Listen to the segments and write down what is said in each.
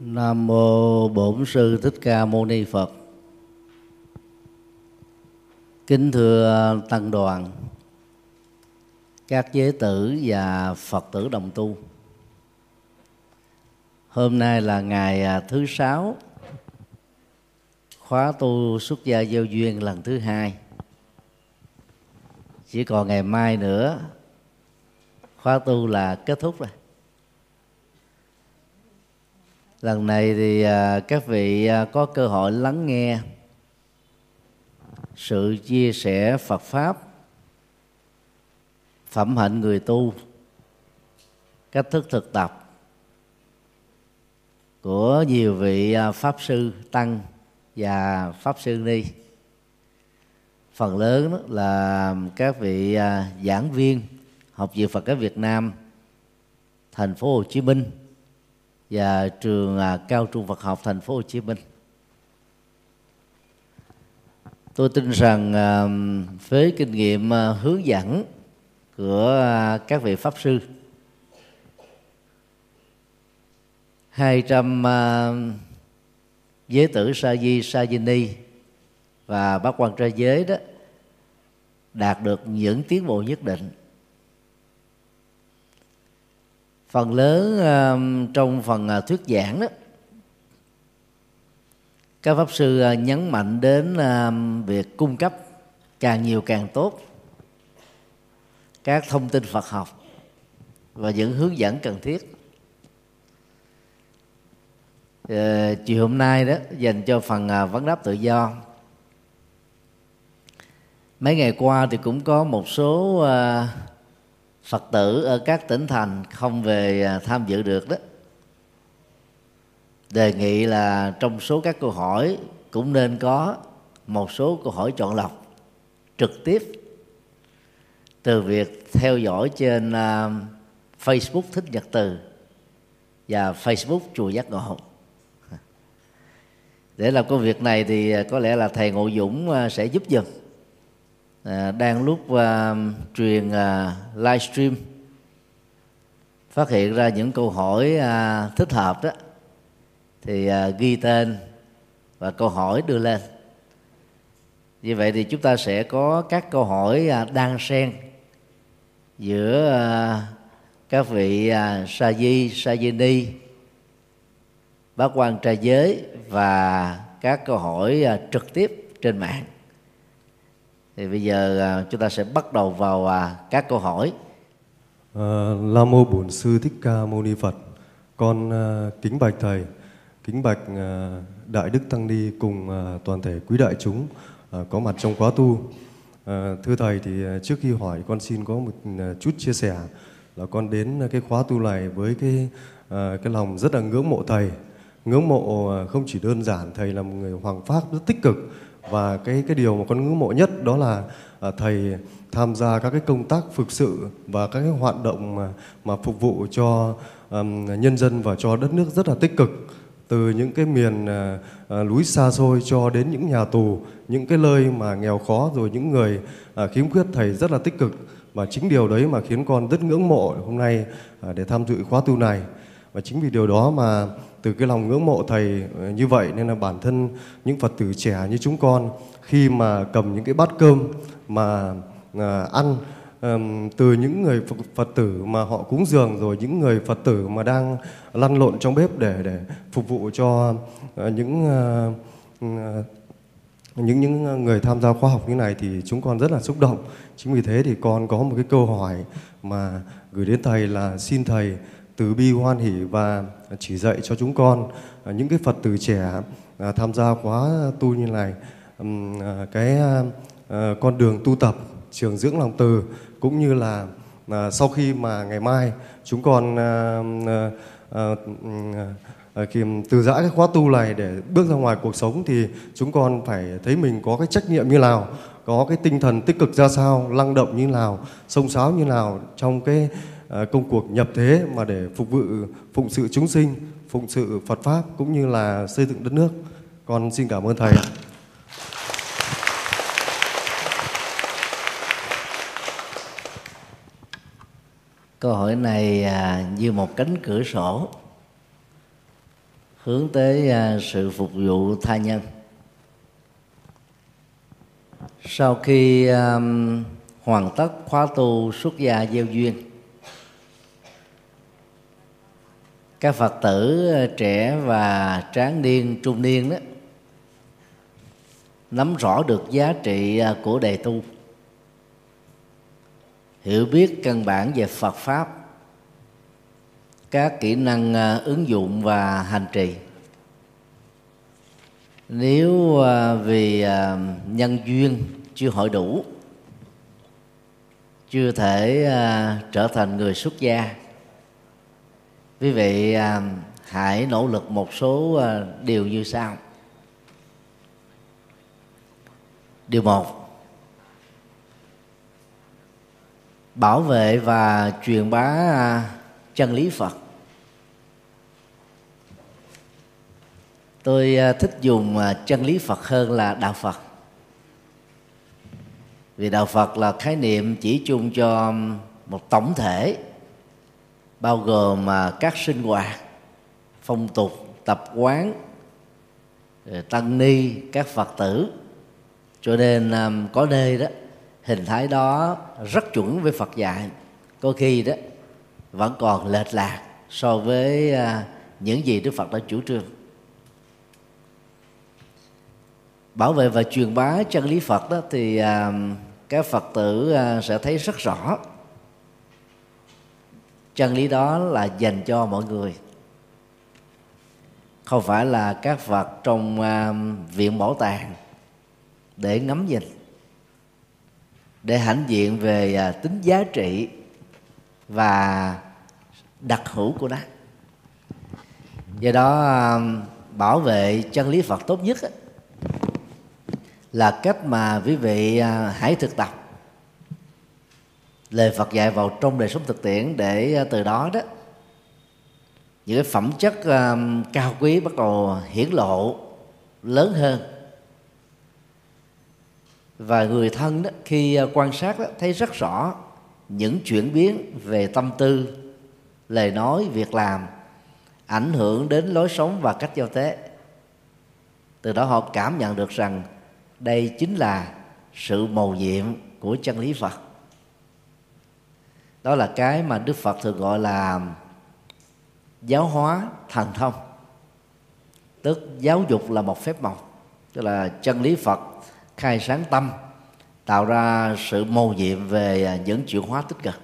Nam mô Bổn sư Thích Ca Mâu Ni Phật. Kính thưa tăng đoàn, các giới tử và Phật tử đồng tu. Hôm nay là ngày à, thứ sáu khóa tu xuất gia giao duyên lần thứ hai. Chỉ còn ngày mai nữa khóa tu là kết thúc rồi lần này thì à, các vị à, có cơ hội lắng nghe sự chia sẻ phật pháp, phẩm hạnh người tu, cách thức thực tập của nhiều vị à, pháp sư tăng và pháp sư ni. Phần lớn là các vị giảng viên học viện Phật giáo Việt Nam, thành phố Hồ Chí Minh và trường à, cao trung Phật học thành phố Hồ Chí Minh. Tôi tin rằng à, với kinh nghiệm à, hướng dẫn của các vị pháp sư 200 giới tử sa di sa di ni và bác quan trai giới đó đạt được những tiến bộ nhất định phần lớn trong phần ờ, thuyết giảng đó các pháp sư ờ, nhấn mạnh đến việc cung cấp càng nhiều càng tốt các thông tin Phật học và những hướng dẫn cần thiết. Ờ, chiều hôm nay đó dành cho phần vấn đáp tự do. Mấy ngày qua thì cũng có một số uh, phật tử ở các tỉnh thành không về à, tham dự được đó. Đề nghị là trong số các câu hỏi cũng nên có một số câu hỏi chọn lọc trực tiếp từ việc theo dõi trên à, Facebook thích nhật từ và Facebook chùa giác ngộ. Để làm công việc này thì à, có lẽ là thầy ngộ dũng sẽ giúp giùm à, đang lúc à, truyền à, livestream phát hiện ra những câu hỏi à, thích hợp đó thì à, ghi tên và câu hỏi đưa lên. Như vậy thì chúng ta sẽ có các câu hỏi à, đan xen giữa à, các vị à, sa di sa di ni bác quan trai giới và các câu hỏi à, trực tiếp trên mạng thì bây giờ à, chúng ta sẽ bắt đầu vào à, các câu hỏi à, La mô Bổn sư Thích Ca Mâu Ni Phật. Con à, kính bạch thầy, kính bạch à, đại đức tăng ni cùng à, toàn thể quý đại chúng à, có mặt trong khóa tu. À, thưa thầy thì à, trước khi hỏi con xin có một chút chia sẻ là con đến cái khóa tu này với cái à, cái lòng rất là ngưỡng mộ thầy. Ngưỡng mộ không chỉ đơn giản thầy là một người hoàng pháp rất tích cực và cái cái điều mà con ngưỡng mộ nhất đó là à, thầy tham gia các cái công tác phục sự và các cái hoạt động mà, mà phục vụ cho um, nhân dân và cho đất nước rất là tích cực. Từ những cái miền à, à, núi xa xôi cho đến những nhà tù những cái nơi mà nghèo khó rồi những người à, khiếm khuyết thầy rất là tích cực. Và chính điều đấy mà khiến con rất ngưỡng mộ hôm nay à, để tham dự khóa tu này. Và chính vì điều đó mà từ cái lòng ngưỡng mộ thầy ờ, như vậy nên là bản thân những phật tử trẻ như chúng con khi mà cầm những cái bát cơm mà à, ăn um, từ những người phật, tử mà họ cúng dường rồi những người phật tử mà đang lăn lộn trong bếp để để phục vụ cho uh, những uh, những những người tham gia khoa học như này thì chúng con rất là xúc động. Chính vì thế thì con có một cái câu hỏi mà gửi đến thầy là xin thầy từ bi, hoan hỷ và chỉ dạy cho chúng con. Ờ, những cái Phật tử trẻ ờ, tham gia khóa tu như này ờ, cái con đường tu tập, trường dưỡng lòng từ cũng như là sau khi mà ngày mai chúng con khi từ giã cái khóa tu này để bước ra ngoài cuộc sống thì chúng con phải thấy mình có cái trách nhiệm như nào, có cái tinh thần tích cực ra sao, lăng động như nào, sông sáo như nào trong cái Ờ, công cuộc nhập thế mà để phục vụ phụng sự chúng sinh, phụng sự Phật pháp cũng như là xây dựng đất nước. Con xin cảm ơn thầy. Câu hỏi này à, như một cánh cửa sổ hướng tới à, sự phục vụ tha nhân sau khi um, hoàn tất khóa tu xuất gia gieo duyên các phật tử ờ, trẻ và tráng niên, trung niên đó, nắm rõ được giá trị ờ, của đề tu. Hiểu biết căn bản về phật pháp, các kỹ năng ờ, ứng dụng và hành trì. Nếu vì nhân duyên chưa hội đủ, chưa thể trở thành người xuất gia quý vị à, hãy nỗ lực một số à, điều như sau. Điều một. Bảo vệ và truyền bá à, chân lý phật. Tôi thích dùng chân lý phật hơn là đạo phật. Vì đạo phật là khái niệm chỉ chung cho một tổng thể bao gồm mà các sinh hoạt, phong tục, tập quán tăng ni, các phật tử. Cho nên à, có nơi đó, hình thái đó rất chuẩn với phật dạy. Có khi đó, vẫn còn lệch lạc so với à, những gì đức phật đã chủ trương. Bảo vệ và truyền bá chân lý phật đó thì à, các phật tử sẽ thấy rất rõ chân lý đó là dành cho mọi người. Không phải là các vật trong uh, viện bảo tàng để ngắm nhìn để hãnh diện về uh, tính giá trị và đặc hữu của nó. Do đó uh, bảo vệ chân lý phật tốt nhất là cách mà quý vị hãy thực tập lời Phật dạy vào trong đời sống thực tiễn để à, từ đó đó những cái phẩm chất um, cao quý bắt đầu hiển lộ lớn hơn. Và người thân đó khi à, quan sát đó, thấy rất rõ những chuyển biến về tâm tư lời nói việc làm ảnh hưởng đến lối sống và cách giao tế. Từ đó họ cảm nhận được rằng đây chính là sự mầu nhiệm của chân lý phật đó là cái mà đức phật thường gọi là giáo hóa thần thông. Tức giáo dục là một phép màu, tức là chân lý phật khai sáng tâm, tạo ra sự mầu nhiệm về à, những chuyển hóa tích cực.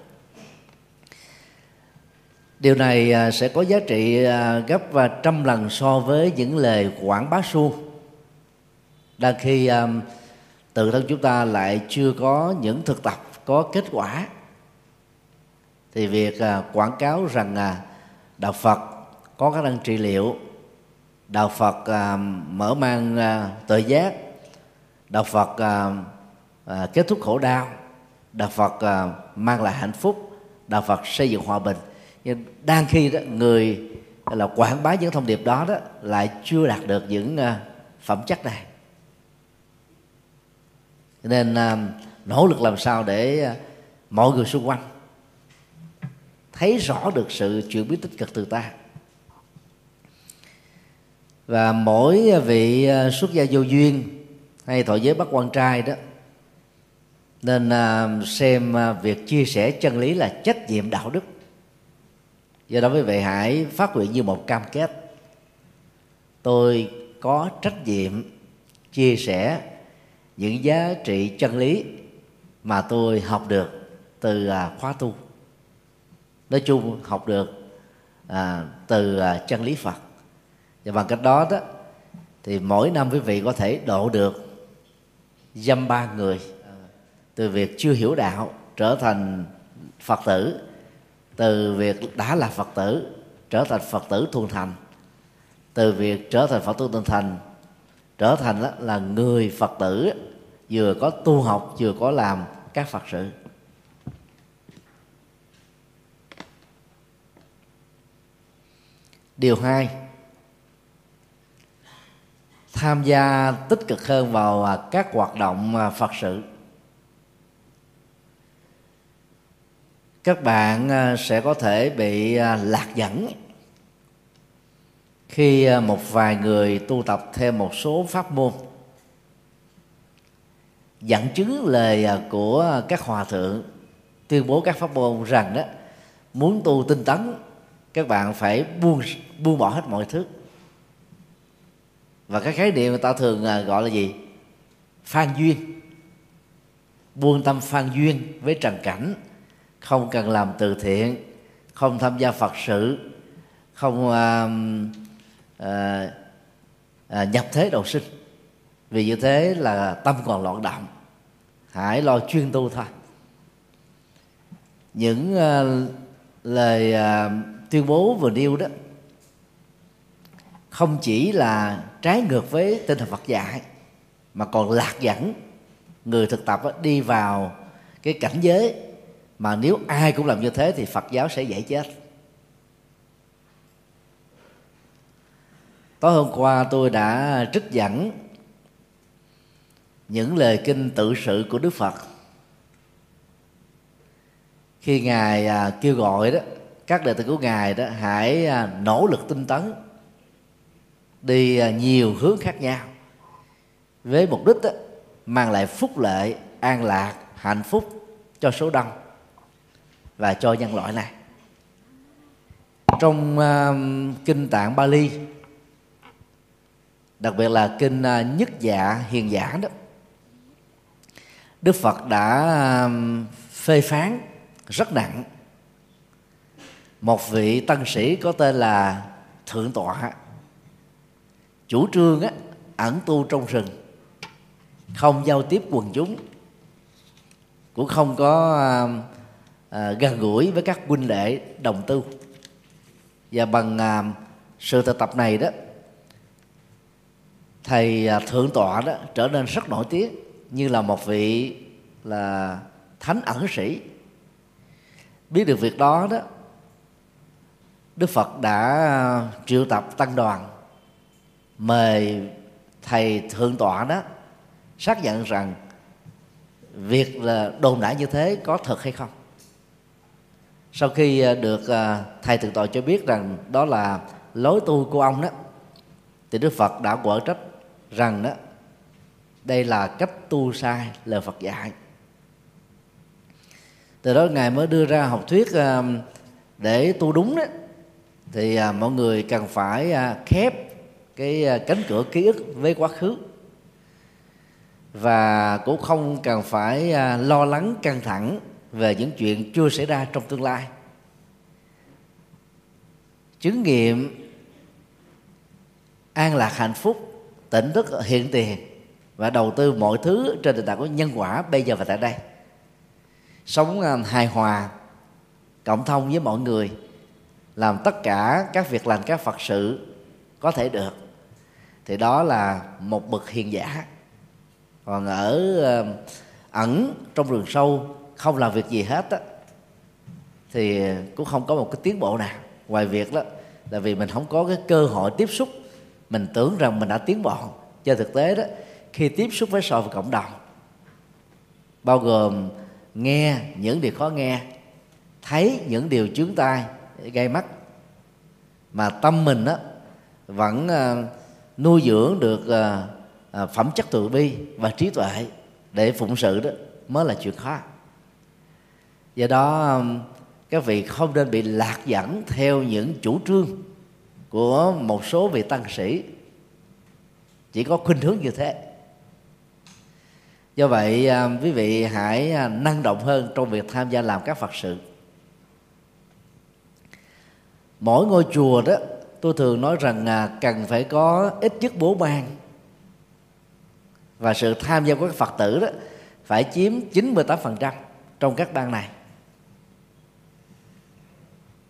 Điều này à, sẽ có giá trị à, gấp và trăm lần so với những lời quảng bá suông đang khi tự thân chúng ta lại chưa có những thực tập, có kết quả thì việc à, quảng cáo rằng uh, đạo Phật có khả năng trị liệu đạo Phật à, mở mang tự giác đạo Phật kết thúc khổ đau đạo Phật mang lại hạnh phúc đạo Phật xây dựng hòa bình. Nhưng đang khi đó người là quảng bá những thông điệp đó đó lại chưa đạt được những phẩm chất này. Nên nỗ lực làm sao để mọi người xung quanh thấy rõ được sự chuyển biến tích cực từ ta. Và mỗi vị à, xuất gia vô duyên hay thọ giới bắt quan trai đó, nên à, xem à, việc chia sẻ chân lý là trách nhiệm đạo đức. Do đó quý vị hãy phát nguyện như một cam kết. Tôi có trách nhiệm chia sẻ những giá trị chân lý mà tôi học được từ khóa tu nói chung học được à, từ à, chân lý phật. Và bằng cách đó đó thì mỗi năm quý vị có thể độ được dăm ba người từ việc chưa hiểu đạo trở thành phật tử từ việc đã là phật tử trở thành phật tử thuần thành từ việc trở thành phật tử thuần thành trở thành là người phật tử vừa có tu học vừa có làm các phật sự. Điều hai, tham gia tích cực hơn vào à, các hoạt động à, phật sự. Các bạn à, sẽ có thể bị lạc dẫn khi một vài người tu tập theo một số pháp môn, dẫn chứng lời của các hòa thượng, tuyên bố các pháp môn rằng đó, muốn tu tinh tấn các bạn phải buông buông bỏ hết mọi thứ. Và cái khái niệm người ta thường à, gọi là gì? Phan duyên. Buông tâm phan duyên với trần cảnh. Không cần làm từ thiện không tham gia phật sự không uh, uh, uh, nhập thế đầu sinh. Vì như thế là tâm còn loạn động hãy lo chuyên tu thôi. Những uh, lời uh, tuyên bố vừa nêu đó, không chỉ là trái ngược với tinh thần Phật dạy, mà còn lạc dẫn người thực tập đi vào cái cảnh giới mà nếu ai cũng làm như thế thì Phật giáo sẽ dễ chết. Tối hôm qua tôi đã trích dẫn những lời kinh tự sự của Đức Phật. Khi ngài à, kêu gọi đó các đệ tử của ngài đó hãy à, nỗ lực tinh tấn đi à, nhiều hướng khác nhau. Với mục đích đó, mang lại phúc lợi an lạc hạnh phúc cho số đông và cho nhân loại này. Trong uh, kinh tạng Bali đặc biệt là kinh uh, nhất dạ hiền giả đó Đức Phật đã uh, phê phán rất nặng một vị tăng sĩ có tên là thượng tọa. Chủ trương á ẩn tu trong rừng không giao tiếp quần chúng cũng không có à, à, gần gũi với các huynh đệ đồng tu. Và bằng à, sự thực tập này đó thầy à, thượng tọa đó trở nên rất nổi tiếng như là một vị là thánh ẩn sĩ. Biết được việc đó đó đức phật đã ờ, triệu tập tăng đoàn mời thầy thượng tọa đó xác nhận rằng việc là đồn đại như thế có thật hay không. Sau khi ờ, được ờ, thầy thượng tọa cho biết rằng đó là lối tu của ông đó, thì đức phật đã quở trách rằng đó, đây là cách tu sai lời phật dạy. Từ đó ngài mới đưa ra học thuyết để tu đúng đó thì à, mọi người cần phải à, khép cái à, cánh cửa ký ức với quá khứ. Và cũng không cần phải à, lo lắng căng thẳng về những chuyện chưa xảy ra trong tương lai. Chứng nghiệm an lạc hạnh phúc tỉnh thức hiện tiền và đầu tư mọi thứ trên nền tảng của nhân quả bây giờ và tại đây. Sống à, hài hòa cộng thông với mọi người làm tất cả các việc lành các phật sự có thể được. Thì đó là một bậc hiền giả. Còn ở ẩn trong rừng sâu không làm việc gì hết á, thì cũng không có một cái tiến bộ nào. Ngoài việc đó, là vì mình không có cái cơ hội tiếp xúc, mình tưởng rằng mình đã tiến bộ. Trên thực tế đó, khi tiếp xúc với xã hội và cộng đồng, bao gồm nghe những điều khó nghe, thấy những điều chướng tai gây mắt. Mà tâm mình đó vẫn ờ, nuôi dưỡng được ờ, ờ, phẩm chất từ bi và trí tuệ để phụng sự đó mới là chuyện khó. Do đó các vị không nên bị lạc dẫn theo những chủ trương của một số vị tăng sĩ chỉ có khuynh hướng như thế. Do vậy quý vị hãy năng động hơn trong việc tham gia làm các phật sự mỗi ngôi chùa đó tôi thường nói rằng à, cần phải có ít nhất bố ban. Và sự tham gia của các phật tử đó phải chiếm 98% trong các ban này.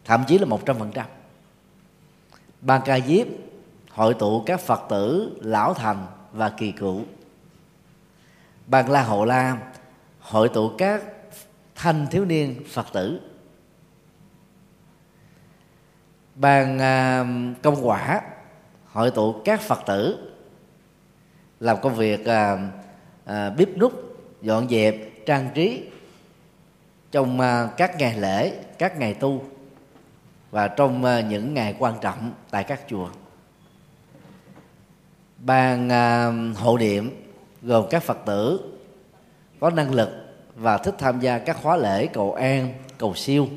Thậm chí là 100% ban ca diếp hội tụ các phật tử lão thành và kỳ cựu. Ban la hậu la hội tụ các thanh thiếu niên phật tử. Ban à, công quả hội tụ các phật tử làm công việc à, à, bếp nút dọn dẹp trang trí trong à, các ngày lễ các ngày tu và trong à, những ngày quan trọng tại các chùa. Ban à, hộ niệm gồm các phật tử có năng lực và thích tham gia các khóa lễ cầu an cầu siêu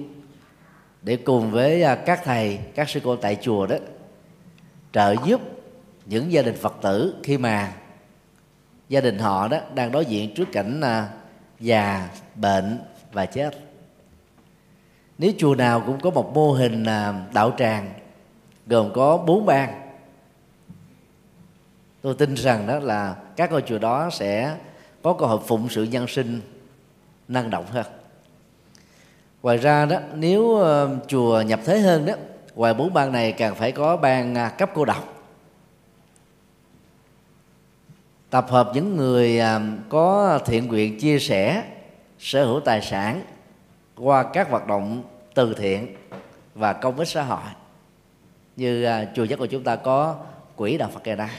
để cùng với à, các thầy, các sư cô tại chùa đó, trợ giúp những gia đình phật tử khi mà gia đình họ đó đang đối diện trước cảnh à, già, bệnh và chết. Nếu chùa nào cũng có một mô hình à, đạo tràng, gồm có bốn ban, tôi tin rằng đó là các ngôi chùa đó sẽ có cơ hội phụng sự nhân sinh năng động hơn ngoài ra đó, nếu ờ, chùa nhập thế hơn đó, ngoài bốn ban này càng phải có ban à, cấp cô độc. Tập hợp những người à, có thiện nguyện chia sẻ, sở hữu tài sản qua các hoạt động từ thiện và công ích xã hội. Như à, chùa giác của chúng ta có quỹ đạo Phật kê Đa.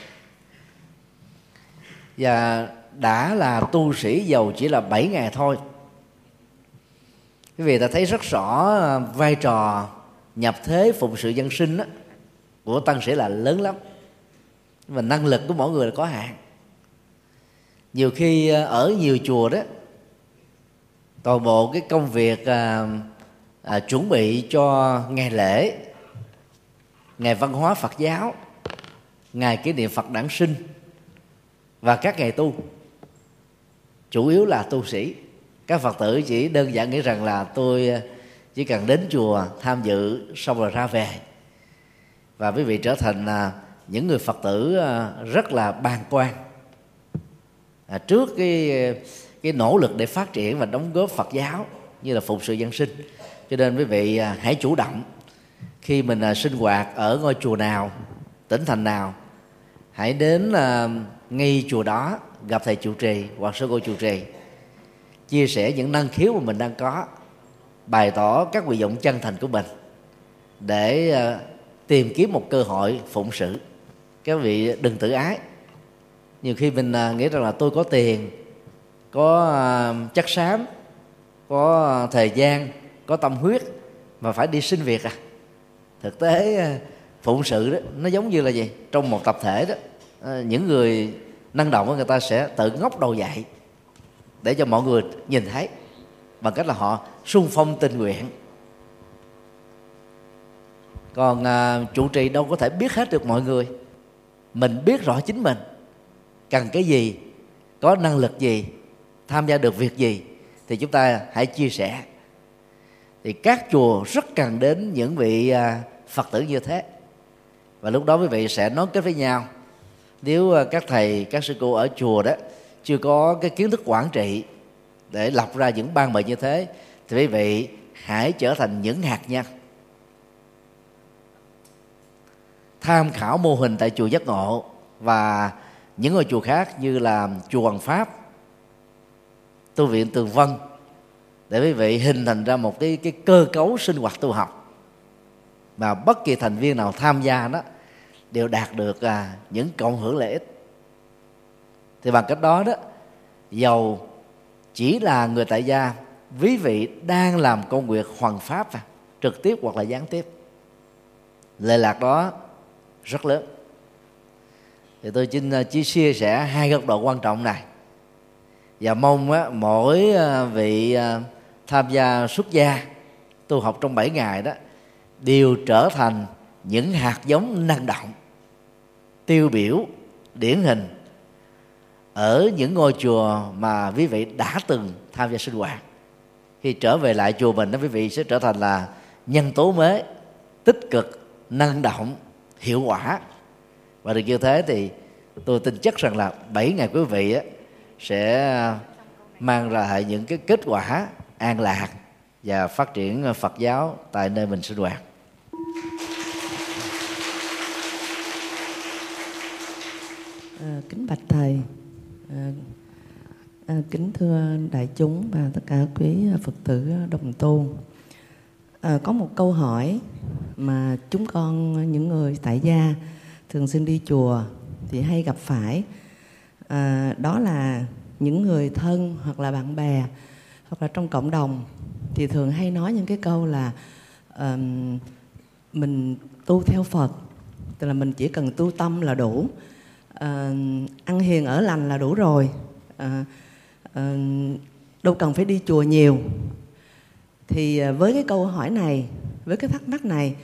Và đã là tu sĩ giàu chỉ là 7 ngày thôi quý vị ta thấy rất rõ ờ, vai trò nhập thế phụng sự dân sinh đó, của tăng sĩ là lớn lắm. Nhưng mà năng lực của mỗi người là có hạn. Nhiều khi ờ, ở nhiều chùa đó toàn bộ cái công việc à, à, chuẩn bị cho ngày lễ ngày văn hóa phật giáo ngày kỷ niệm phật đản sinh và các ngày tu chủ yếu là tu sĩ các phật tử chỉ đơn giản nghĩ rằng là tôi ờ, chỉ cần đến chùa tham dự xong rồi ra về. Và quý vị trở thành à, những người phật tử ờ, rất là bàng quan. À, trước cái cái nỗ lực để phát triển và đóng góp Phật giáo như là phục sự dân sinh. Cho nên quý vị à, hãy chủ động. Khi mình sinh hoạt ở ngôi chùa nào, tỉnh thành nào, hãy đến ngay chùa đó gặp thầy trụ trì hoặc sư cô trụ trì chia sẻ những năng khiếu mà mình đang có, bày tỏ các nguyện vọng chân thành của mình để ờ, tìm kiếm một cơ hội phụng sự. Các vị đừng tự ái. Nhiều khi mình ờ, nghĩ rằng là tôi có tiền, có ờ, chất xám, có thời gian, có tâm huyết mà phải đi xin việc à. Thực tế phụng sự đó, nó giống như là gì? Trong một tập thể đó những người năng động người ta sẽ tự ngóc đầu dậy để cho mọi người nhìn thấy bằng cách là họ sung phong tình nguyện. Còn à, chủ trì đâu có thể biết hết được mọi người. Mình biết rõ chính mình. Cần cái gì có năng lực gì tham gia được việc gì thì chúng ta hãy chia sẻ. Thì các chùa rất cần đến những vị à, phật tử như thế. Và lúc đó quý vị sẽ nối kết với nhau. Nếu à, các thầy các sư cô ở chùa đó chưa có cái kiến thức quản trị để lọc ra những ban mệnh như thế thì quý vị hãy trở thành những hạt nhân. Tham khảo mô hình tại chùa giác ngộ và những ngôi chùa khác như là chùa Hoàng Pháp tu viện Tường Vân để quý vị hình thành ra một cái cái cơ cấu sinh hoạt tu học. Mà bất kỳ thành viên nào tham gia đó đều đạt được à, những cộng hưởng lợi ích thì bằng cách đó đó giàu chỉ là người tại gia quý vị đang làm công việc hoàn pháp à, trực tiếp hoặc là gián tiếp. Lệ lạc đó rất lớn. Thì tôi xin chỉ chia sẻ hai góc độ quan trọng này. Và mong á, mỗi ờ, vị ờ, tham gia xuất gia tu học trong 7 ngày đó đều trở thành những hạt giống năng động tiêu biểu điển hình ở những ngôi chùa mà quý vị đã từng tham gia sinh hoạt. Khi trở về lại chùa mình đó quý vị sẽ trở thành là nhân tố mới tích cực năng động hiệu quả. Và được như thế thì tôi tin chắc rằng là 7 ngày quý vị á, sẽ mang lại những cái kết quả an lạc và phát triển Phật giáo tại nơi mình sinh hoạt. À, kính bạch thầy, à, à, kính thưa đại chúng và tất cả quý Phật tử đồng tu. À, ờ, có một câu hỏi mà chúng con những người tại gia thường xuyên đi chùa thì hay gặp phải à, đó là những người thân hoặc là bạn bè hoặc là trong cộng đồng thì thường hay nói những cái câu là um, mình tu theo Phật tức là mình chỉ cần tu tâm là đủ Ờ, ăn hiền ở lành là đủ rồi. À, à, đâu cần phải đi chùa nhiều. Thì với cái câu hỏi này với cái thắc mắc này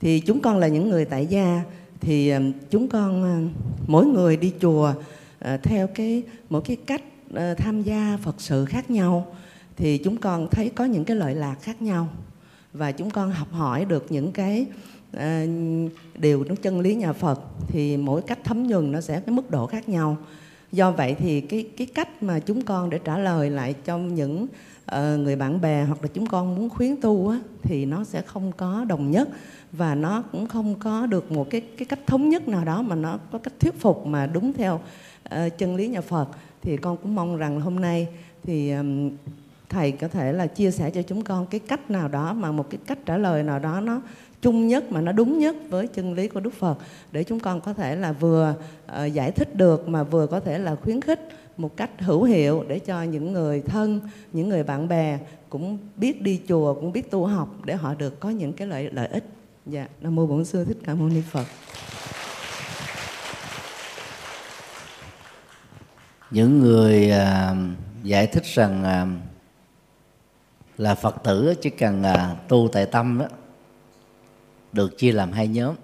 thì chúng con là những người tại gia thì chúng con mỗi người đi chùa theo cái mỗi cái cách tham gia phật sự khác nhau thì chúng con thấy có những cái lợi lạc khác nhau. Và chúng con học hỏi được những cái Ờ, đều điều nó chân lý nhà Phật thì mỗi cách thấm nhuần nó sẽ cái mức độ khác nhau. Do vậy thì cái cái cách mà chúng con để trả lời lại cho những uh, người bạn bè hoặc là chúng con muốn khuyến tu á, thì nó sẽ không có đồng nhất và nó cũng không có được một cái cái cách thống nhất nào đó mà nó có cách thuyết phục mà đúng theo uh, chân lý nhà Phật. Thì con cũng mong rằng hôm nay thì um, thầy có thể là chia sẻ cho chúng con cái cách nào đó mà một cái cách trả lời nào đó nó chung nhất mà nó đúng nhất với chân lý của Đức Phật để chúng con có thể là vừa uh, giải thích được mà vừa có thể là khuyến khích một cách hữu hiệu để cho những người thân, những người bạn bè cũng biết đi chùa, cũng biết tu học để họ được có những cái lợi lợi ích. Dạ, Nam mô Bổn sư Thích Ca Mâu Ni Phật. Những người uh, giải thích rằng uh, là phật tử chỉ cần à, tu tại tâm đó được chia làm hai nhóm.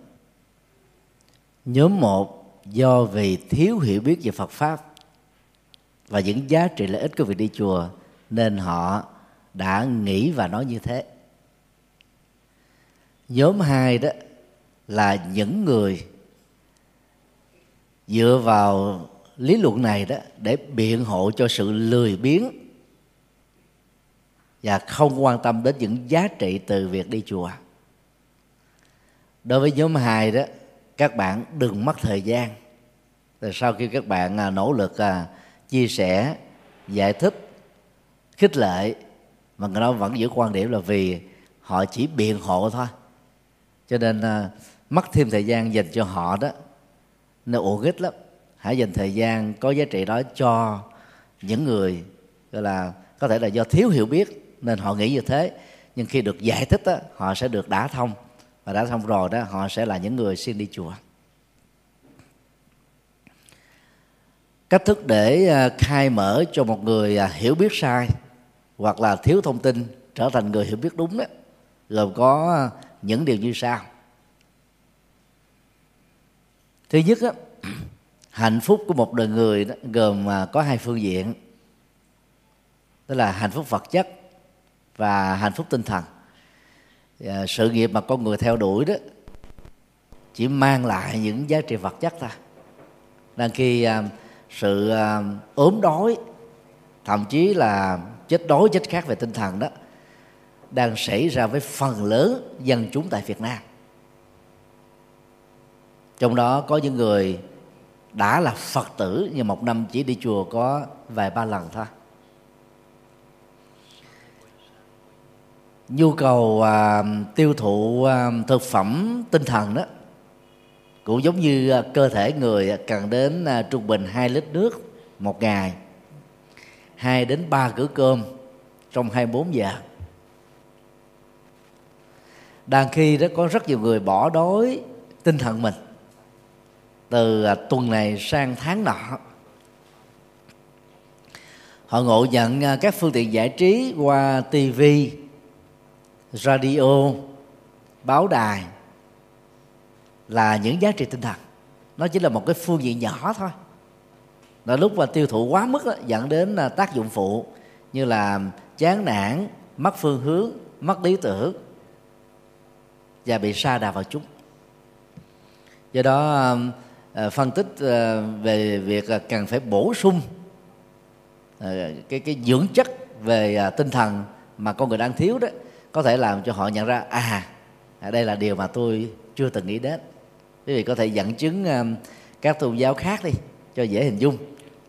Nhóm một do vì thiếu hiểu biết về phật pháp và những giá trị lợi ích của việc đi chùa nên họ đã nghĩ và nói như thế. Nhóm hai đó là những người dựa vào lý luận này đó để biện hộ cho sự lười biếng và không quan tâm đến những giá trị từ việc đi chùa đối với nhóm hai đó các bạn đừng mất thời gian. Rồi sau khi các bạn à, nỗ lực à, chia sẻ giải thích khích lệ mà người đó vẫn giữ quan điểm là vì họ chỉ biện hộ thôi. Cho nên à, mất thêm thời gian dành cho họ đó nó uổng ích lắm. Hãy dành thời gian có giá trị đó cho những người gọi là có thể là do thiếu hiểu biết nên họ nghĩ như thế. Nhưng khi được giải thích đó, họ sẽ được đả thông và đã thông rồi đó họ sẽ là những người xin đi chùa cách thức để à, khai mở cho một người à, hiểu biết sai hoặc là thiếu thông tin trở thành người hiểu biết đúng đó gồm có à, những điều như sau. Thứ nhất đó, hạnh phúc của một đời người đó, gồm có hai phương diện. Đó là hạnh phúc vật chất và hạnh phúc tinh thần và sự nghiệp mà con người theo đuổi đó chỉ mang lại những giá trị vật chất thôi. Đang khi à, sự à, ốm đói thậm chí là chết đói chết khác về tinh thần đó đang xảy ra với phần lớn dân chúng tại Việt Nam. Trong đó có những người đã là Phật tử nhưng một năm chỉ đi chùa có vài ba lần thôi. Nhu cầu à, tiêu thụ à, thực phẩm tinh thần đó cũng giống như à, cơ thể người à, cần đến à, trung bình 2 lít nước một ngày 2 đến 3 cử cơm trong 24 giờ. Đang khi đó có rất nhiều người bỏ đói tinh thần mình từ à, tuần này sang tháng nọ. Họ ngộ nhận à, các phương tiện giải trí qua tivi radio báo đài là những giá trị tinh thần. Nó chỉ là một cái phương diện nhỏ thôi. Là lúc mà tiêu thụ quá mức đó, dẫn đến à, tác dụng phụ như là chán nản mất phương hướng mất lý tưởng và bị sa đà vào chúng. Do đó à, à, phân tích về việc cần phải bổ sung cái cái dưỡng chất về tinh thần mà con người đang thiếu đó có thể làm cho họ nhận ra à, đây là điều mà tôi chưa từng nghĩ đến. Quý vị có thể dẫn chứng um, các tôn giáo khác đi cho dễ hình dung.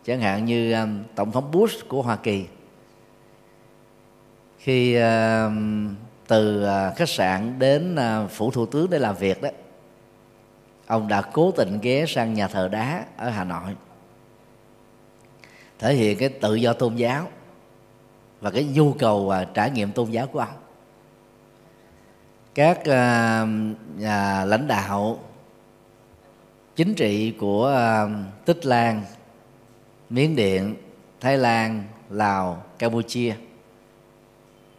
Chẳng hạn như um, tổng thống Bush của Hoa Kỳ. Khi um, từ à, khách sạn đến à, phủ thủ tướng để làm việc đó ông đã cố tình ghé sang nhà thờ đá ở Hà Nội. Thể hiện cái tự do tôn giáo và cái nhu cầu và trải nghiệm tôn giáo của ông các uh, nhà lãnh đạo chính trị của uh, tích lan miến điện thái lan lào campuchia.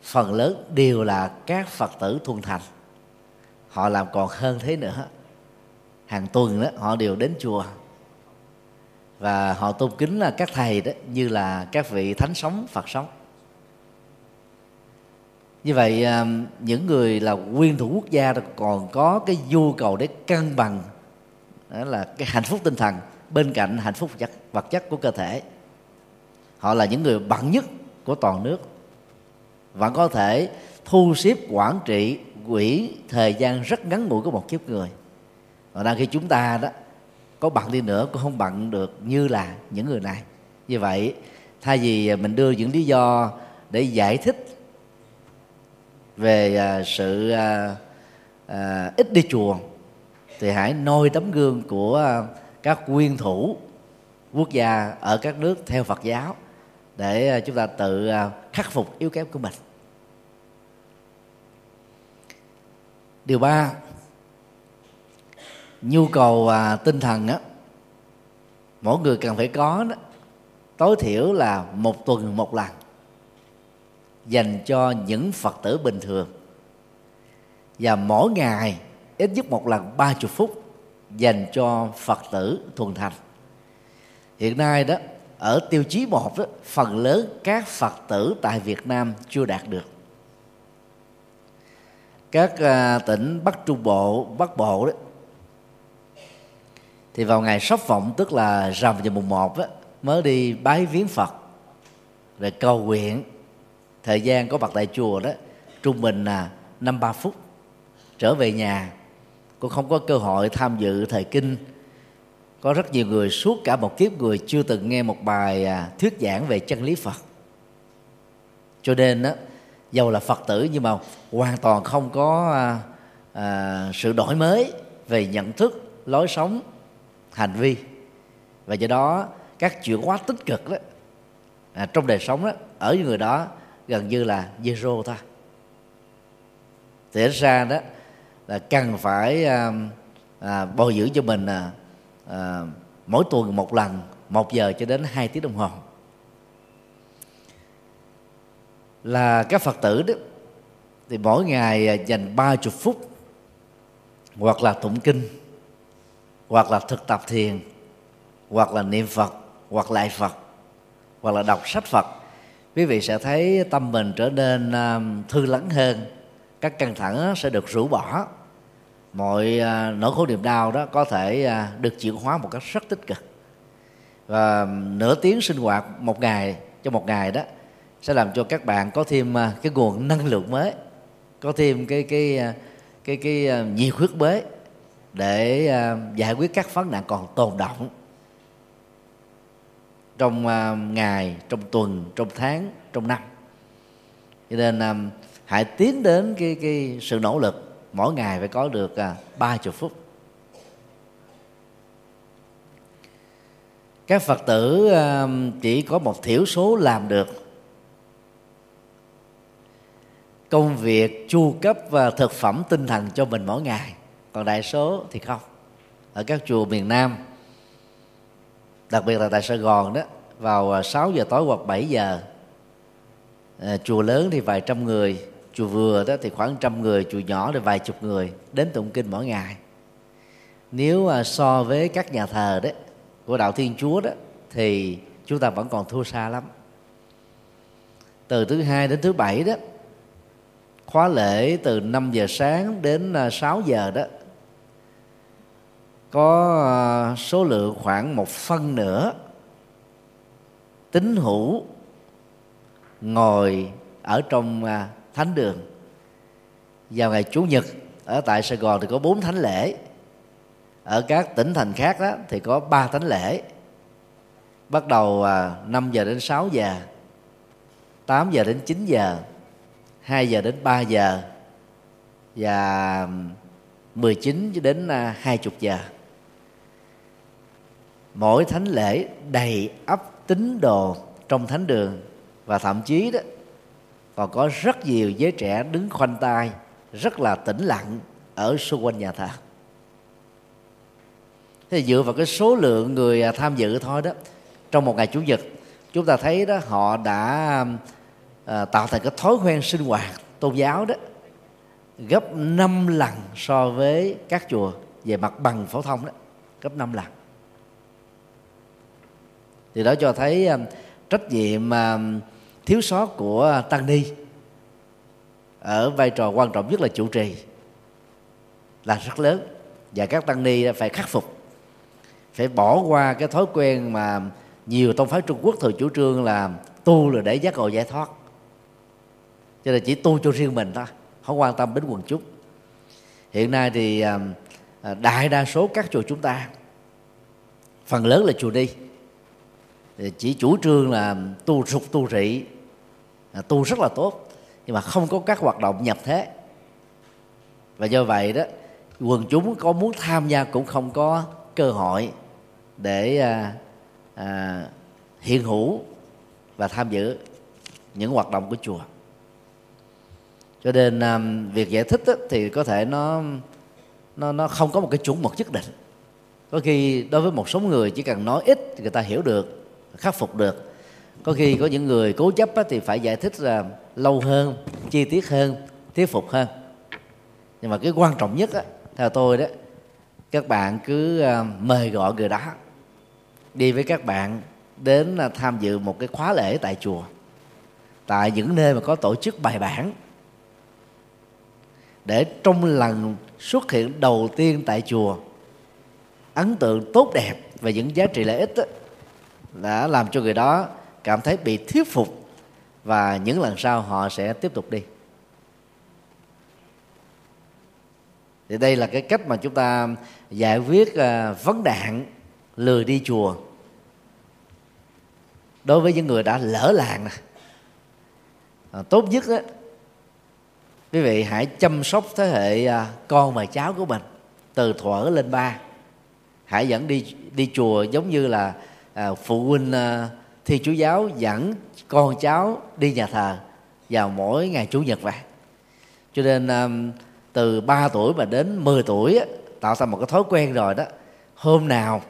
Phần lớn đều là các phật tử thuần thành. Họ làm còn hơn thế nữa. Hàng tuần đó họ đều đến chùa. Và họ tôn kính là các thầy đó như là các vị thánh sống phật sống như vậy à, những người là nguyên thủ quốc gia còn có cái nhu cầu để cân bằng, đó là cái hạnh phúc tinh thần, bên cạnh hạnh phúc vật vật chất của cơ thể. Họ là những người bận nhất của toàn nước vẫn có thể thu xếp, quản trị, quỹ thời gian rất ngắn ngủi của một kiếp người. Và đang khi chúng ta đó, có bận đi nữa cũng không bận được như là những người này. Như vậy, thay vì mình đưa những lý do để giải thích về à, sự à, à, ít đi chùa thì hãy noi tấm gương của à, các nguyên thủ quốc gia ở các nước theo Phật giáo để à, chúng ta tự khắc phục yếu kém của mình. Điều ba nhu cầu à, tinh thần á mỗi người cần phải có đó tối thiểu là một tuần một lần dành cho những phật tử bình thường. Và mỗi ngày ít nhất một lần ba chục phút dành cho phật tử thuần thành. Hiện nay đó ở tiêu chí một đó, phần lớn các phật tử tại việt nam chưa đạt được. Các à, tỉnh bắc trung bộ bắc bộ đó thì vào ngày sắp vọng tức là rằm giờ mùng một đó, mới đi bái viếng phật rồi cầu nguyện thời gian có mặt tại chùa đó trung bình là năm ba phút. Trở về nhà cũng không có cơ hội tham dự thời kinh. Có rất nhiều người suốt cả một kiếp người chưa từng nghe một bài à, thuyết giảng về chân lý phật. Cho nên đó dầu là phật tử nhưng mà hoàn toàn không có à, à, sự đổi mới về nhận thức lối sống hành vi. Và do đó các chuyển hóa tích cực đó à, trong đời sống đó ở người đó gần như là zero thôi. Thì ra đó là cần phải à, à, bồi dưỡng cho mình à, à, mỗi tuần một lần một giờ cho đến hai tiếng đồng hồ. Là các phật tử đó thì mỗi ngày à, dành ba chục phút hoặc là tụng kinh hoặc là thực tập thiền hoặc là niệm phật hoặc lại phật hoặc là đọc sách phật quý vị sẽ thấy tâm mình trở nên à, thư lắng hơn. Các căng thẳng sẽ được rũ bỏ. Mọi à, nỗi khổ niềm đau đó có thể à, được chuyển hóa một cách rất tích cực. Và nửa tiếng sinh hoạt một ngày cho một ngày đó sẽ làm cho các bạn có thêm cái nguồn năng lượng mới có thêm cái cái cái cái, cái nhiệt huyết mới để giải quyết các vấn nạn còn tồn động trong à, ngày, trong tuần, trong tháng, trong năm. Cho nên à, hãy tiến đến cái cái sự nỗ lực. Mỗi ngày phải có được à, ba chục phút. Các phật tử chỉ có một thiểu số làm được. Công việc chu cấp và thực phẩm tinh thần cho mình mỗi ngày. Còn đại số thì không. Ở các chùa miền Nam đặc biệt là tại Sài Gòn đó vào à, 6 giờ tối hoặc 7 giờ à, chùa lớn thì vài trăm người chùa vừa đó thì khoảng trăm người chùa nhỏ thì vài chục người đến tụng kinh mỗi ngày. Nếu à, so với các nhà thờ đấy của đạo thiên chúa đó thì chúng ta vẫn còn thua xa lắm. Từ thứ hai đến thứ bảy đó khóa lễ từ 5 giờ sáng đến à, 6 giờ đó có ờ, số lượng khoảng một phân nửa tín hữu ngồi ở trong ờ, thánh đường. Vào ngày chủ nhật, ở tại sài gòn thì có bốn thánh lễ. Ở các tỉnh thành khác đó thì có ba thánh lễ. Bắt đầu ờ, 5 giờ đến 6 giờ 8 giờ đến 9 giờ 2 giờ đến 3 giờ và 19 đến 20 giờ mỗi thánh lễ đầy ấp tín đồ trong thánh đường. Và thậm chí đó còn có rất nhiều giới trẻ đứng khoanh tay rất là tĩnh lặng ở xung quanh nhà thờ. Thế dựa vào cái số lượng người à, tham dự thôi đó trong một ngày chủ nhật chúng ta thấy đó họ đã à, tạo thành cái thói quen sinh hoạt tôn giáo đó gấp 5 lần so với các chùa về mặt bằng phổ thông đó. Gấp 5 lần thì đó cho thấy um, trách nhiệm um, thiếu sót của tăng ni ở vai trò quan trọng nhất là chủ trì là rất lớn. Và các tăng ni phải khắc phục, phải bỏ qua cái thói quen mà nhiều tông phái Trung Quốc thường chủ trương là tu là để giác ngộ giải thoát. Cho nên chỉ tu cho riêng mình thôi, không quan tâm đến quần chúng. Hiện nay thì um, à, đại đa số các chùa chúng ta, phần lớn là chùa đi chỉ chủ trương là tu sục tu trị à, tu rất là tốt nhưng mà không có các hoạt động nhập thế. Và do vậy đó quần chúng có muốn tham gia cũng không có cơ hội để à, à, hiện hữu và tham dự những hoạt động của chùa. Cho nên à, việc giải thích đó, thì có thể nó nó nó không có một cái chuẩn mực nhất định. Có khi đối với một số người chỉ cần nói ít thì người ta hiểu được khắc phục được. Có khi có những người cố chấp thì phải giải thích là lâu hơn chi tiết hơn thuyết phục hơn. Nhưng mà cái quan trọng nhất á, theo tôi đó các bạn cứ à, mời gọi người đó đi với các bạn đến à, tham dự một cái khóa lễ tại chùa tại những nơi mà có tổ chức bài bản. Để trong lần xuất hiện đầu tiên tại chùa ấn tượng tốt đẹp về những giá trị lợi ích đó, đã làm cho người đó cảm thấy bị thuyết phục và những lần sau họ sẽ tiếp tục đi. Thì đây là cái cách mà chúng ta giải quyết ờ, vấn đạn lười đi chùa đối với những người đã lỡ làng này à, ờ, tốt nhất á quý vị hãy chăm sóc thế hệ ờ, con và cháu của mình từ thuở lên ba. Hãy dẫn đi đi chùa giống như là à, phụ huynh à, thi chú giáo dẫn con cháu đi nhà thờ vào mỗi ngày chủ nhật vậy. Cho nên à, từ 3 tuổi mà đến 10 tuổi á, tạo thành một cái thói quen rồi đó. Hôm nào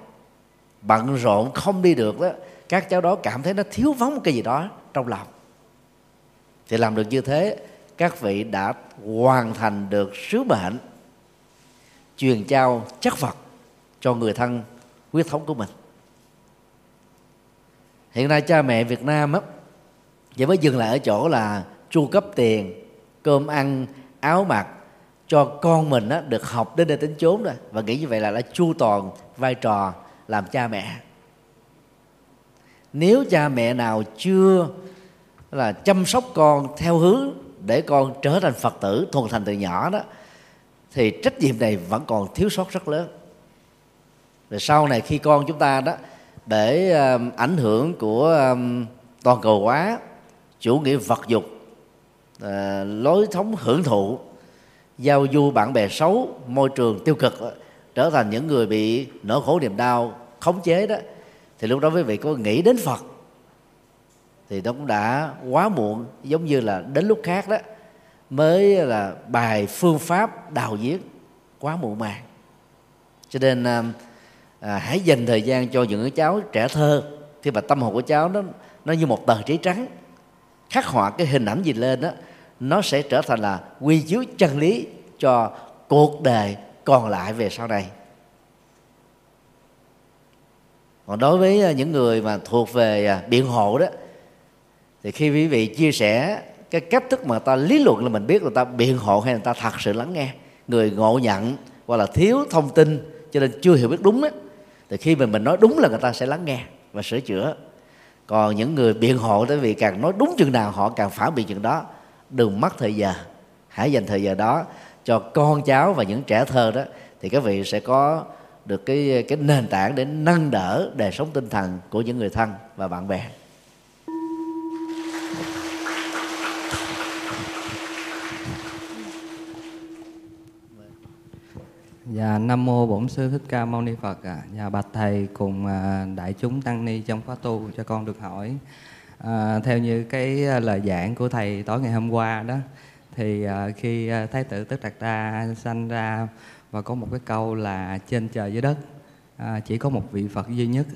bận rộn không đi được đó các cháu đó cảm thấy nó thiếu vắng một cái gì đó trong lòng. Thì làm được như thế các vị đã hoàn thành được sứ mệnh truyền trao chất vật cho người thân huyết thống của mình hiện nay cha mẹ Việt Nam á chỉ mới dừng lại ở chỗ là chu cấp tiền cơm ăn áo mặc cho con mình á, được học đến đây đến chốn rồi. Và nghĩ như vậy là đã chu toàn vai trò làm cha mẹ. Nếu cha mẹ nào chưa là chăm sóc con theo hướng để con trở thành phật tử thuần thành từ nhỏ đó thì trách nhiệm này vẫn còn thiếu sót rất lớn. Rồi sau này khi con chúng ta đó để ảnh hưởng của toàn cầu hóa, chủ nghĩa vật dục ờ, lối thống hưởng thụ, giao du bạn bè xấu, môi trường tiêu cực ờ, trở thành những người bị nỗi khổ niềm đau khống chế đó, thì lúc đó quý vị có nghĩ đến phật, thì nó cũng đã quá muộn, giống như là đến lúc khác đó, mới là bài phương pháp đào giết quá muộn màng. Cho nên à, hãy dành thời gian cho những cháu trẻ thơ. Khi mà tâm hồn của cháu nó nó như một tờ giấy trắng. Khắc họa cái hình ảnh gì lên đó nó sẽ trở thành là quy chiếu chân lý cho cuộc đời còn lại về sau này. Còn đối với à, những người mà thuộc về à, biện hộ đó thì khi quý vị chia sẻ cái cách thức mà ta lý luận là mình biết là ta biện hộ hay là ta thật sự lắng nghe người ngộ nhận hoặc là thiếu thông tin cho nên chưa hiểu biết đúng đó thì khi mà mình nói đúng là người ta sẽ lắng nghe và sửa chữa. Còn những người biện hộ tới vì càng nói đúng chừng nào, họ càng phản biện chừng đó. Đừng mất thời giờ, hãy dành thời giờ đó cho con cháu và những trẻ thơ đó, thì các vị sẽ có được cái cái nền tảng để nâng đỡ đời sống tinh thần của những người thân và bạn bè. Dạ Nam mô Bổn sư Thích Ca Mâu Ni Phật ạ. À. Dạ bạch thầy cùng à, đại chúng tăng ni trong khóa tu cho con được hỏi. À, theo như cái à, lời giảng của thầy tối ngày hôm qua đó thì à, khi thái tử Tất Đạt Đa sanh ra và có một cái câu là trên trời dưới đất à, chỉ có một vị Phật duy nhất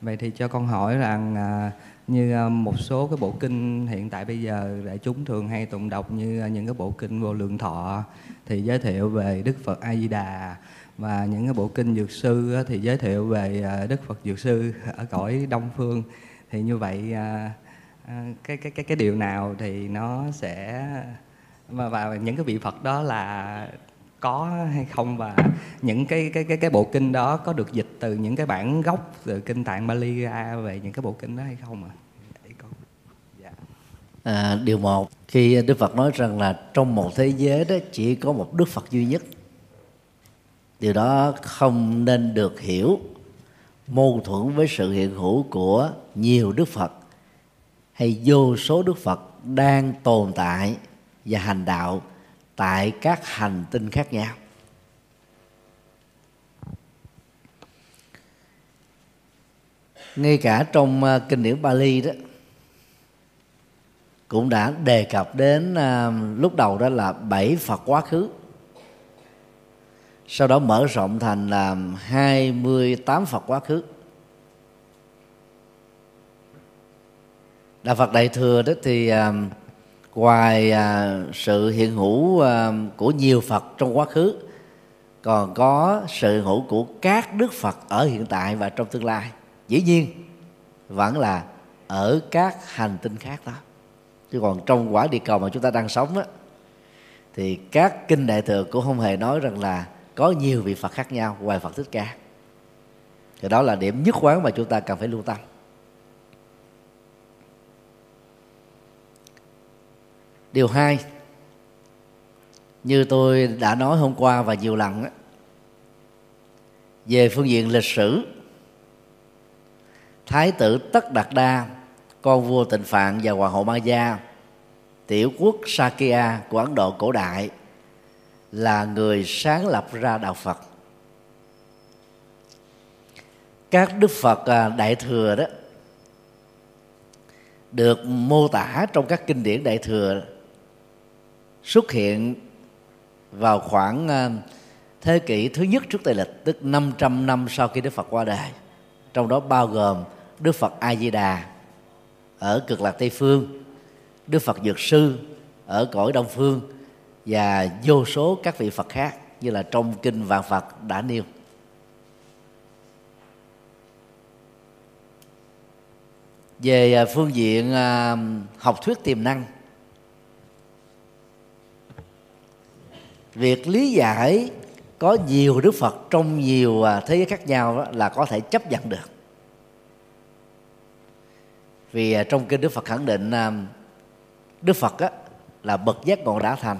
vậy thì cho con hỏi rằng à, như một số cái bộ kinh hiện tại bây giờ đại chúng thường hay tụng đọc như những cái bộ kinh vô lượng thọ thì giới thiệu về Đức Phật A Di Đà và những cái bộ kinh dược sư thì giới thiệu về à, Đức Phật dược sư ở cõi Đông phương thì như vậy à, à, cái cái cái cái điều nào thì nó sẽ và, và những cái vị Phật đó là có hay không và những cái cái cái cái bộ kinh đó có được dịch từ những cái bản gốc từ kinh tạng Bali ra về những cái bộ kinh đó hay không ạ? À? À, điều một khi Đức Phật nói rằng là trong một thế giới đó chỉ có một Đức Phật duy nhất điều đó không nên được hiểu mâu thuẫn với sự hiện hữu của nhiều Đức Phật hay vô số Đức Phật đang tồn tại và hành đạo tại các hành tinh khác nhau. Ngay cả trong à, kinh điển Bali đó cũng đã đề cập đến à, lúc đầu đó là bảy Phật quá khứ. Sau đó mở rộng thành là 28 Phật quá khứ. Đạo Phật Đại Thừa đó thì à, ngoài à, sự hiện hữu à, của nhiều phật trong quá khứ còn có sự hữu của các đức phật ở hiện tại và trong tương lai. Dĩ nhiên vẫn là ở các hành tinh khác đó chứ còn trong quả địa cầu mà chúng ta đang sống á thì các kinh đại thừa cũng không hề nói rằng là có nhiều vị phật khác nhau ngoài phật thích ca. Thì đó là điểm nhất quán mà chúng ta cần phải lưu tâm. Điều hai như tôi đã nói hôm qua và nhiều lần á, về phương diện lịch sử thái tử tất đạt đa con vua tịnh phạn và hoàng hậu ma gia tiểu quốc sakya của ấn độ cổ đại, là người sáng lập ra đạo phật. Các đức phật à, đại thừa đó, được mô tả trong các kinh điển đại thừa, xuất hiện vào khoảng à, thế kỷ thứ nhất trước Tây lịch, tức 500 năm sau khi Đức Phật qua đời. Trong đó bao gồm Đức Phật A Di Đà ở cực lạc Tây phương, Đức Phật Dược Sư ở cõi Đông phương, và vô số các vị Phật khác như là trong kinh Vạn Phật đã nêu. Về à, phương diện à, học thuyết tiềm năng, việc lý giải có nhiều đức phật trong nhiều à, thế giới khác nhau là có thể chấp nhận được vì à, trong kinh đức phật khẳng định à, đức phật á, là bậc giác ngộ đã thành.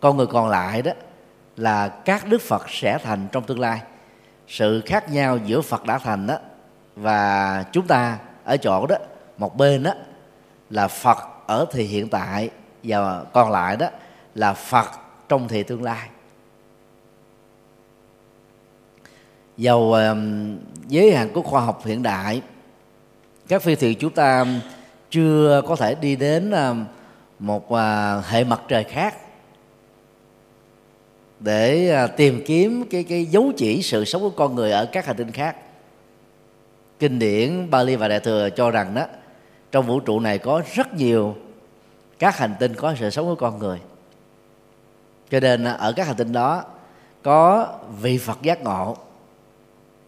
Con người còn lại đó là các đức phật sẽ thành trong tương lai. Sự khác nhau giữa phật đã thành đó và chúng ta ở chỗ đó một bên đó là phật ở thì hiện tại và còn lại đó là phật trong thì tương lai. Dầu à, giới hạn của khoa học hiện đại các phi thuyền chúng ta chưa có thể đi đến à, một à, hệ mặt trời khác để à, tìm kiếm cái cái dấu chỉ sự sống của con người ở các hành tinh khác. Kinh điển Bali và Đại thừa cho rằng đó, trong vũ trụ này có rất nhiều các hành tinh có sự sống của con người. Cho nên ở các hành tinh đó có vị phật giác ngộ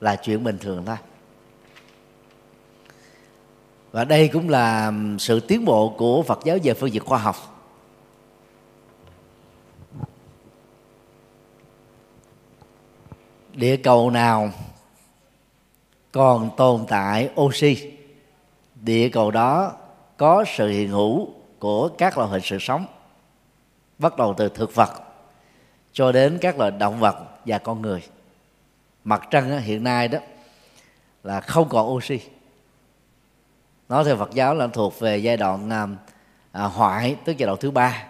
là chuyện bình thường thôi và đây cũng là sự tiến bộ của phật giáo về phương diện khoa học. Địa cầu nào còn tồn tại oxy? Địa cầu đó có sự hiện hữu của các loại hình sự sống, bắt đầu từ thực vật cho đến các loại động vật và con người. Mặt trăng hiện nay đó là không còn oxy nói theo Phật giáo là thuộc về giai đoạn à, à, hoại tức giai đoạn thứ ba.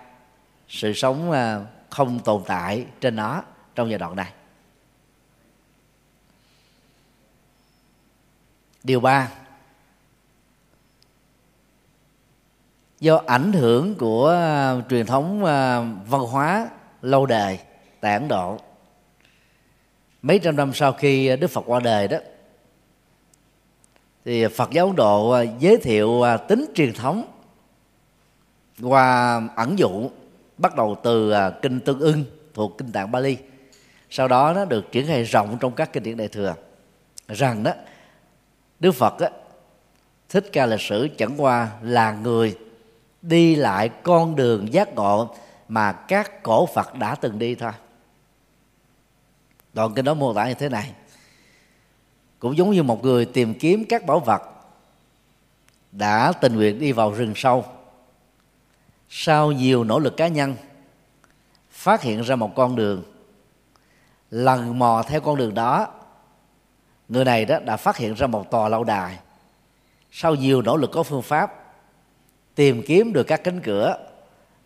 Sự sống à, không tồn tại trên nó trong giai đoạn này. Điều ba do ảnh hưởng của à, truyền thống à, văn hóa lâu đời tại ấn độ. Mấy trăm năm sau khi đức phật qua đời đó thì phật giáo ấn độ à, giới thiệu à, tính truyền thống qua ẩn dụ bắt đầu từ à, kinh tương ưng thuộc kinh tạng bali. Sau đó nó được triển khai rộng trong các kinh điển đại thừa. Rằng đó đức phật đó, thích ca lịch sử chẳng qua là người đi lại con đường giác ngộ mà các cổ phật đã từng đi thôi. Đoạn kinh đó mô tả như thế này cũng giống như một người tìm kiếm các bảo vật đã tình nguyện đi vào rừng sâu. Sau nhiều nỗ lực cá nhân phát hiện ra một con đường. Lần mò theo con đường đó người này đó đã phát hiện ra một tòa lâu đài. Sau nhiều nỗ lực có phương pháp tìm kiếm được các cánh cửa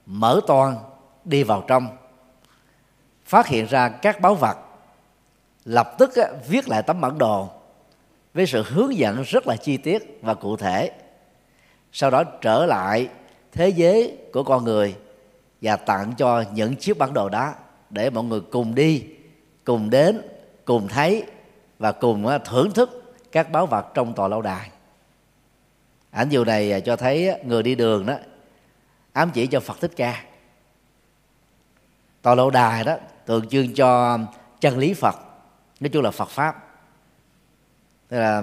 mở toan đi vào trong. Phát hiện ra các báu vật lập tức á, viết lại tấm bản đồ với sự hướng dẫn rất là chi tiết và cụ thể. Sau đó trở lại thế giới của con người và tặng cho những chiếc bản đồ đó để mọi người cùng đi, cùng đến, cùng thấy và cùng à, thưởng thức các báu vật trong tòa lâu đài. Ảnh dụ này à, cho thấy à, người đi đường đó, ám chỉ cho phật thích ca. Tòa lâu đài đó tượng trưng cho chân lý phật, nói chung là phật pháp. Tức là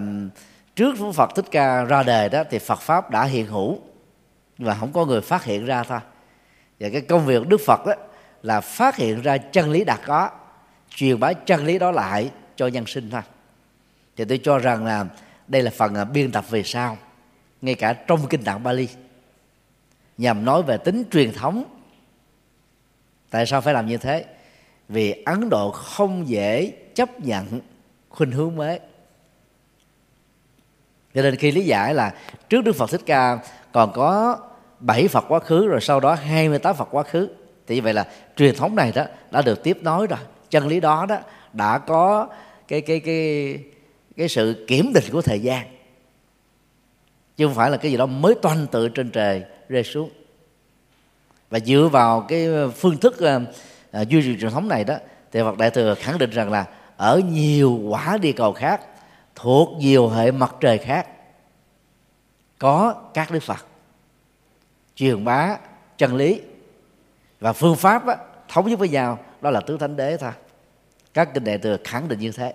trước phật thích ca ra đời đó thì phật pháp đã hiện hữu và không có người phát hiện ra thôi. Và cái công việc đức phật đó là phát hiện ra chân lý đạt có, truyền bá chân lý đó lại cho nhân sinh thôi. Thì tôi cho rằng là đây là phần à, biên tập về sau, ngay cả trong kinh tạng Bali, nhằm nói về tính truyền thống. Tại sao phải làm như thế? Vì ấn độ không dễ chấp nhận khuynh hướng mới cho nên khi lý giải là trước đức phật thích ca còn có bảy phật quá khứ rồi sau đó 28 phật quá khứ thì như vậy là truyền thống này đó đã được tiếp nối rồi. Chân lý đó đó đã có cái cái cái cái sự kiểm định của thời gian. Chứ không phải là cái gì đó mới toanh tự trên trời rơi xuống. Và dựa vào cái phương thức uh, duy trì truyền thống này đó thì Phật Đại thừa khẳng định rằng là ở nhiều quả địa cầu khác thuộc nhiều hệ mặt trời khác. Có các đức Phật truyền bá chân lý và phương pháp á, thống nhất với nhau đó là tứ thánh đế thôi. Các kinh đại thừa khẳng định như thế.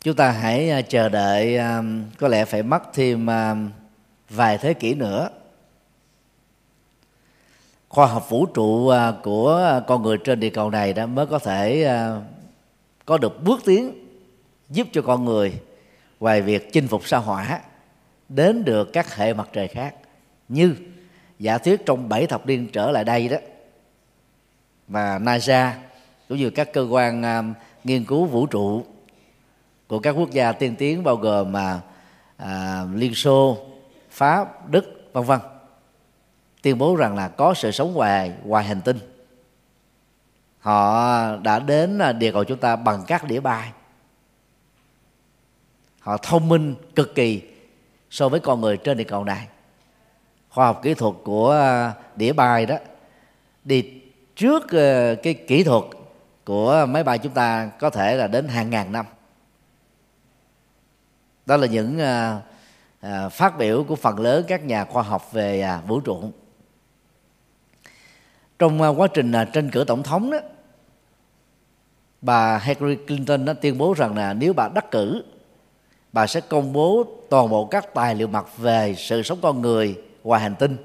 Chúng ta hãy à, chờ đợi à, có lẽ phải mất thêm à, vài thế kỷ nữa khoa học vũ trụ à, của à, con người trên địa cầu này đã mới có thể à, có được bước tiến giúp cho con người ngoài việc chinh phục sao hỏa đến được các hệ mặt trời khác. Như giả thuyết trong bảy thập niên trở lại đây đó và NASA cũng như các cơ quan nghiên cứu vũ trụ của các quốc gia tiên tiến bao gồm mà uh, liên xô pháp đức vân vân tuyên bố rằng là có sự sống ngoài ngoài hành tinh. Họ đã đến à, địa cầu chúng ta bằng các đĩa bay. Họ thông minh, cực kỳ so với con người trên địa cầu này. Khoa học kỹ thuật của à, đĩa bay đó, đi trước à, cái kỹ thuật của máy bay chúng ta có thể là đến hàng ngàn năm. Đó là những phát biểu của phần lớn các nhà khoa học về vũ trụ trong à, quá trình à, tranh cử tổng thống đó, bà Hillary Clinton đã tuyên bố rằng là nếu bà đắc cử, bà sẽ công bố toàn bộ các tài liệu mật về sự sống con người, ngoài hành tinh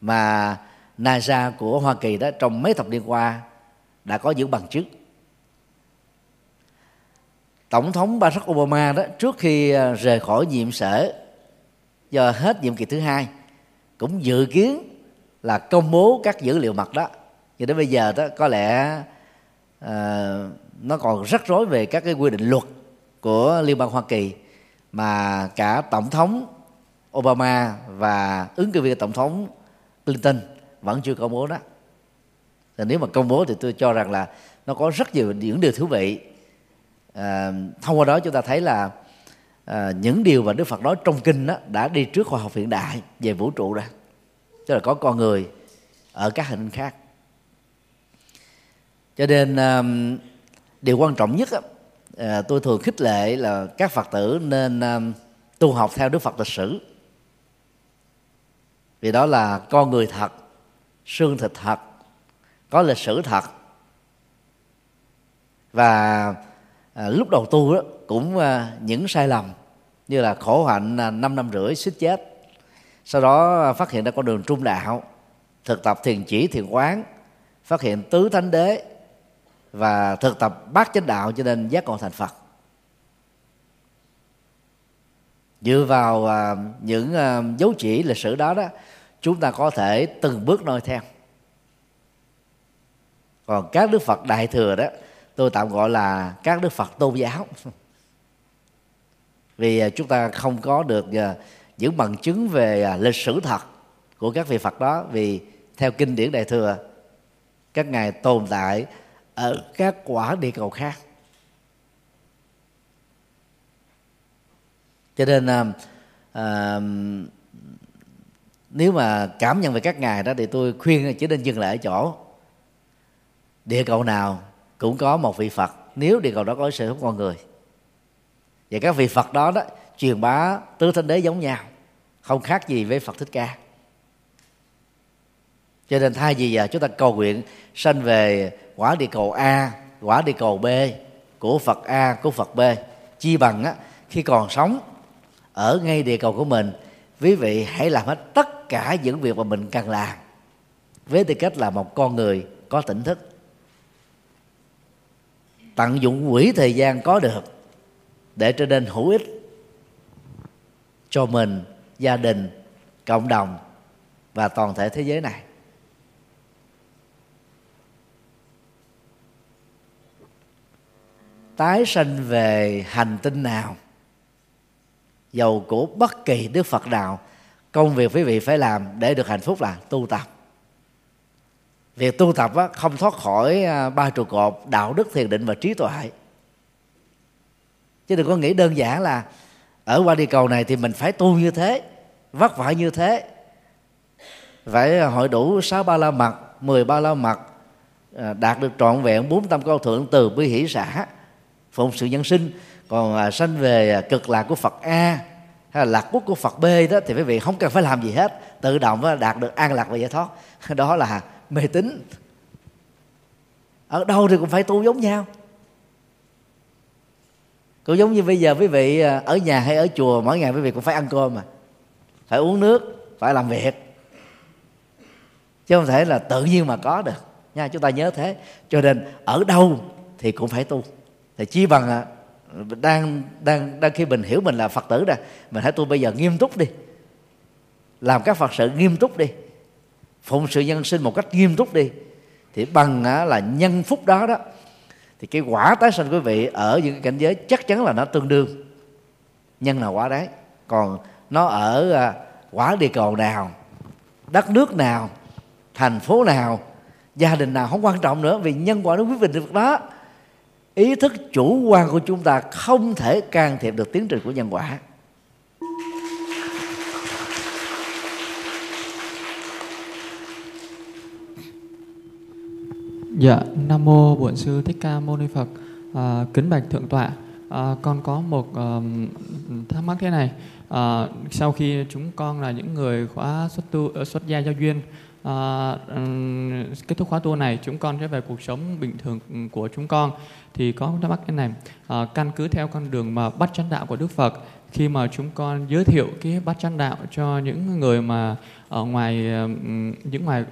mà NASA của Hoa Kỳ đó trong mấy thập niên qua đã có những bằng chứng tổng thống Barack Obama đó, trước khi à, rời khỏi nhiệm sở do hết nhiệm kỳ thứ hai, cũng dự kiến là công bố các dữ liệu mật đó cho đến bây giờ đó có lẽ uh, nó còn rắc rối về các cái quy định luật của liên bang Hoa Kỳ mà cả tổng thống Obama và ứng cử viên tổng thống Clinton vẫn chưa công bố đó. Thì nếu mà công bố thì tôi cho rằng là nó có rất nhiều những điều thú vị à, thông qua đó chúng ta thấy là à, những điều mà đức phật nói trong kinh đó đã đi trước khoa học hiện đại về vũ trụ rồi tức là có con người ở các hành khác. Cho nên um, điều quan trọng nhất à, tôi thường khích lệ là các phật tử nên um, tu học theo đức phật lịch sử. Vì đó là con người thật xương thịt thật có lịch sử thật. Và à, lúc đầu tu đó cũng à, những sai lầm như là khổ hạnh à, 5 năm rưỡi suýt chết sau đó à, phát hiện ra con đường trung đạo, thực tập thiền chỉ, thiền quán, phát hiện tứ thánh đế và thực tập bát chánh đạo, cho nên giác ngộ thành phật. Dựa vào à, những à, dấu chỉ lịch sử đó đó, chúng ta có thể từng bước noi theo. Còn các đức phật đại thừa đó, tôi tạm gọi là các đức phật tôn giáo. Vì chúng ta không có được những bằng chứng về à, lịch sử thật của các vị phật đó. Vì theo kinh điển đại thừa các ngài tồn tại ở các quả địa cầu khác. Cho nên à, à, nếu mà cảm nhận về các ngài đó thì tôi khuyên chỉ nên dừng lại ở chỗ. Địa cầu nào cũng có một vị phật. Nếu địa cầu đó có sự hút con người. Và các vị phật đó đó truyền bá tứ thánh đế giống nhau, không khác gì với phật thích ca. Cho nên thay vì giờ chúng ta cầu nguyện sanh về quả địa cầu a, quả địa cầu b của phật a, của phật b, chi bằng á, khi còn sống ở ngay địa cầu của mình, quý vị hãy làm hết tất cả những việc mà mình cần làm. Với tư cách là một con người có tỉnh thức, tận dụng quỹ thời gian có được để trở nên hữu ích cho mình gia đình cộng đồng và toàn thể thế giới này. Tái sanh về hành tinh nào? Dầu của bất kỳ đức phật nào công việc quý vị phải làm để được hạnh phúc là tu tập. Việc tu tập á, không thoát khỏi à, ba trụ cột đạo đức thiền định và trí tuệ. Chứ đừng có nghĩ đơn giản là ở qua đi cầu này thì mình phải tu như thế vất vả như thế. Phải hội đủ sáu ba la mật, mười ba la mật à, đạt được trọn vẹn bốn tâm cao thượng từ bi hỷ xã, phụng sự nhân sinh. Còn à, sanh về à, cực lạc của phật a hay là lạc quốc của phật b đó thì quý vị không cần phải làm gì hết, tự động đạt được an lạc và giải thoát. Đó là mê tín. Ở đâu thì cũng phải tu giống nhau cũng giống như bây giờ quý vị à, ở nhà hay ở chùa, mỗi ngày quý vị cũng phải ăn cơm mà. Phải uống nước, phải làm việc. Chứ không thể là tự nhiên mà có được. Nha, chúng ta nhớ thế. Cho nên ở đâu thì cũng phải tu. Thì chi bằng à, đang đang đang khi mình hiểu mình là phật tử nè, mình hãy tu bây giờ nghiêm túc đi. Làm các phật sự nghiêm túc đi. Phụng sự nhân sinh một cách nghiêm túc đi. Thì bằng à, là nhân phúc đó đó thì cái quả tái sanh quý vị ở những cái cảnh giới chắc chắn là nó tương đương. Nhân nào quả đấy còn nó ở à, quả địa cầu nào, đất nước nào, thành phố nào, gia đình nào không quan trọng nữa, vì nhân quả nó quyết định được đó. Ý thức chủ quan của chúng ta không thể can thiệp được tiến trình của nhân quả. Dạ, Nam mô Bổn sư Thích Ca Mâu Ni Phật. À, kính bạch thượng tọa, à, con có một um, thắc mắc thế này. À, sau khi chúng con là những người khóa xuất tu ờ, xuất gia giao duyên à, um, kết thúc khóa tu này, chúng con sẽ về cuộc sống bình thường của chúng con. Thì có thắc mắc thế này, à, căn cứ theo con đường mà bắt chánh đạo của Đức Phật, khi mà chúng con giới thiệu cái bắt chánh đạo cho những người mà ở ngoài những ngoài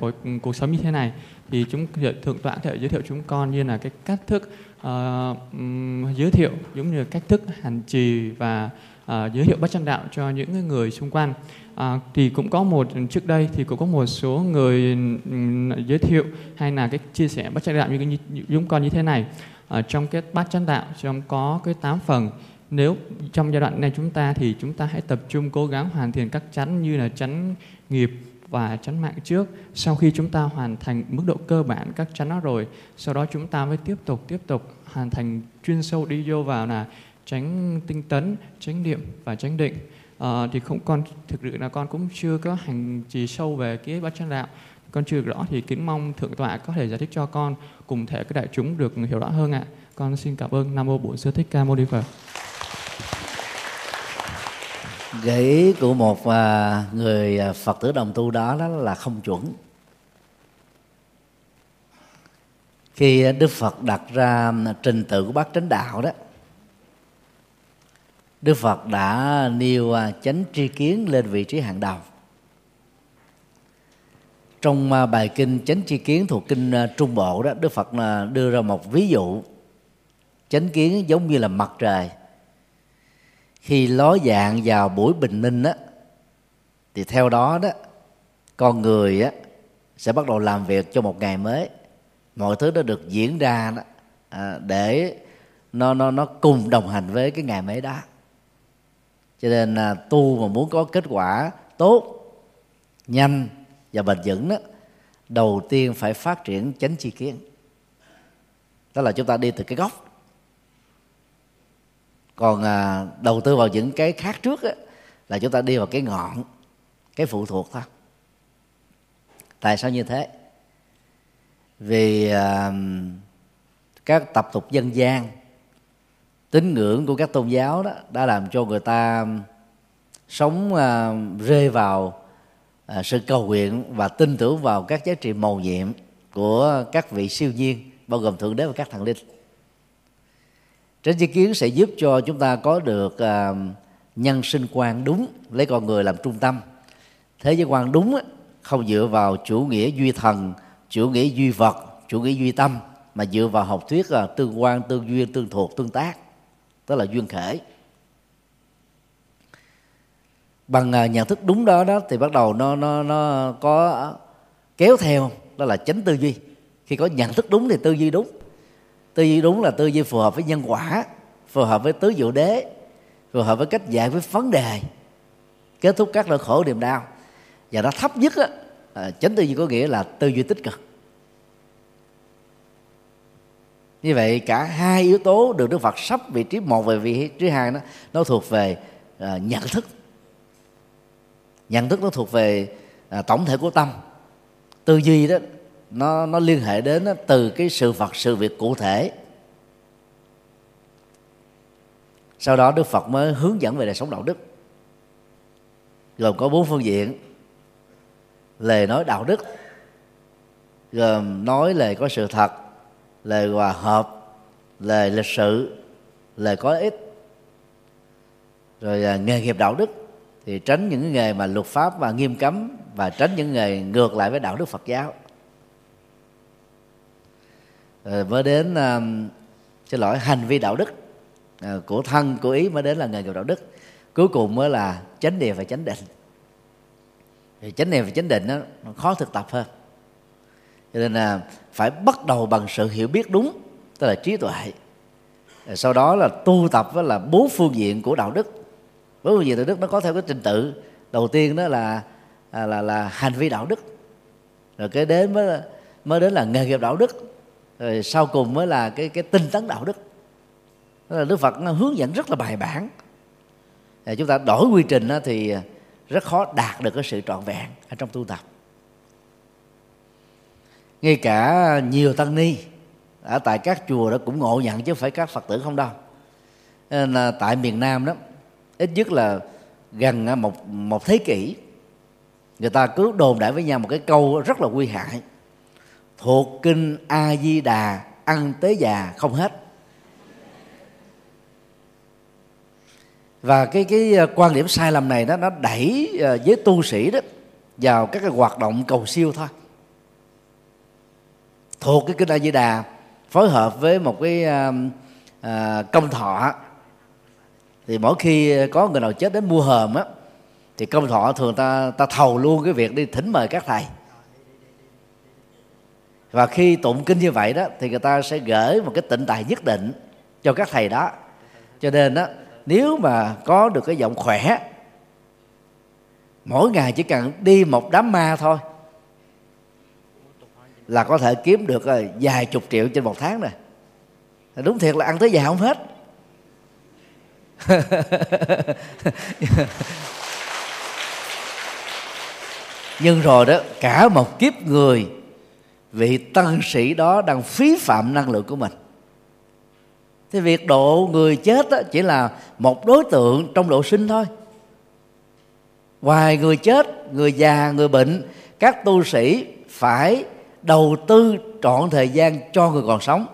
cuộc sống như thế này thì chúng thượng tọa thể giới thiệu chúng con như là cái cách thức uh, giới thiệu giống như cách thức hành trì và uh, giới thiệu bát chánh đạo cho những người xung quanh. Uh, thì cũng có một ừ, trước đây thì cũng có một số người um, giới thiệu hay là cái chia sẻ bát chánh đạo như, như, như chúng con như thế này. Uh, trong cái bát chánh đạo trong có cái tám phần. Nếu trong giai đoạn này chúng ta thì chúng ta hãy tập trung cố gắng hoàn thiện các chánh như là chánh nghiệp và chánh mạng trước. Sau khi chúng ta hoàn thành mức độ cơ bản các chánh đó rồi sau đó chúng ta mới tiếp tục tiếp tục hoàn thành chuyên sâu đi vô vào là tránh tinh tấn tránh niệm và tránh định. À, thì không con thực sự là con cũng chưa có hành trì sâu về cái bát chánh đạo. Con chưa rõ thì kính mong thượng tọa có thể giải thích cho con cùng thể các đại chúng được hiểu rõ hơn ạ. Con xin cảm ơn nam mô bổn sư thích ca mâu ni phật gợi ý của một à, người à, phật tử đồng tu đó đó là không chuẩn. Khi đức phật đặt ra trình tự của bát chánh đạo đó, đức phật đã nêu à, chánh tri kiến lên vị trí hàng đầu. Trong bài kinh chánh tri kiến thuộc kinh trung bộ đó, đức phật đưa ra một ví dụ chánh kiến giống như là mặt trời khi ló dạng vào buổi bình minh á thì theo đó đó con người á sẽ bắt đầu làm việc cho một ngày mới. Mọi thứ nó được diễn ra đó, à, để nó nó nó cùng đồng hành với cái ngày mới đó. Cho nên là tu mà muốn có kết quả tốt nhanh và bền vững đó đầu tiên phải phát triển chánh chi kiến. Đó là chúng ta đi từ cái gốc còn à, đầu tư vào những cái khác trước á, là chúng ta đi vào cái ngọn cái phụ thuộc thôi. Tại sao như thế? Vì à, các tập tục dân gian tín ngưỡng của các tôn giáo đó đã làm cho người ta sống à, rơi vào à, sự cầu nguyện và tin tưởng vào các giá trị màu nhiệm của các vị siêu nhiên bao gồm thượng đế và các thần linh tránh tri kiến sẽ giúp cho chúng ta có được uh, nhân sinh quan đúng lấy con người làm trung tâm. Thế giới quan đúng không dựa vào chủ nghĩa duy thần chủ nghĩa duy vật chủ nghĩa duy tâm mà dựa vào học thuyết là tương quan tương duyên tương thuộc tương tác tức là duyên khởi bằng à, nhận thức đúng đó đó thì bắt đầu nó nó nó có kéo theo đó là chánh tư duy. Khi có nhận thức đúng thì tư duy đúng tư duy đúng là tư duy phù hợp với nhân quả phù hợp với tứ diệu đế phù hợp với cách giải quyết vấn đề kết thúc các nỗi khổ niềm đau. Và nó thấp nhất á, à, chánh tư duy có nghĩa là tư duy tích cực. Như vậy cả hai yếu tố được đức phật sắp vị trí một về vị trí hai nó nó thuộc về à, nhận thức. Nhận thức nó thuộc về à, tổng thể của tâm. Tư duy đó nó nó liên hệ đến từ cái sự vật sự việc cụ thể. Sau đó đức phật mới hướng dẫn về đời sống đạo đức. Gồm có bốn phương diện. Lời nói đạo đức gồm nói lời có sự thật lời hòa hợp lời lịch sự lời có ích. Rồi à, nghề nghiệp đạo đức thì tránh những nghề mà luật pháp và nghiêm cấm và tránh những nghề ngược lại với đạo đức Phật giáo rồi mới đến uh, xin lỗi hành vi đạo đức. Uh, của thân của ý mới đến là nghề nghiệp đạo đức. Cuối cùng mới là chánh niệm và chánh định. Thì chánh niệm và chánh định đó, nó khó thực tập hơn. Cho nên là phải bắt đầu bằng sự hiểu biết đúng tức là trí tuệ. Rồi sau đó là tu tập với là bốn phương diện của đạo đức. Bốn phương diện đạo đức nó có theo cái trình tự. Đầu tiên đó là là là, là hành vi đạo đức. Rồi cái đến mới mới đến là nghề nghiệp đạo đức rồi sau cùng mới là cái cái tinh tấn đạo đức. Đó là đức phật nó hướng dẫn rất là bài bản. Rồi chúng ta đổi quy trình đó thì rất khó đạt được cái sự trọn vẹn ở trong tu tập. Ngay cả nhiều tăng ni ở tại các chùa đó cũng ngộ nhận chứ không phải các phật tử không đâu. Nên là tại miền nam đó, ít nhất là gần à, một một thế kỷ, người ta cứ đồn đại với nhau một cái câu rất là nguy hại thuộc kinh a di đà ăn tới già không hết. Và cái cái ờ, quan điểm sai lầm này đó nó đẩy ờ, với tu sĩ đó vào các cái hoạt động cầu siêu thôi. Thuộc cái kinh a di đà phối hợp với một cái à, công thọ. Thì mỗi khi có người nào chết đến mua hòm á thì công thọ thường ta ta thầu luôn cái việc đi thỉnh mời các thầy và khi tụng kinh như vậy đó, thì người ta sẽ gửi một cái tịnh tài nhất định cho các thầy đó. Cho nên đó, nếu mà có được cái giọng khỏe, mỗi ngày chỉ cần đi một đám ma thôi, là có thể kiếm được ờ, vài chục triệu trên một tháng này đúng thiệt là ăn tới già không hết. Nhưng rồi đó, cả một kiếp người vị tăng sĩ đó đang phí phạm năng lượng của mình. Thì việc độ người chết đó chỉ là một đối tượng trong độ sinh thôi. Ngoài người chết, người già, người bệnh, các tu sĩ phải đầu tư trọn thời gian cho người còn sống.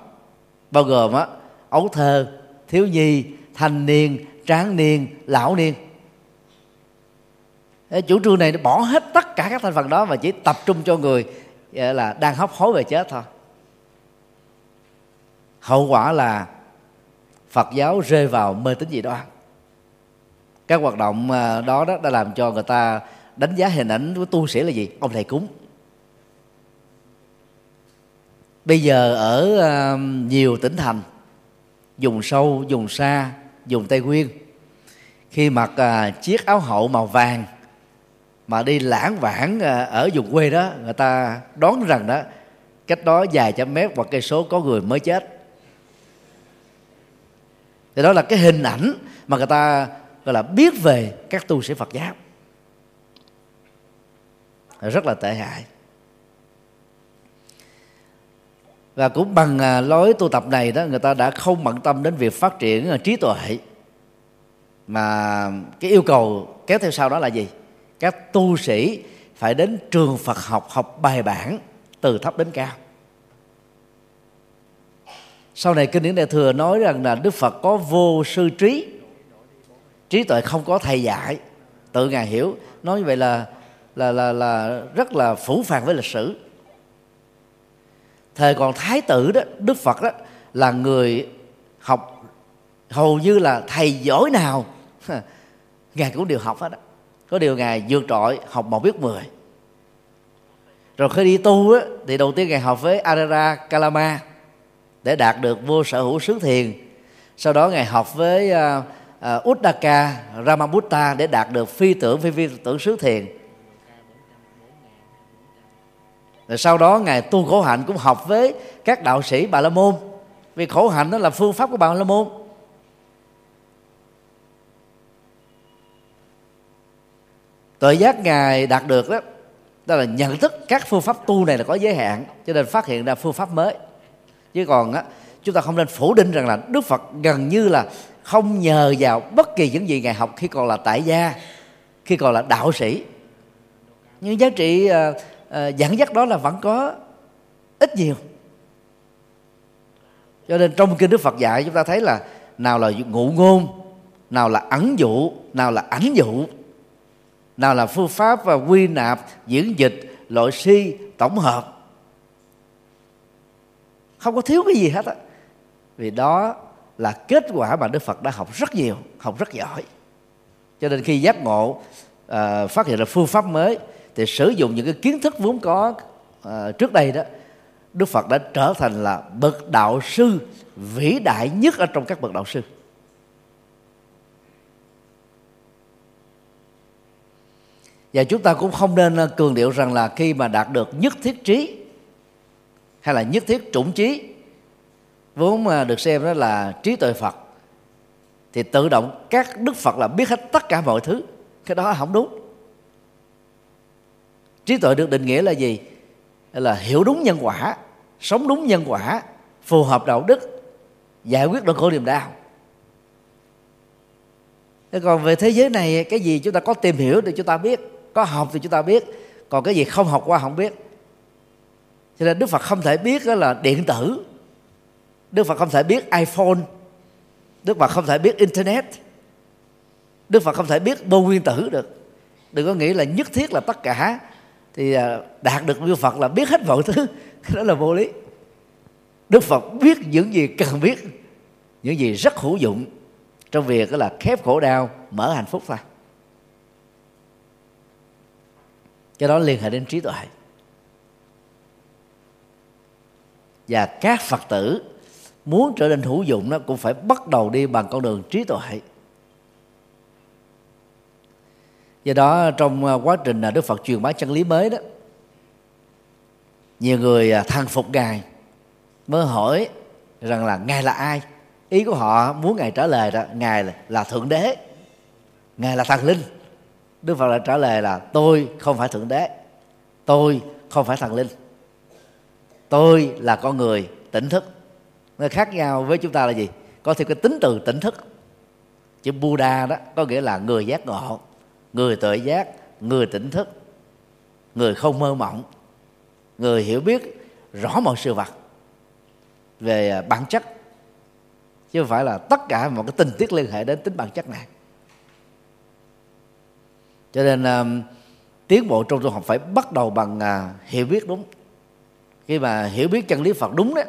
Bao gồm á, ấu thơ, thiếu nhi, thanh niên, tráng niên, lão niên. Chủ trương này nó bỏ hết tất cả các thành phần đó và chỉ tập trung cho người là đang hấp hối về chết thôi. Hậu quả là phật giáo rơi vào mê tín dị đoan. Các hoạt động ờ, đó đó đã làm cho người ta đánh giá hình ảnh của tu sĩ là gì? Ông thầy cúng. Bây giờ ở ờ, nhiều tỉnh thành dùng sâu dùng xa dùng tây nguyên, khi mặc ờ, chiếc áo hậu màu vàng mà đi lãng vãng ờ, ở vùng quê đó, người ta đoán rằng đó, cách đó vài trăm mét hoặc cây số có người mới chết. Thì đó là cái hình ảnh mà người ta, gọi là, biết về các tu sĩ Phật giáo. Rất là tệ hại. Và cũng bằng ờ, lối tu tập này đó, người ta đã không bận tâm đến việc phát triển ờ, trí tuệ. Mà cái yêu cầu kéo theo sau đó là gì? Các tu sĩ phải đến trường Phật học học bài bản từ thấp đến cao. Sau này kinh điển đại thừa nói rằng là đức phật có vô sư trí trí tuệ không có thầy dạy. Tự ngài hiểu, nói như vậy là là là là rất là phủ phàng với lịch sử. Thời còn thái tử đó, đức phật đó, là người học, hầu như là thầy giỏi nào, ngài cũng đều học hết đó có điều ngài vượt trội học một biết mười. Rồi khi đi tu á, thì đầu tiên ngài học với Arara Kalama để đạt được vô sở hữu xứ thiền. Sau đó ngài học với ờ, ờ, uh, uh, Uddaka Ramabutta để đạt được phi tưởng phi phi tưởng xứ thiền. Rồi sau đó ngài tu khổ hạnh cũng học với các đạo sĩ bà la môn. Vì khổ hạnh đó là phương pháp của bà la môn. Tội giác ngài đạt được đó đó là nhận thức các phương pháp tu này là có giới hạn cho nên phát hiện ra phương pháp mới. Chứ còn á chúng ta không nên phủ định rằng là đức phật gần như là không nhờ vào bất kỳ những gì ngài học khi còn là tại gia khi còn là đạo sĩ. Nhưng giá trị uh, uh, dẫn dắt đó là vẫn có ít nhiều. Cho nên trong kinh đức phật dạy chúng ta thấy là nào là ngụ ngôn nào là ẩn dụ nào là ảnh dụ nào là phương pháp và quy nạp diễn dịch loại si tổng hợp. Không có thiếu cái gì hết á. Vì đó là kết quả mà đức phật đã học rất nhiều học rất giỏi. Cho nên khi giác ngộ uh, phát hiện ra phương pháp mới thì sử dụng những cái kiến thức vốn có uh, trước đây đó đức phật đã trở thành là bậc đạo sư vĩ đại nhất ở trong các bậc đạo sư. Và chúng ta cũng không nên ờ, cường điệu rằng là khi mà đạt được nhất thiết trí, hay là nhất thiết chủng trí, vốn mà được xem đó là trí tuệ phật, thì tự động các đức phật là biết hết tất cả mọi thứ. Cái đó không đúng. Trí tuệ được định nghĩa là gì? Là hiểu đúng nhân quả, sống đúng nhân quả, phù hợp đạo đức, giải quyết nỗi khổ niềm đau. Thế còn về thế giới này, cái gì chúng ta có tìm hiểu thì chúng ta biết? Có học thì chúng ta biết, còn cái gì không học qua không biết. Cho nên đức phật không thể biết đó là điện tử. Đức phật không thể biết iphone. Đức phật không thể biết internet. Đức phật không thể biết bô nguyên tử được. Đừng có nghĩ là nhất thiết là tất cả thì à, đạt được như phật là biết hết mọi thứ. Đó là vô lý. Đức phật biết những gì cần biết, những gì rất hữu dụng trong việc đó là khép khổ đau, mở hạnh phúc thôi cái đó liên hệ đến trí tuệ. Và các phật tử muốn trở nên hữu dụng nó cũng phải bắt đầu đi bằng con đường trí tuệ. Do đó trong à, quá trình à, đức phật truyền bá chân lý mới đó nhiều người à, thăng phục ngài mới hỏi rằng là ngài là ai? Ý của họ muốn ngài trả lời đó ngài là, là thượng đế ngài là thần linh đức phật lại trả lời là, tôi không phải thượng đế, tôi không phải thần linh. Tôi là con người tỉnh thức. Nó khác nhau với chúng ta là gì? Có thêm cái tính từ tỉnh thức. Chữ Buddha đó có nghĩa là người giác ngộ, người tự giác, người tỉnh thức, người không mơ mộng, người hiểu biết rõ mọi sự vật về bản chất, chứ không phải là tất cả một cái tình tiết liên hệ đến tính bản chất này cho nên um, tiến bộ trong tu học phải bắt đầu bằng uh, hiểu biết đúng. Khi mà hiểu biết chân lý Phật đúng đó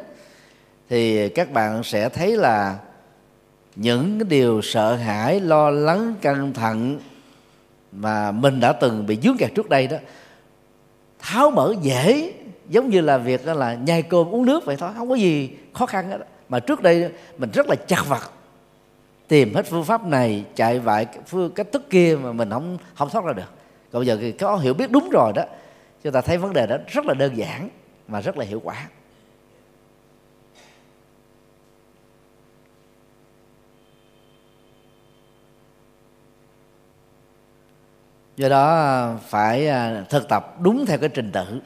thì các bạn sẽ thấy là những cái điều sợ hãi lo lắng căng thẳng mà mình đã từng bị dướng kẹt trước đây đó tháo mở dễ giống như là việc đó là nhai cơm uống nước vậy thôi không có gì khó khăn hết mà trước đây mình rất là chặt vật tìm hết phương pháp này, chạy vại phương cách thức kia mà mình không không thoát ra được. Còn bây giờ thì có hiểu biết đúng rồi đó chúng ta thấy vấn đề đó rất là đơn giản mà rất là hiệu quả. Do đó à, phải à, thực tập đúng theo cái trình tự.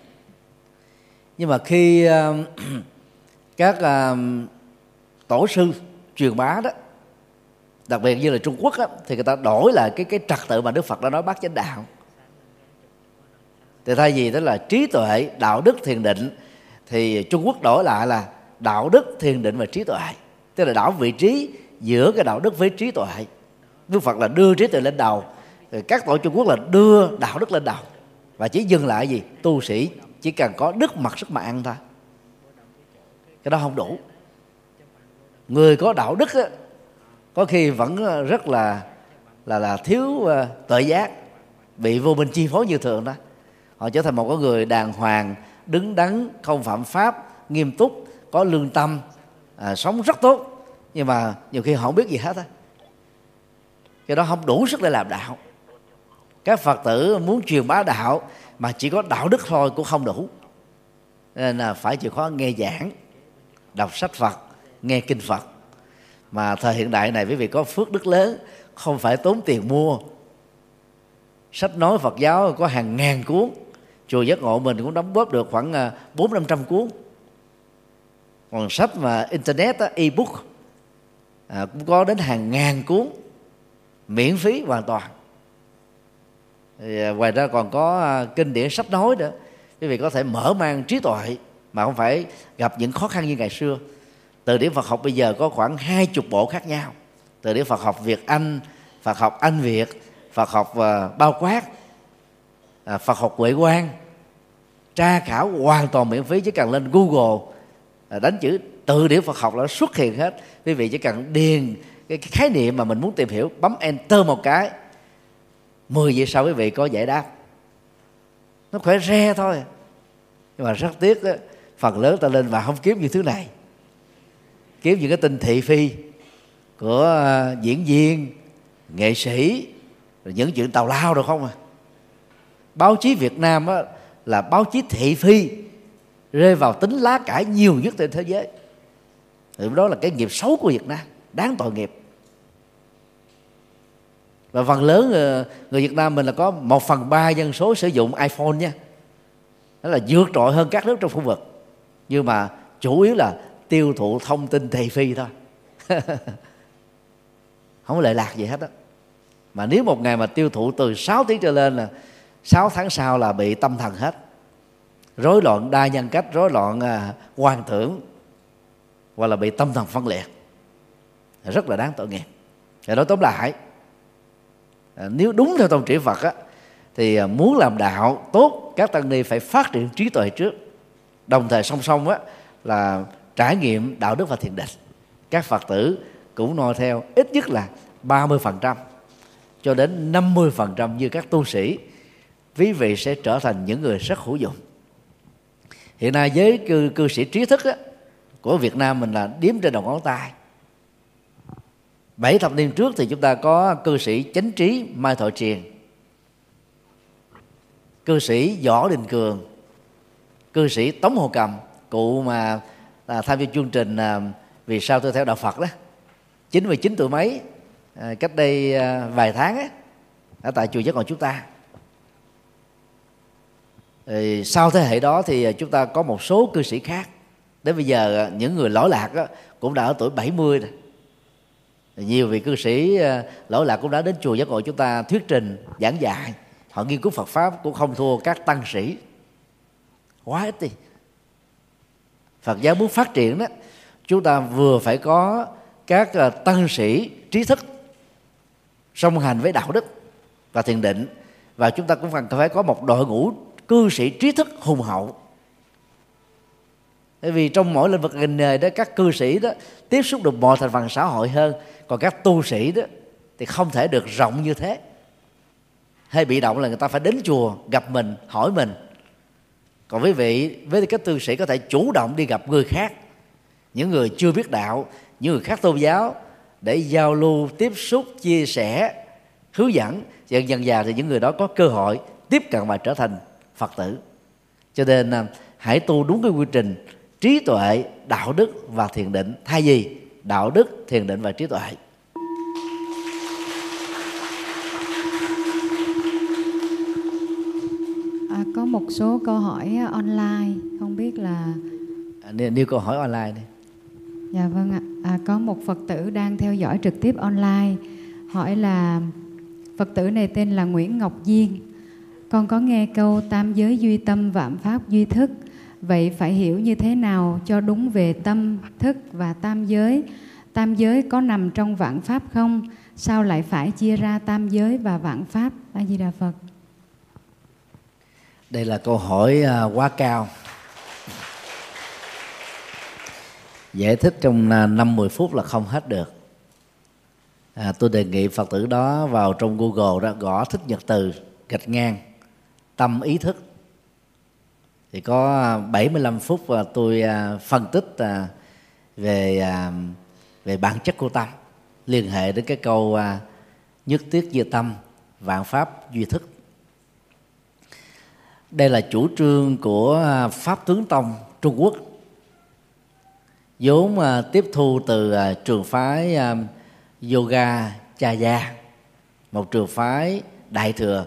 Nhưng mà khi à, các tổ sư, truyền bá đó đặc biệt như là Trung Quốc á, thì người ta đổi lại cái cái trật tự mà Đức Phật đã nói bát chánh đạo. Thì thay vì đó là trí tuệ đạo đức thiền định thì Trung Quốc đổi lại là đạo đức thiền định và trí tuệ. Tức là đảo vị trí giữa cái đạo đức với trí tuệ. Đức Phật là đưa trí tuệ lên đầu các tổ Trung Quốc là đưa đạo đức lên đầu. Và chỉ dừng lại gì? Tu sĩ chỉ cần có đức mặt sức mà ăn thôi. Cái đó không đủ. Người có đạo đức á, có khi vẫn ờ, rất là là là thiếu ờ, uh, tự giác bị vô minh chi phối như thường đó. Họ trở thành một cái người đàng hoàng đứng đắn không phạm pháp nghiêm túc có lương tâm à, sống rất tốt. Nhưng mà nhiều khi họ không biết gì hết á. Cái đó không đủ sức để làm đạo. Các phật tử muốn truyền bá đạo mà chỉ có đạo đức thôi cũng không đủ. Nên là phải chịu khó nghe giảng đọc sách phật nghe kinh phật mà thời hiện đại này quý vị có phước đức lớn không phải tốn tiền mua. Sách nói phật giáo có hàng ngàn cuốn. Chùa giác ngộ mình cũng đóng góp được khoảng à, bốn năm trăm cuốn. Còn sách mà internet ebook à, cũng có đến hàng ngàn cuốn miễn phí hoàn toàn. Thì à, ngoài ra còn có à, kinh điển sách nói nữa. Quý vị có thể mở mang trí tuệ mà không phải gặp những khó khăn như ngày xưa từ điển Phật học bây giờ có khoảng hai chục bộ khác nhau. Từ điển Phật học Việt Anh Phật học Anh Việt Phật học uh, bao quát uh, Phật học Huệ Quang. Tra khảo hoàn toàn miễn phí chỉ cần lên Google uh, đánh chữ từ điển Phật học là xuất hiện hết. Quý vị chỉ cần điền cái, cái khái niệm mà mình muốn tìm hiểu bấm enter một cái 10 giây sau quý vị có giải đáp. Nó khỏe re thôi. Nhưng mà rất tiếc đó, phần lớn ta lên và không kiếm như thứ này kiếm những cái tin thị phi của ờ, diễn viên nghệ sĩ những chuyện tào lao được không à? Báo chí Việt Nam á, là báo chí thị phi rơi vào tính lá cải nhiều nhất trên thế giới. Thì đó là cái nghiệp xấu của Việt Nam đáng tội nghiệp. Và phần lớn ờ, người Việt Nam mình là có một phần ba dân số sử dụng iPhone nha. Đó là vượt trội hơn các nước trong khu vực. Nhưng mà chủ yếu là tiêu thụ thông tin thị phi thôi. Không có lệ lạc gì hết đó. mà nếu một ngày mà tiêu thụ từ 6 tiếng trở lên là 6 tháng sau là bị tâm thần hết. Rối loạn đa nhân cách rối loạn à, quan tưởng hoặc là bị tâm thần phân liệt. Rất là đáng tội nghiệp. Và nói tóm lại à, nếu đúng theo tông trị Phật á thì à, muốn làm đạo tốt các tăng ni phải phát triển trí tuệ trước. Đồng thời song song á là trải nghiệm đạo đức và thiền định. Các phật tử cũng noi theo ít nhất là 30% cho đến 50% như các tu sĩ. Quý vị sẽ trở thành những người rất hữu dụng. Hiện nay giới cư, cư sĩ trí thức á, của Việt Nam mình là điếm trên đầu ngón tay. Bảy thập niên trước thì chúng ta có cư sĩ chánh trí mai thọ triền cư sĩ võ đình cường cư sĩ tống hồ cầm cụ mà là tham gia chương trình à, vì sao tôi theo đạo phật đó. Chín mươi chín tuổi mấy à, cách đây à, vài tháng á, ở tại chùa giác ngộ chúng ta. Thì sau thế hệ đó thì chúng ta có một số cư sĩ khác. Đến bây giờ à, những người lỗi lạc đó, cũng đã ở tuổi 70 rồi. Nhiều vị cư sĩ à, lỗi lạc cũng đã đến chùa giác ngộ chúng ta thuyết trình giảng dạy. Họ nghiên cứu Phật pháp cũng không thua các tăng sĩ. Quá ít đi. Phật giáo muốn phát triển đó, chúng ta vừa phải có các ờ, tăng sĩ trí thức song hành với đạo đức và thiền định. Và chúng ta cũng cần phải có một đội ngũ cư sĩ trí thức hùng hậu. Bởi vì trong mỗi lĩnh vực ngành nghề đó, các cư sĩ đó tiếp xúc được mọi thành phần xã hội hơn, còn các tu sĩ đó thì không thể được rộng như thế. Hay bị động là người ta phải đến chùa gặp mình, hỏi mình còn quý vị, với các tu sĩ có thể chủ động đi gặp người khác, những người chưa biết đạo, những người khác tôn giáo, để giao lưu, tiếp xúc, chia sẻ, hướng dẫn. Dần dần già thì những người đó có cơ hội tiếp cận và trở thành phật tử. Cho nên à, hãy tu đúng cái quy trình trí tuệ, đạo đức và thiền định. Thay vì đạo đức, thiền định và trí tuệ. À, có một số câu hỏi online không biết là à, nêu câu hỏi online đi. Dạ vâng ạ. À, có một phật tử đang theo dõi trực tiếp online hỏi là phật tử này tên là nguyễn ngọc diên. Con có nghe câu tam giới duy tâm vạn pháp duy thức. Vậy phải hiểu như thế nào cho đúng về tâm thức và tam giới? Tam giới có nằm trong vạn pháp không? Sao lại phải chia ra tam giới và vạn pháp? A di đà phật đây là câu hỏi à, quá cao. Giải thích trong à, năm mười phút là không hết được. À, tôi đề nghị phật tử đó vào trong google đó gõ thích nhật từ gạch ngang tâm ý thức. Thì có à, 75 phút và tôi phân tích về về bản chất của tâm liên hệ đến cái câu nhất tiết duy tâm vạn pháp duy thức đây là chủ trương của à, pháp tướng tông, trung quốc. Vốn à, tiếp thu từ à, trường phái yoga cha gia một trường phái đại thừa.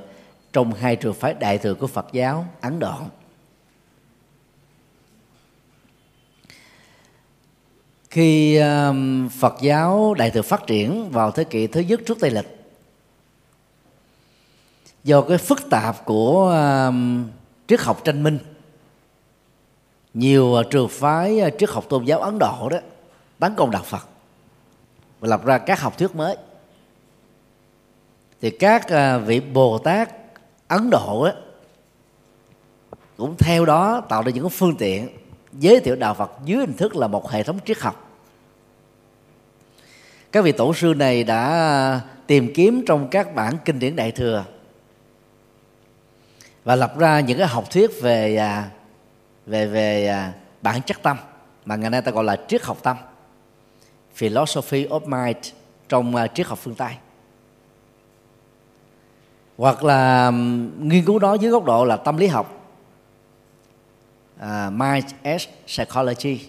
Trong hai trường phái đại thừa của phật giáo, ấn độ. Khi Phật giáo Đại thừa phát triển vào thế kỷ thứ nhất trước Tây lịch do cái phức tạp của um, triết học tranh minh. Nhiều à, trường phái uh, triết học tôn giáo Ấn Độ đó tấn công đạo Phật và lập ra các học thuyết mới. Thì các uh, vị Bồ Tát Ấn Độ đó, cũng theo đó tạo ra những phương tiện giới thiệu đạo Phật dưới hình thức là một hệ thống triết học. Các vị tổ sư này đã tìm kiếm trong các bản kinh điển đại thừa và lập ra những cái học thuyết về à, về về à, bản chất tâm mà ngày nay ta gọi là triết học tâm philosophy of mind trong à, triết học phương tây. Hoặc là nghiên cứu đó dưới góc độ là tâm lý học uh, mind as psychology.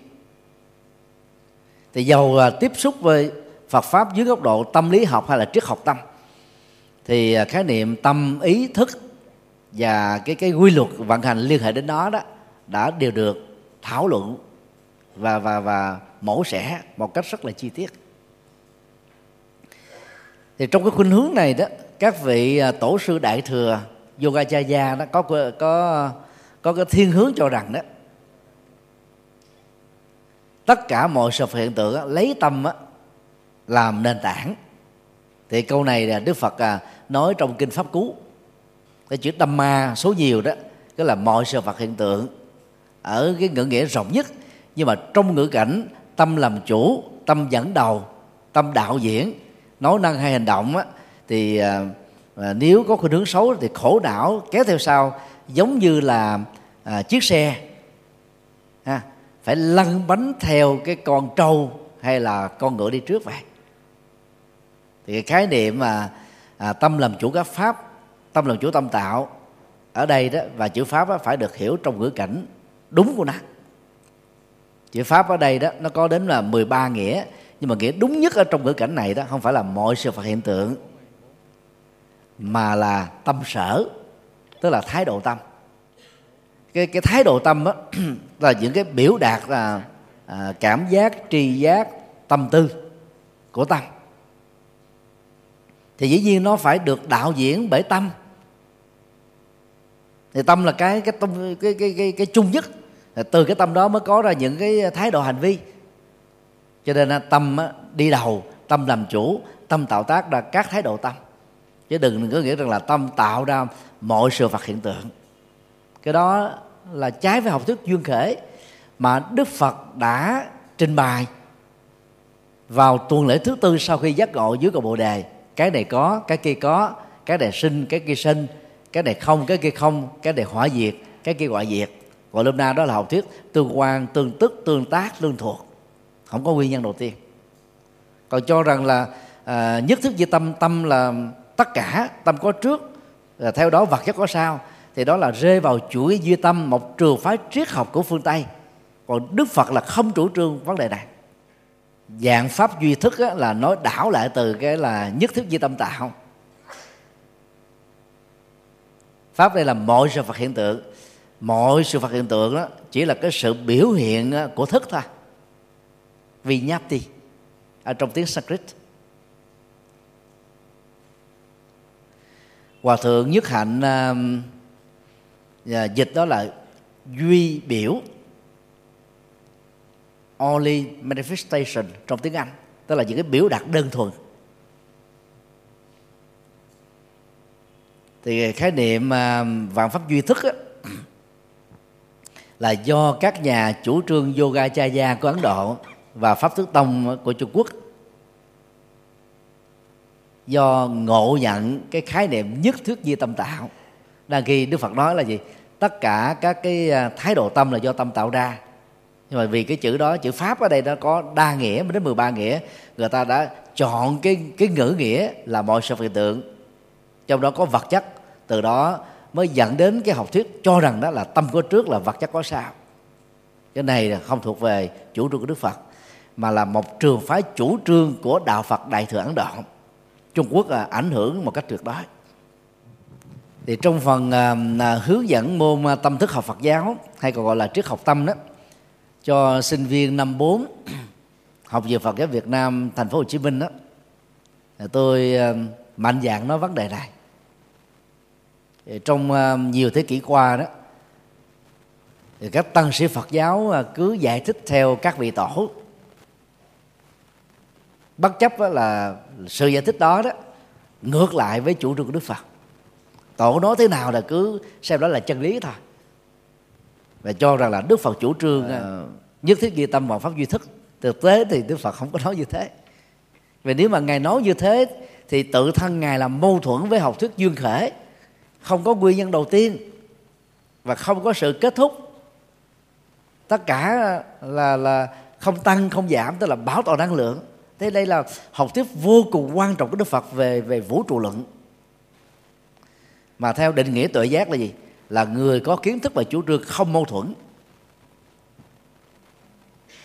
Thì giàu uh, tiếp xúc với Phật pháp dưới góc độ tâm lý học hay là triết học tâm thì uh, khái niệm tâm ý thức và cái cái quy luật vận hành liên hệ đến đó đó đã đều được thảo luận và và và mổ xẻ một cách rất là chi tiết. Thì trong cái khuynh hướng này đó các vị à, tổ sư đại thừa Yogacharya nó có có có cái thiên hướng cho rằng đó tất cả mọi sự hiện tượng đó, lấy tâm đó, làm nền tảng. Thì câu này là đức phật à, nói trong kinh pháp cú cái chữ tâm ma số nhiều đó tức là mọi sự vật hiện tượng. Ở cái ngữ nghĩa rộng nhất nhưng mà trong ngữ cảnh tâm làm chủ tâm dẫn đầu tâm đạo diễn nói năng hay hành động á, thì à, à, nếu có khuynh hướng xấu thì khổ não kéo theo sau giống như là à, chiếc xe. Ha, phải lăn bánh theo cái con trâu hay là con ngựa đi trước vậy. Thì cái khái niệm mà à, tâm làm chủ các pháp tâm làm chủ tâm tạo. Ở đây đó và chữ pháp đó, phải được hiểu trong ngữ cảnh đúng của nó. Chữ pháp ở đây đó nó có đến là 13 nghĩa nhưng mà nghĩa đúng nhất ở trong ngữ cảnh này đó không phải là mọi sự vật hiện tượng mà là tâm sở tức là thái độ tâm. Cái cái thái độ tâm đó, là những cái biểu đạt là à, cảm giác tri giác tâm tư của tâm thì dĩ nhiên nó phải được đạo diễn bởi tâm. Thì tâm là cái cái tâm cái cái cái, cái chung nhất. Từ cái tâm đó mới có ra những cái thái độ hành vi. Cho nên là tâm đi đầu tâm làm chủ tâm tạo tác ra các thái độ tâm. Chứ đừng có nghĩ rằng là tâm tạo ra mọi sự vật hiện tượng. Cái đó là trái với học thuyết duyên khể mà đức phật đã trình bày vào tuần lễ thứ tư sau khi giác ngộ dưới cầu bồ đề cái này có cái kia có cái này sinh cái kia sinh cái này không cái kia không cái này hỏa diệt cái kia gọi diệt. Gọi lúc na đó là học thuyết tương quan tương tức tương tác tương thuộc. Không có nguyên nhân đầu tiên. Còn cho rằng là à, nhất thức di tâm tâm là tất cả tâm có trước là theo đó vật chất có sau thì đó là rơi vào chuỗi duy tâm một trường phái triết học của phương tây. Còn đức phật là không chủ trương vấn đề này dạng pháp duy thức á, là nói đảo lại từ cái là nhất thiết duy tâm tạo. Pháp đây là mọi sự vật hiện tượng. Mọi sự vật hiện tượng đó chỉ là cái sự biểu hiện của thức thôi. Vì nhapti ở trong tiếng Sanskrit. Hòa thượng nhất hạnh uh, dịch đó là duy biểu only manifestation trong tiếng Anh tức là những cái biểu đạt đơn thuần. Thì khái niệm à, vạn pháp duy thức á, là do các nhà chủ trương yoga chaya của Ấn Độ và pháp thức tông của Trung Quốc do ngộ nhận cái khái niệm nhất thuyết di tâm tạo. Đang khi Đức Phật nói là gì? Tất cả các cái à, thái độ tâm là do tâm tạo ra nhưng mà vì cái chữ đó chữ pháp ở đây nó có đa nghĩa đến 13 nghĩa người ta đã chọn cái cái ngữ nghĩa là mọi sự hiện tượng. Trong đó có vật chất từ đó mới dẫn đến cái học thuyết cho rằng đó là tâm có trước là vật chất có sau cái này là không thuộc về chủ trương của đức phật mà là một trường phái chủ trương của đạo phật đại thừa ấn độ. Trung quốc là ảnh hưởng một cách tuyệt đối. Thì trong phần à, à hướng dẫn môn à, tâm thức học Phật giáo hay còn gọi là triết học tâm đó cho sinh viên năm 4 học về Phật giáo Việt Nam, thành phố Hồ Chí Minh đó. Tôi ờ, mạnh dạng nói vấn đề này. Trong ờ, nhiều thế kỷ qua đó, thì các tăng sĩ Phật giáo ờ, cứ giải thích theo các vị tổ. Bất chấp là sự giải thích đó đó, ngược lại với chủ trương của Đức Phật. Tổ nói thế nào là cứ xem đó là chân lý thôi và cho rằng là Đức Phật chủ trương à. nhất thiết ghi tâm vào pháp duy thức. Thực tế thì Đức Phật không có nói như thế. Vì nếu mà ngài nói như thế thì tự thân ngài là mâu thuẫn với học thuyết duyên khể. Không có nguyên nhân đầu tiên. Và không có sự kết thúc. Tất cả là là không tăng không giảm tức là bảo toàn năng lượng. Thế đây là học thuyết vô cùng quan trọng của đức phật về về vũ trụ luận. Mà theo định nghĩa tuệ giác là gì là người có kiến thức và chủ trương không mâu thuẫn.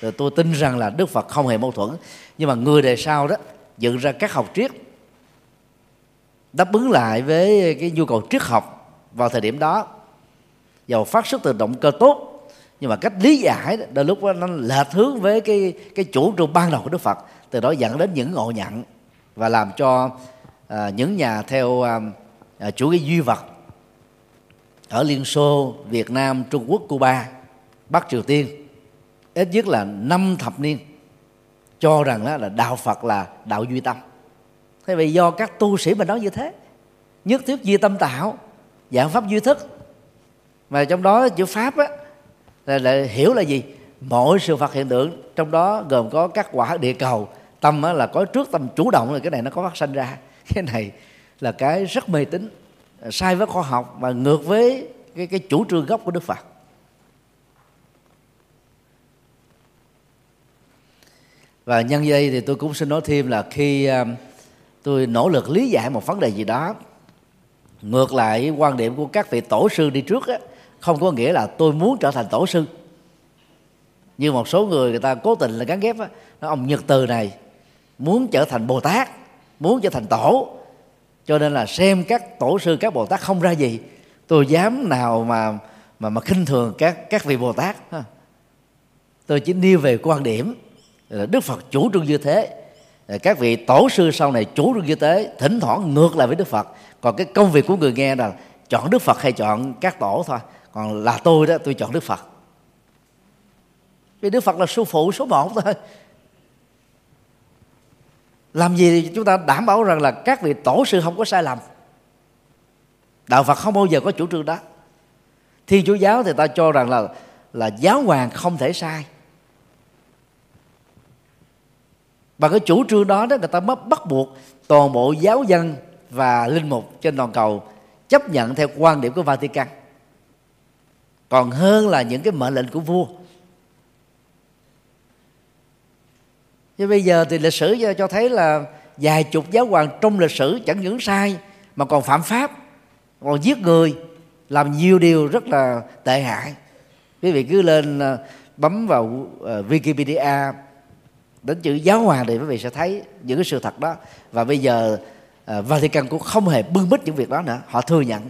Rồi tôi tin rằng là đức phật không hề mâu thuẫn. Nhưng mà người đời sau đó dựng ra các học triết đáp ứng lại với cái nhu cầu triết học vào thời điểm đó. Giàu phát xuất từ động cơ tốt nhưng mà cách lý giải đôi lúc nó lệch hướng với cái cái chủ trương ban đầu của Đức Phật từ đó dẫn đến những ngộ nhận và làm cho à, những nhà theo à, à, chủ nghĩa duy vật ở Liên Xô, Việt Nam, Trung Quốc, Cuba, Bắc Triều Tiên ít nhất là năm thập niên cho rằng đó là đạo Phật là đạo duy tâm. Thế vì do các tu sĩ mà nói như thế nhất thiết duy tâm tạo giảng pháp duy thức. Mà trong đó chữ pháp á là, là hiểu là gì? Mỗi sự vật hiện tượng trong đó gồm có các quả địa cầu tâm á, là có trước tâm chủ động là cái này nó có phát sinh ra. Cái này là cái rất mê tín sai với khoa học và ngược với cái, cái chủ trương gốc của đức phật. Và nhân đây thì tôi cũng xin nói thêm là khi à, tôi nỗ lực lý giải một vấn đề gì đó ngược lại quan điểm của các vị tổ sư đi trước á, không có nghĩa là tôi muốn trở thành tổ sư. Như một số người người ta cố tình là gắn ghép á, ông nhật từ này muốn trở thành bồ tát muốn trở thành tổ cho nên là xem các tổ sư, các bồ tát không ra gì, tôi dám nào mà mà mà khinh thường các các vị bồ tát tôi chỉ nêu về quan điểm là đức phật chủ trương như thế. Các vị tổ sư sau này chủ trương như thế, thỉnh thoảng ngược lại với đức phật. Còn cái công việc của người nghe là chọn đức phật hay chọn các tổ thôi. Còn là tôi đó, tôi chọn đức phật. Vì đức phật là sư phụ số một thôi làm gì thì chúng ta đảm bảo rằng là các vị tổ sư không có sai lầm. Đạo phật không bao giờ có chủ trương đó. Thiên chúa giáo thì ta cho rằng là là giáo hoàng không thể sai. Và cái chủ trương đó đó, người ta mất bắt buộc toàn bộ giáo dân và linh mục trên toàn cầu chấp nhận theo quan điểm của Vatican. Còn hơn là những cái mệnh lệnh của vua. Nhưng bây giờ thì lịch sử cho, thấy là vài chục giáo hoàng trong lịch sử chẳng những sai mà còn phạm pháp còn giết người làm nhiều điều rất là tệ hại. Quý vị cứ lên ờ, bấm vào ờ, Wikipedia đến chữ giáo hoàng thì quý vị sẽ thấy những cái sự thật đó. Và bây giờ ờ, Vatican cũng không hề bưng bít những việc đó nữa họ thừa nhận.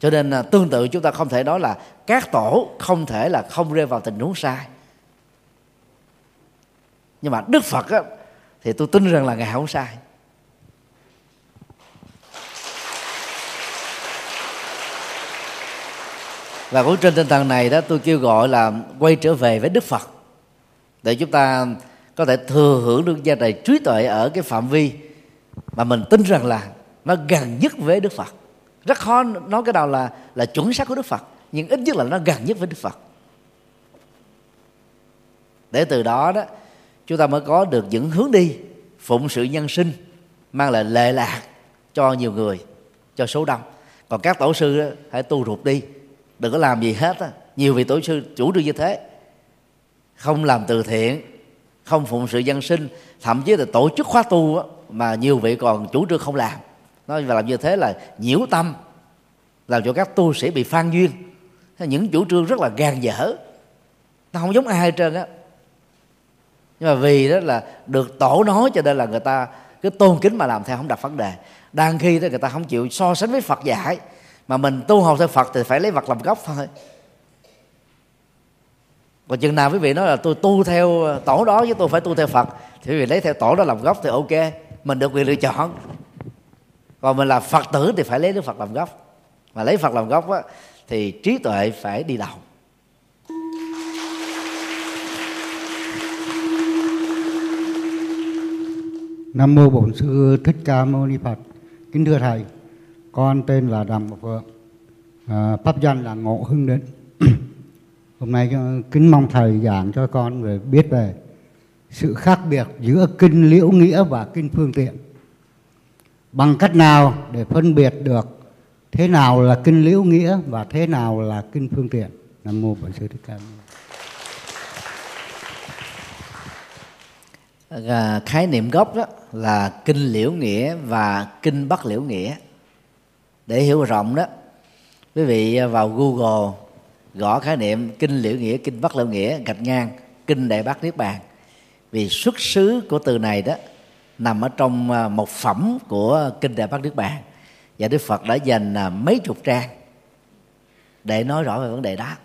Cho nên tương tự chúng ta không thể nói là các tổ không thể là không rơi vào tình huống sai nhưng mà Đức Phật á, thì tôi tin rằng là ngài không sai. Và cũng trên tinh thần này đó tôi kêu gọi là quay trở về với đức phật để chúng ta có thể thừa hưởng được gia tài trí tuệ ở cái phạm vi mà mình tin rằng là nó gần nhất với đức phật. Rất khó nói cái nào là là chuẩn xác của đức phật nhưng ít nhất là nó gần nhất với đức phật. Để từ đó đó chúng ta mới có được những hướng đi phụng sự nhân sinh mang lại lệ lạc cho nhiều người cho số đông. Còn các tổ sư đó, hãy tu rụt đi đừng có làm gì hết á. Nhiều vị tổ sư chủ trương như thế. Không làm từ thiện không phụng sự dân sinh thậm chí là tổ chức khóa tu đó, mà nhiều vị còn chủ trương không làm. Nói và làm như thế là nhiễu tâm làm cho các tu sĩ bị phan duyên. Những chủ trương rất là gan dở. Nó không giống ai hết trơn á nhưng mà vì đó là được tổ nói cho nên là người ta cứ tôn kính mà làm theo không đặt vấn đề. Đang khi đó người ta không chịu so sánh với phật dạy. Mà mình tu học theo phật thì phải lấy vật làm gốc thôi. Còn chừng nào quý vị nói là tôi tu theo ờ, tổ đó chứ tôi phải tu theo phật thì quý vị lấy theo tổ đó làm gốc thì ok mình được quyền lựa chọn. Còn mình là phật tử thì phải lấy đức phật làm gốc. Mà lấy phật làm gốc á, thì trí tuệ phải đi đầu. Nam mô Bổn sư Thích Ca Mâu Ni Phật. Kính thưa thầy, con tên là Đàm Ngọc Phượng, à, pháp danh là Ngộ Hưng Định. Hôm nay ờ, kính mong thầy giảng cho con về biết về sự khác biệt giữa kinh liễu nghĩa và kinh phương tiện. Bằng cách nào để phân biệt được thế nào là kinh liễu nghĩa và thế nào là kinh phương tiện? Nam mô Bổn sư Thích Ca. Mâu. À, khái niệm gốc đó là kinh liễu nghĩa và kinh bắc liễu nghĩa. Để hiểu rộng đó quý vị vào google gõ khái niệm kinh liễu nghĩa kinh bắc liễu nghĩa gạch ngang kinh đại bác niết bàn. Vì xuất xứ của từ này đó nằm ở trong à, một phẩm của kinh đại bác niết bàn. Và đức phật đã dành à, mấy chục trang để nói rõ về vấn đề đó.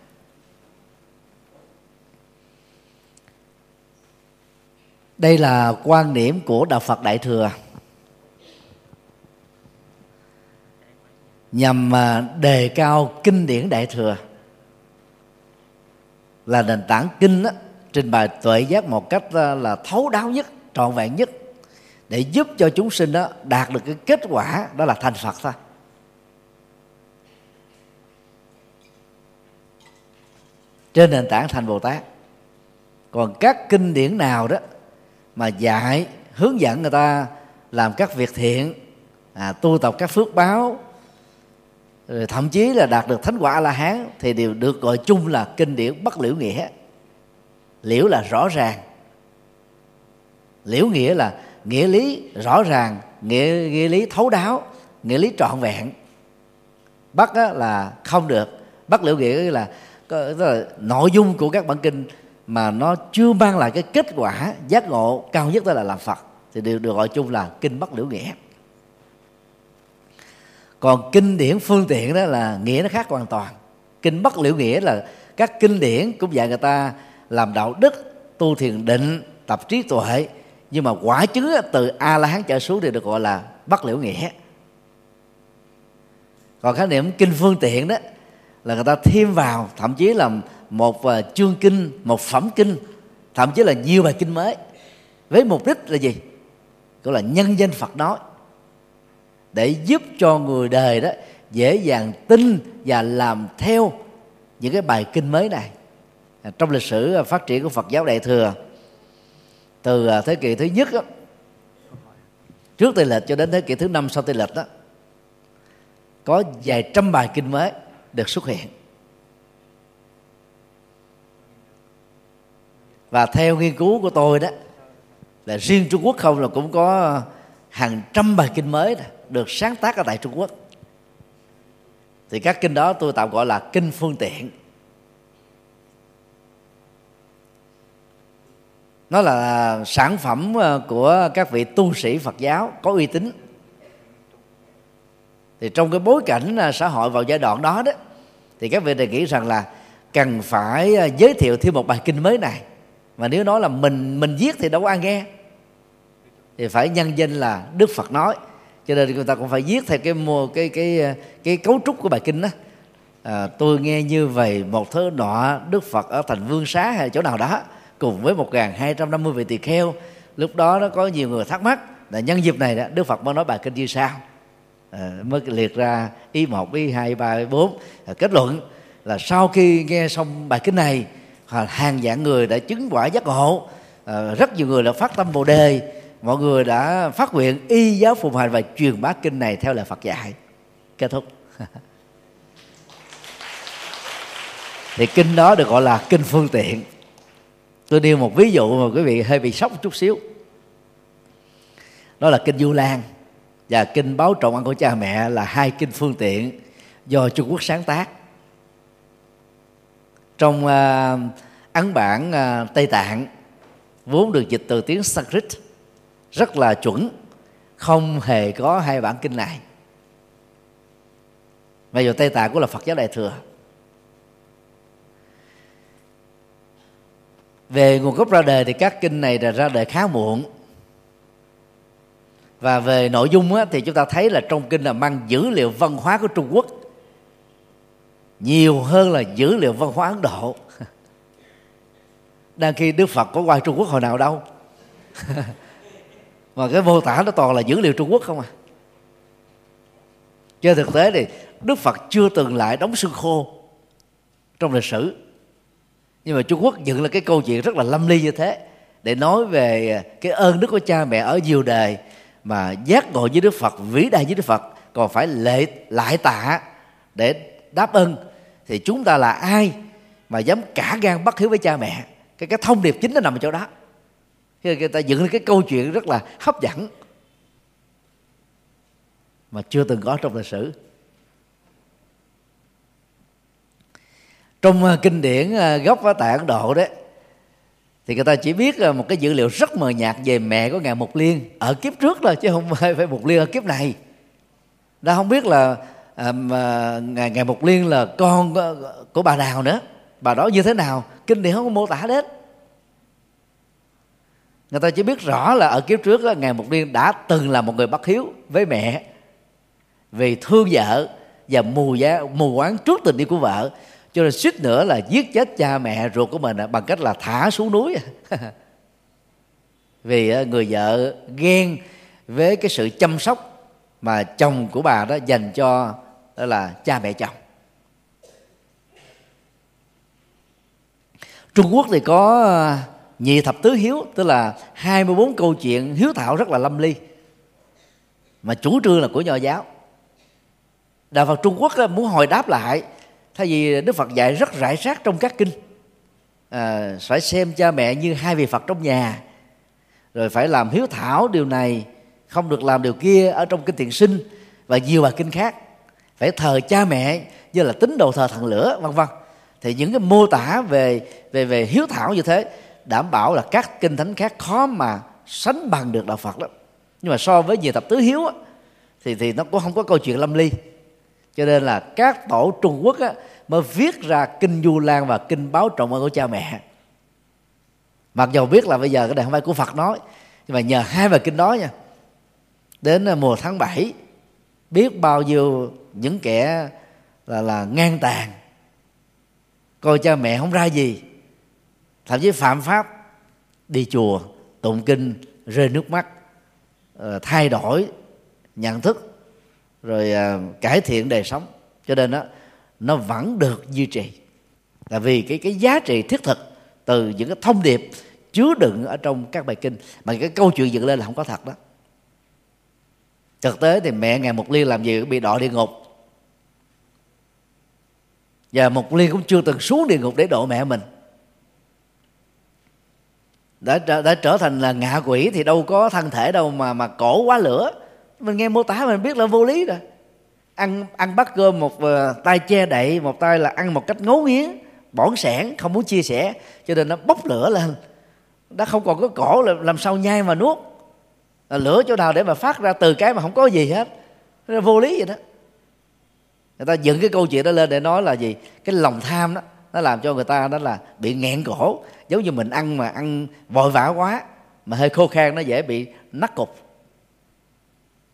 Đây là quan điểm của đạo phật đại thừa. Nhằm à, đề cao kinh điển đại thừa. Là nền tảng kinh đó, trình bày tuệ giác một cách à, là thấu đáo nhất trọn vẹn nhất để giúp cho chúng sinh đó đạt được cái kết quả đó là thành phật thôi. Trên nền tảng thành bồ tát. Còn các kinh điển nào đó mà dạy hướng dẫn người ta làm các việc thiện à, tu tập các phước báo. Rồi thậm chí là đạt được thánh quả la hán thì đều được gọi chung là kinh điển bất liễu nghĩa. Liễu là rõ ràng. Liễu nghĩa là nghĩa lý rõ ràng nghĩa nghĩa lý thấu đáo nghĩa lý trọn vẹn. Bắt là không được. Bắt liễu nghĩa là, là nội dung của các bản kinh mà nó chưa mang lại cái kết quả giác ngộ cao nhất đó là làm phật, thì đều được gọi chung là kinh bất liễu nghĩa. Còn kinh điển phương tiện đó là nghĩa nó khác hoàn toàn. Kinh bất liễu nghĩa là các kinh điển cũng dạy người ta làm đạo đức, tu thiền định, tập trí tuệ, nhưng mà quả chứng từ a la hán trở xuống thì được gọi là bất liễu nghĩa. Còn khái niệm kinh phương tiện đó là người ta thêm vào, thậm chí là một chương kinh một phẩm kinh thậm chí là nhiều bài kinh mới. Với mục đích là gì? Gọi là nhân danh phật nói. Để giúp cho người đời đó dễ dàng tin và làm theo những cái bài kinh mới này. À, trong lịch sử à, phát triển của Phật giáo Đại thừa từ à, thế kỷ thứ nhất đó, trước tây lịch cho đến thế kỷ thứ năm sau tây lịch đó có vài trăm bài kinh mới được xuất hiện. Và theo nghiên cứu của tôi đó, là riêng Trung Quốc không là cũng có hàng trăm bài kinh mới được sáng tác ở tại Trung Quốc. Thì các kinh đó tôi tạm gọi là kinh phương tiện. Nó là sản phẩm ờ, của các vị tu sĩ Phật giáo có uy tín. Thì trong cái bối cảnh ờ, xã hội vào giai đoạn đó đó, thì các vị đề nghĩ rằng là cần phải ờ, giới thiệu thêm một bài kinh mới này mà nếu nói là mình mình viết thì đâu có ai nghe. Thì phải nhân danh là Đức Phật nói. Cho nên người ta cũng phải viết theo cái mô cái cái cái cấu trúc của bài kinh đó. À, tôi nghe như vậy một thứ nọ Đức Phật ở thành Vương Xá hay chỗ nào đó cùng với 1250 vị tỳ kheo lúc đó nó có nhiều người thắc mắc là nhân dịp này đó Đức Phật mới nói bài kinh như sao à, mới liệt ra ý một ý hai ba ý bốn à, kết luận là sau khi nghe xong bài kinh này hàng vạn người đã chứng quả giác ngộ. À, rất nhiều người đã phát tâm bồ đề. Mọi người đã phát nguyện y giáo phụng hành và truyền bá kinh này theo lời Phật dạy. Kết thúc. Thì kinh đó được gọi là kinh phương tiện. Tôi nêu một ví dụ mà quý vị hơi bị sốc chút xíu. Đó là kinh du lan và kinh báo trọng ăn của cha mẹ là hai kinh phương tiện do trung quốc sáng tác trong uh, ấn bản uh, tây tạng vốn được dịch từ tiếng sanskrit rất là chuẩn không hề có hai bản kinh này. Bây giờ tây tạng cũng là phật giáo đại thừa. Về nguồn gốc ra đời thì các kinh này là ra đời khá muộn. Và về nội dung á, thì chúng ta thấy là trong kinh là mang dữ liệu văn hóa của Trung Quốc nhiều hơn là dữ liệu văn hóa Ấn Độ. Đang khi Đức Phật có qua Trung Quốc hồi nào đâu. Mà cái mô tả nó toàn là dữ liệu Trung Quốc không à. Trên thực tế thì Đức Phật chưa từng lại đóng xương khô trong lịch sử. Nhưng mà Trung Quốc dựng là cái câu chuyện rất là lâm ly như thế để nói về cái ơn đức của cha mẹ ở nhiều đời mà giác ngộ với Đức Phật, vĩ đại với Đức Phật còn phải lệ, lại tạ để đáp ơn thì chúng ta là ai mà dám cả gan bắt hiếu với cha mẹ? Cái cái thông điệp chính nó nằm ở chỗ đó. Khi người ta dựng lên cái câu chuyện rất là hấp dẫn mà chưa từng có trong lịch sử. Trong à, kinh điển à, gốc và tại ấn độ đấy, thì người ta chỉ biết à, một cái dữ liệu rất mờ nhạt về mẹ của ngài mục liên ở kiếp trước thôi, chứ không phải phải mục liên ở kiếp này. Đã không biết là À, mà ngài ngài mục liên là con của, bà nào nữa? Bà đó như thế nào? Kinh điển không có mô tả hết. Người ta chỉ biết rõ là ở kiếp trước đó, ngài mục liên đã từng là một người bất hiếu với mẹ vì thương vợ và mù giá mù quáng trước tình yêu của vợ. Cho nên suýt nữa là giết chết cha mẹ ruột của mình bằng cách là thả xuống núi. Vì người vợ ghen với cái sự chăm sóc mà chồng của bà đó dành cho đó là cha mẹ chồng. Trung Quốc thì có ờ, nhị thập tứ hiếu tức là 24 câu chuyện hiếu thảo rất là lâm ly. Mà chủ trương là của nho giáo. Đạo phật trung quốc muốn hồi đáp lại thay vì đức phật dạy rất rải rác trong các kinh à, phải xem cha mẹ như hai vị phật trong nhà rồi phải làm hiếu thảo điều này không được làm điều kia ở trong kinh tiền sinh và nhiều bài kinh khác phải thờ cha mẹ như là tín đồ thờ thần lửa vân vân. Thì những cái mô tả về về về hiếu thảo như thế đảm bảo là các kinh thánh khác khó mà sánh bằng được đạo Phật lắm nhưng mà so với nhiều tập tứ hiếu á, thì thì nó cũng không có câu chuyện lâm ly. Cho nên là các tổ trung quốc á, mới viết ra kinh du lan và kinh báo trọng ơn của cha mẹ. Mặc dầu biết là bây giờ cái này không phải của phật nói nhưng mà nhờ hai bài kinh đó nha. Đến à, mùa tháng 7 biết bao nhiêu những kẻ là là ngang tàn. Coi cha mẹ không ra gì. Thậm chí phạm pháp, đi chùa, tụng kinh, rơi nước mắt ờ, thay đổi nhận thức, rồi ờ, cải thiện đời sống. Cho nên đó nó vẫn được duy trì. Là vì cái cái giá trị thiết thực từ những cái thông điệp chứa đựng ở trong các bài kinh. Mà cái câu chuyện dựng lên là không có thật đó thực tế thì mẹ ngài một liên làm gì cũng bị đọa địa ngục. Và một liên cũng chưa từng xuống địa ngục để độ mẹ mình. Đã đã, đã trở thành là ngạ quỷ thì đâu có thân thể đâu mà mà cổ quá lửa. Mình nghe mô tả mình biết là vô lý rồi. Ăn ăn bát cơm một uh, tay che đậy một tay là ăn một cách ngấu nghiến bỏng sẻn không muốn chia sẻ cho nên nó bốc lửa lên. Đã không còn có cổ là làm sao nhai mà nuốt là lửa chỗ nào để mà phát ra từ cái mà không có gì hết. Nó vô lý vậy đó. Người ta dựng cái câu chuyện đó lên để nói là gì? Cái lòng tham đó, nó làm cho người ta đó là bị nghẹn cổ. Giống như mình ăn mà ăn vội vã quá, mà hơi khô khan nó dễ bị nắc cục.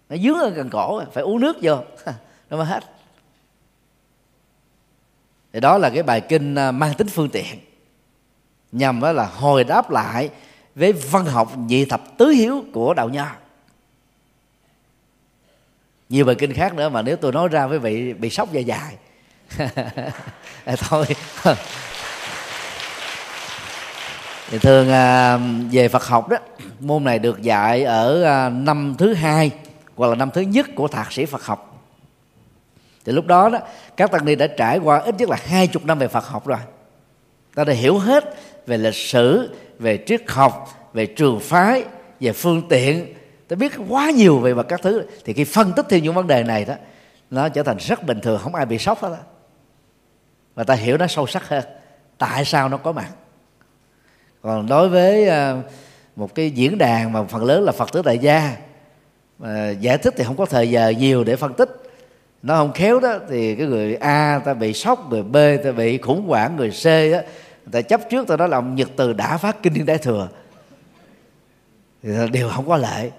Nó dướng ở gần cổ, phải uống nước vô. Nó mới hết. Thì đó là cái bài kinh à, mang tính phương tiện. Nhằm đó là hồi đáp lại với văn học nhị thập tứ hiếu của đạo nho. Nhiều bài kinh khác nữa mà nếu tôi nói ra với vị, bị sốc dài dài. Thôi. Thì thường à, về Phật học đó, môn này được dạy ở à, năm thứ hai hoặc là năm thứ nhất của thạc sĩ Phật học. Thì lúc đó đó, các tăng ni đã trải qua ít nhất là hai chục năm về Phật học rồi. Ta đã hiểu hết về lịch sử về triết học, về trường phái, về phương tiện. Ta biết quá nhiều về mặt các thứ. Thì khi phân tích theo những vấn đề này đó, nó trở thành rất bình thường, không ai bị sốc hết đó và ta hiểu nó sâu sắc hơn. Tại sao nó có mặt? Còn đối với ờ, một cái diễn đàn mà phần lớn là phật tử tại gia, mà giải thích thì không có thời giờ nhiều để phân tích. Nó không khéo đó, thì cái người a ta bị sốc, người b ta bị khủng hoảng, người c á ta chấp trước ta nói là nhật từ đã phát kinh thiên đại thừa. Thì đều không có lệ.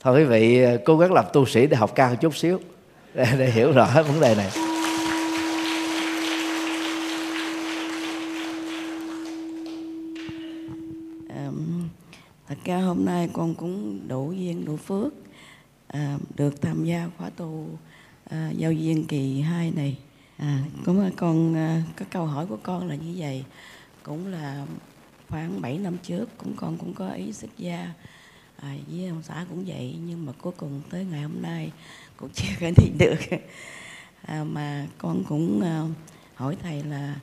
Thôi quý vị ờ, cố gắng làm tu sĩ để học cao chút xíu để, để hiểu rõ vấn đề này. Thật ra hôm nay con cũng đủ duyên đủ phước à, được tham gia khóa tu à, giao duyên kỳ 2 này. À, cũng con à, cái câu hỏi của con là như vậy cũng là khoảng 7 năm trước cũng con cũng có ý xuất gia. À, với ông xã cũng vậy nhưng mà cuối cùng tới ngày hôm nay cũng chưa có đi được. À, mà con cũng à, hỏi thầy là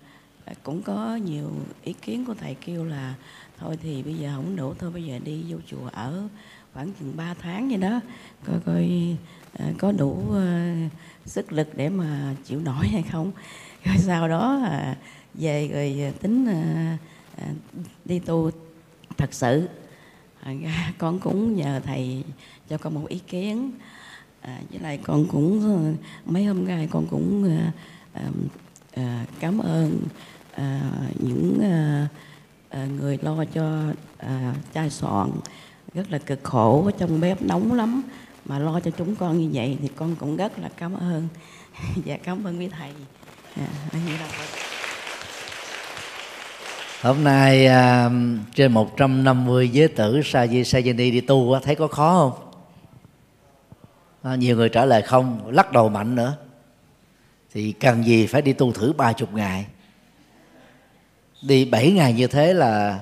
à, cũng có nhiều ý kiến của thầy kêu là thôi thì bây giờ không đủ thôi bây giờ đi vô chùa ở khoảng chừng 3 tháng vậy đó coi coi à, có đủ à, sức lực để mà chịu nổi hay không. Rồi sau đó à, về rồi à, tính à, à, đi tu thật sự. Con cũng nhờ thầy cho con một ý kiến. À, với lại con cũng mấy hôm nay con cũng à, à, cảm ơn à, những à, à, người lo cho à, chai soạn. Rất là cực khổ ở trong bếp nóng lắm mà lo cho chúng con như vậy thì con cũng rất là cảm ơn. Và dạ, cảm ơn quý thầy. À, hôm nay à, trên 150 giới tử sa di sa di đi tu thấy có khó không? À, nhiều người trả lời không lắc đầu mạnh nữa. Thì cần gì phải đi tu thử ba chục ngày? Đi bảy ngày như thế là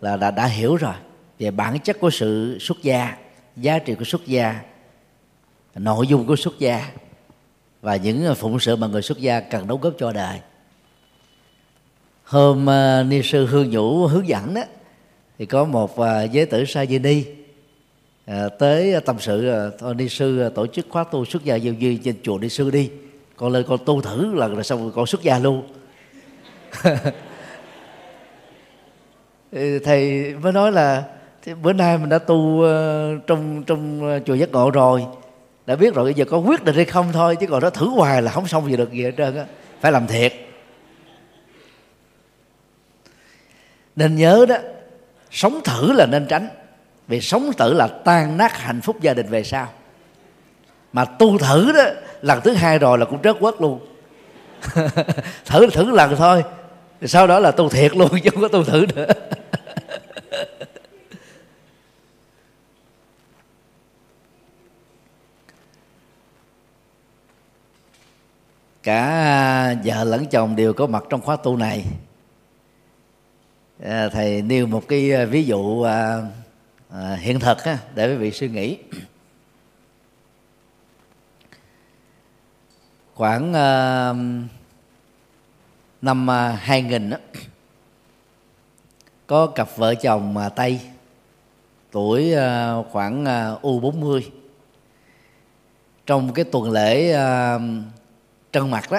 là đã, đã hiểu rồi. Về bản chất của sự xuất gia giá trị của xuất gia nội dung của xuất gia và những phụng sự mà người xuất gia cần đóng góp cho đời hôm uh, ni sư hương nhũ hướng dẫn đó thì có một uh, giới tử sa di ni uh, ờ, tới tâm sự uh, ni sư uh, tổ chức khóa tu xuất gia giao duy trên chùa ni sư đi. Con lên con tu thử lần rồi xong rồi con xuất gia luôn. Ừ, thầy mới nói là thì bữa nay mình đã tu uh, trong trong chùa giác ngộ rồi. Đã biết rồi bây giờ có quyết định hay không thôi chứ còn nó thử hoài là không xong gì được gì hết trơn á. Phải làm thiệt. Nên nhớ đó, sống thử là nên tránh. Vì sống thử là tan nát hạnh phúc gia đình về sau. Mà tu thử đó, lần thứ hai rồi là cũng rớt quất luôn. Thử thử lần thôi, sau đó là tu thiệt luôn, chứ không có tu thử nữa. Cả vợ lẫn chồng đều có mặt trong khóa tu này à, thầy nêu một cái à, ví dụ à, à, hiện thực á, để quý vị suy nghĩ. Khoảng à, năm à, 2000 á, có cặp vợ chồng mà Tây tuổi à, khoảng à, U40 trong cái tuần lễ à, trân mặt đó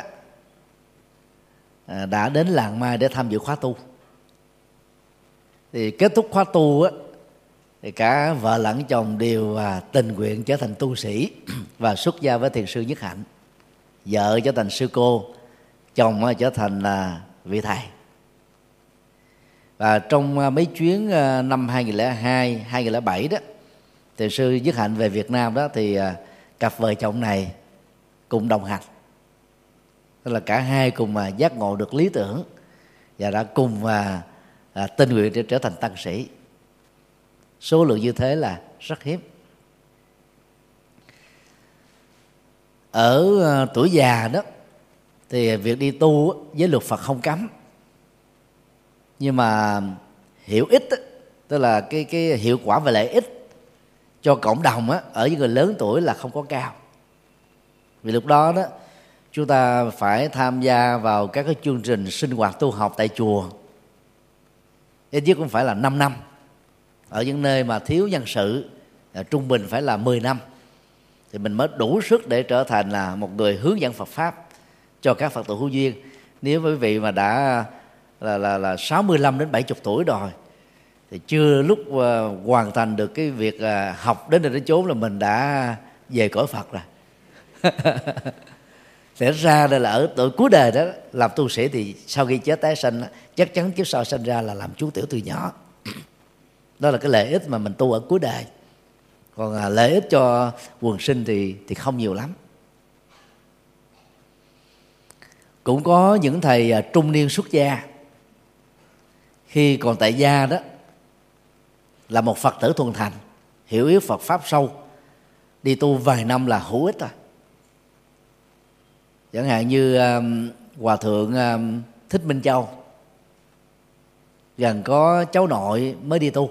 à, đã đến làng mai để tham dự khóa tu thì kết thúc khóa tu á thì cả vợ lẫn chồng đều à, tình nguyện trở thành tu sĩ và xuất gia với thiền sư nhất hạnh. Vợ trở thành sư cô chồng à, trở thành là vị thầy. Và trong à, mấy chuyến à, năm 2002, 2007 đó thiền sư nhất hạnh về Việt Nam đó thì à, cặp vợ chồng này cùng đồng hành. Tức là cả hai cùng mà giác ngộ được lý tưởng và đã cùng mà à, tình nguyện để trở thành tăng sĩ. Số lượng như thế là rất hiếm. Ở à, tuổi già đó thì việc đi tu với luật Phật không cấm. Nhưng mà hiểu ít tức là cái cái hiệu quả và lợi ích cho cộng đồng á, ở những người lớn tuổi là không có cao. Vì lúc đó đó chúng ta phải tham gia vào các cái chương trình sinh hoạt tu học tại chùa ít nhất cũng phải là 5 năm. Ở những nơi mà thiếu nhân sự à, trung bình phải là 10 năm. Thì mình mới đủ sức để trở thành là một người hướng dẫn Phật pháp cho các Phật tử hữu duyên. Nếu quý vị mà đã là là là 65 đến 70 tuổi rồi thì chưa lúc uh, hoàn thành được cái việc uh, học đến nơi đến chốn là mình đã về cõi Phật rồi. sẽ ra đây là ở tuổi cuối đời đó làm tu sĩ thì sau khi chết tái sanh chắc chắn kiếp sau sinh ra là làm chú tiểu từ nhỏ. Đó là cái lợi ích mà mình tu ở cuối đời. Còn à, lợi ích cho quần sinh thì thì không nhiều lắm. Cũng có những thầy à, trung niên xuất gia. Khi còn tại gia đó là một phật tử thuần thành hiểu biết phật pháp sâu đi tu vài năm là hữu ích rồi chẳng hạn như um, hòa thượng um, thích minh châu. Gần có cháu nội mới đi tu.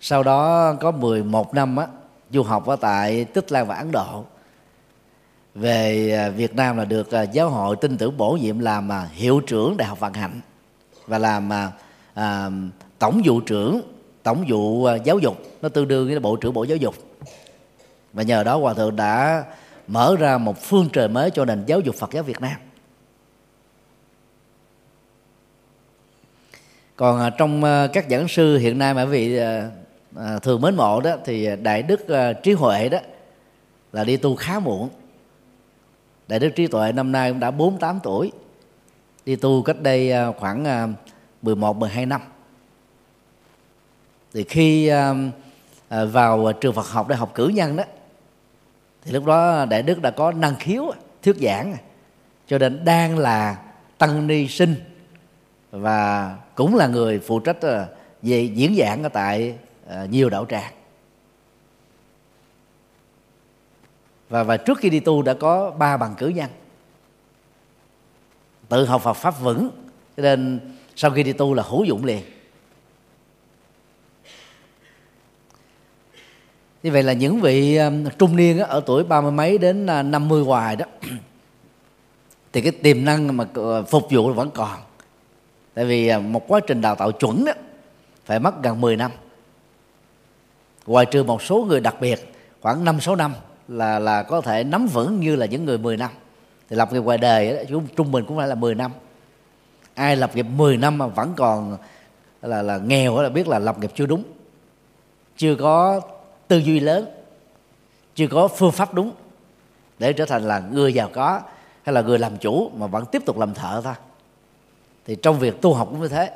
Sau đó có 11 năm á du học ở tại Tích Lan và Ấn Độ. Về à, Việt Nam là được à, giáo hội tin tưởng bổ nhiệm làm à, hiệu trưởng đại học vận hạnh và làm à, tổng vụ trưởng tổng vụ giáo dục. Nó tương đương với bộ trưởng bộ giáo dục. Và nhờ đó hòa thượng đã mở ra một phương trời mới cho nền giáo dục Phật giáo Việt Nam. Còn à, trong à, các giảng sư hiện nay mà vị à, thường mến mộ đó, thì đại đức trí huệ đó là đi tu khá muộn. Đại đức trí tuệ năm nay cũng đã 48 tuổi, đi tu cách đây khoảng 11 12 năm. Thì khi vào trường Phật học để học cử nhân đó thì lúc đó đại đức đã có năng khiếu, thuyết giảng, cho nên đang là tăng ni sinh và cũng là người phụ trách ờ, về diễn giảng ở tại ờ, nhiều đạo tràng. Và và trước khi đi tu đã có ba bằng cử nhân. Tự học Phật pháp vững, cho nên sau khi đi tu là hữu dụng liền. Như vậy là những vị ờ, trung niên ở tuổi ba mươi mấy đến ờ, năm mươi hoài đó thì cái tiềm năng mà ờ, phục vụ vẫn còn. Tại vì một quá trình đào tạo chuẩn đó phải mất gần 10 năm. Ngoài trừ một số người đặc biệt khoảng năm sáu năm là là có thể nắm vững như là những người 10 năm. Thì lập nghiệp ngoài đời đó, chúng trung bình cũng phải là 10 năm. Ai lập nghiệp 10 năm mà vẫn còn là là nghèo là biết là lập nghiệp chưa đúng. Chưa có tư duy lớn. Chưa có phương pháp đúng để trở thành là người giàu có hay là người làm chủ mà vẫn tiếp tục làm thợ thôi. Thì trong việc tu học cũng như thế.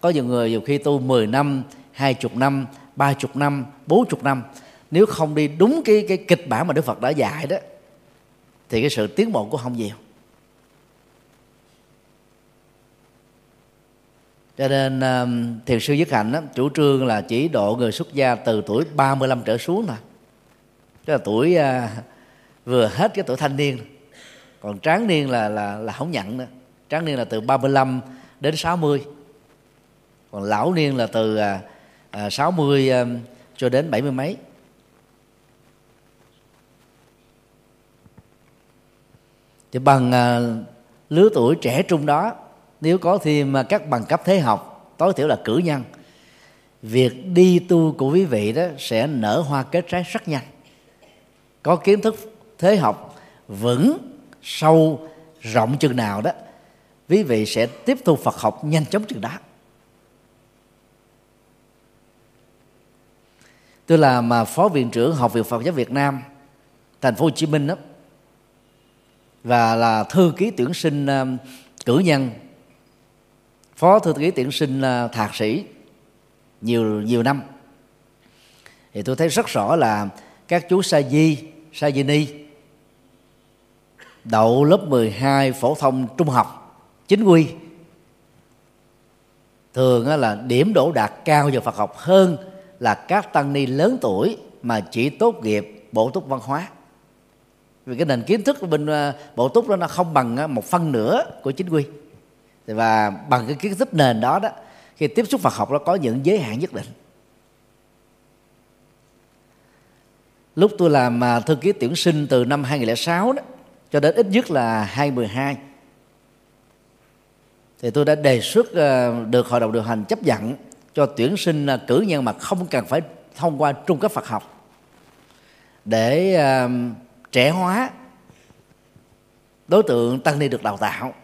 Có nhiều người nhiều khi tu 10 năm, hai chục năm, ba chục năm, bốn chục năm. Nếu không đi đúng cái cái kịch bản mà Đức Phật đã dạy đó, thì cái sự tiến bộ cũng không nhiều. Cho nên um, thiền sư dứt hạnh đó, chủ trương là chỉ độ người xuất gia từ tuổi 35 trở xuống thôi. Tức là tuổi à, vừa hết cái tuổi thanh niên còn tráng niên là là là không nhận nữa. Tráng niên là từ 35 đến 60 còn lão niên là từ à, uh, 60 à, um, cho đến bảy mươi mấy. Thì bằng à, lứa tuổi trẻ trung đó nếu có thêm các bằng cấp thế học, tối thiểu là cử nhân. Việc đi tu của quý vị đó sẽ nở hoa kết trái rất nhanh. Có kiến thức thế học vững, sâu, rộng chừng nào đó, quý vị sẽ tiếp thu Phật học nhanh chóng chừng đó. Tôi làm mà phó viện trưởng học viện Phật giáo Việt Nam, thành phố Hồ Chí Minh đó, và là thư ký tuyển sinh um, cử nhân phó thư ký tuyển sinh thạc sĩ nhiều nhiều năm. Thì tôi thấy rất rõ là các chú sa di sa di ni, đậu lớp 12 phổ thông trung học chính quy, thường là điểm đỗ đạt cao vào Phật học hơn là các tăng ni lớn tuổi mà chỉ tốt nghiệp bổ túc văn hóa. Vì cái nền kiến thức của bên à, bộ túc đó nó không bằng một phân nửa của chính quy và bằng cái kiến thức nền đó đó, khi tiếp xúc Phật học nó có những giới hạn nhất định. Lúc tôi làm à, thư ký tuyển sinh từ năm 2006 đó, cho đến ít nhất là 2012 thì tôi đã đề xuất à, được hội đồng điều hành chấp nhận cho tuyển sinh à, cử nhân mà không cần phải thông qua trung cấp Phật học để trẻ hóa, đối tượng tăng ni được đào tạo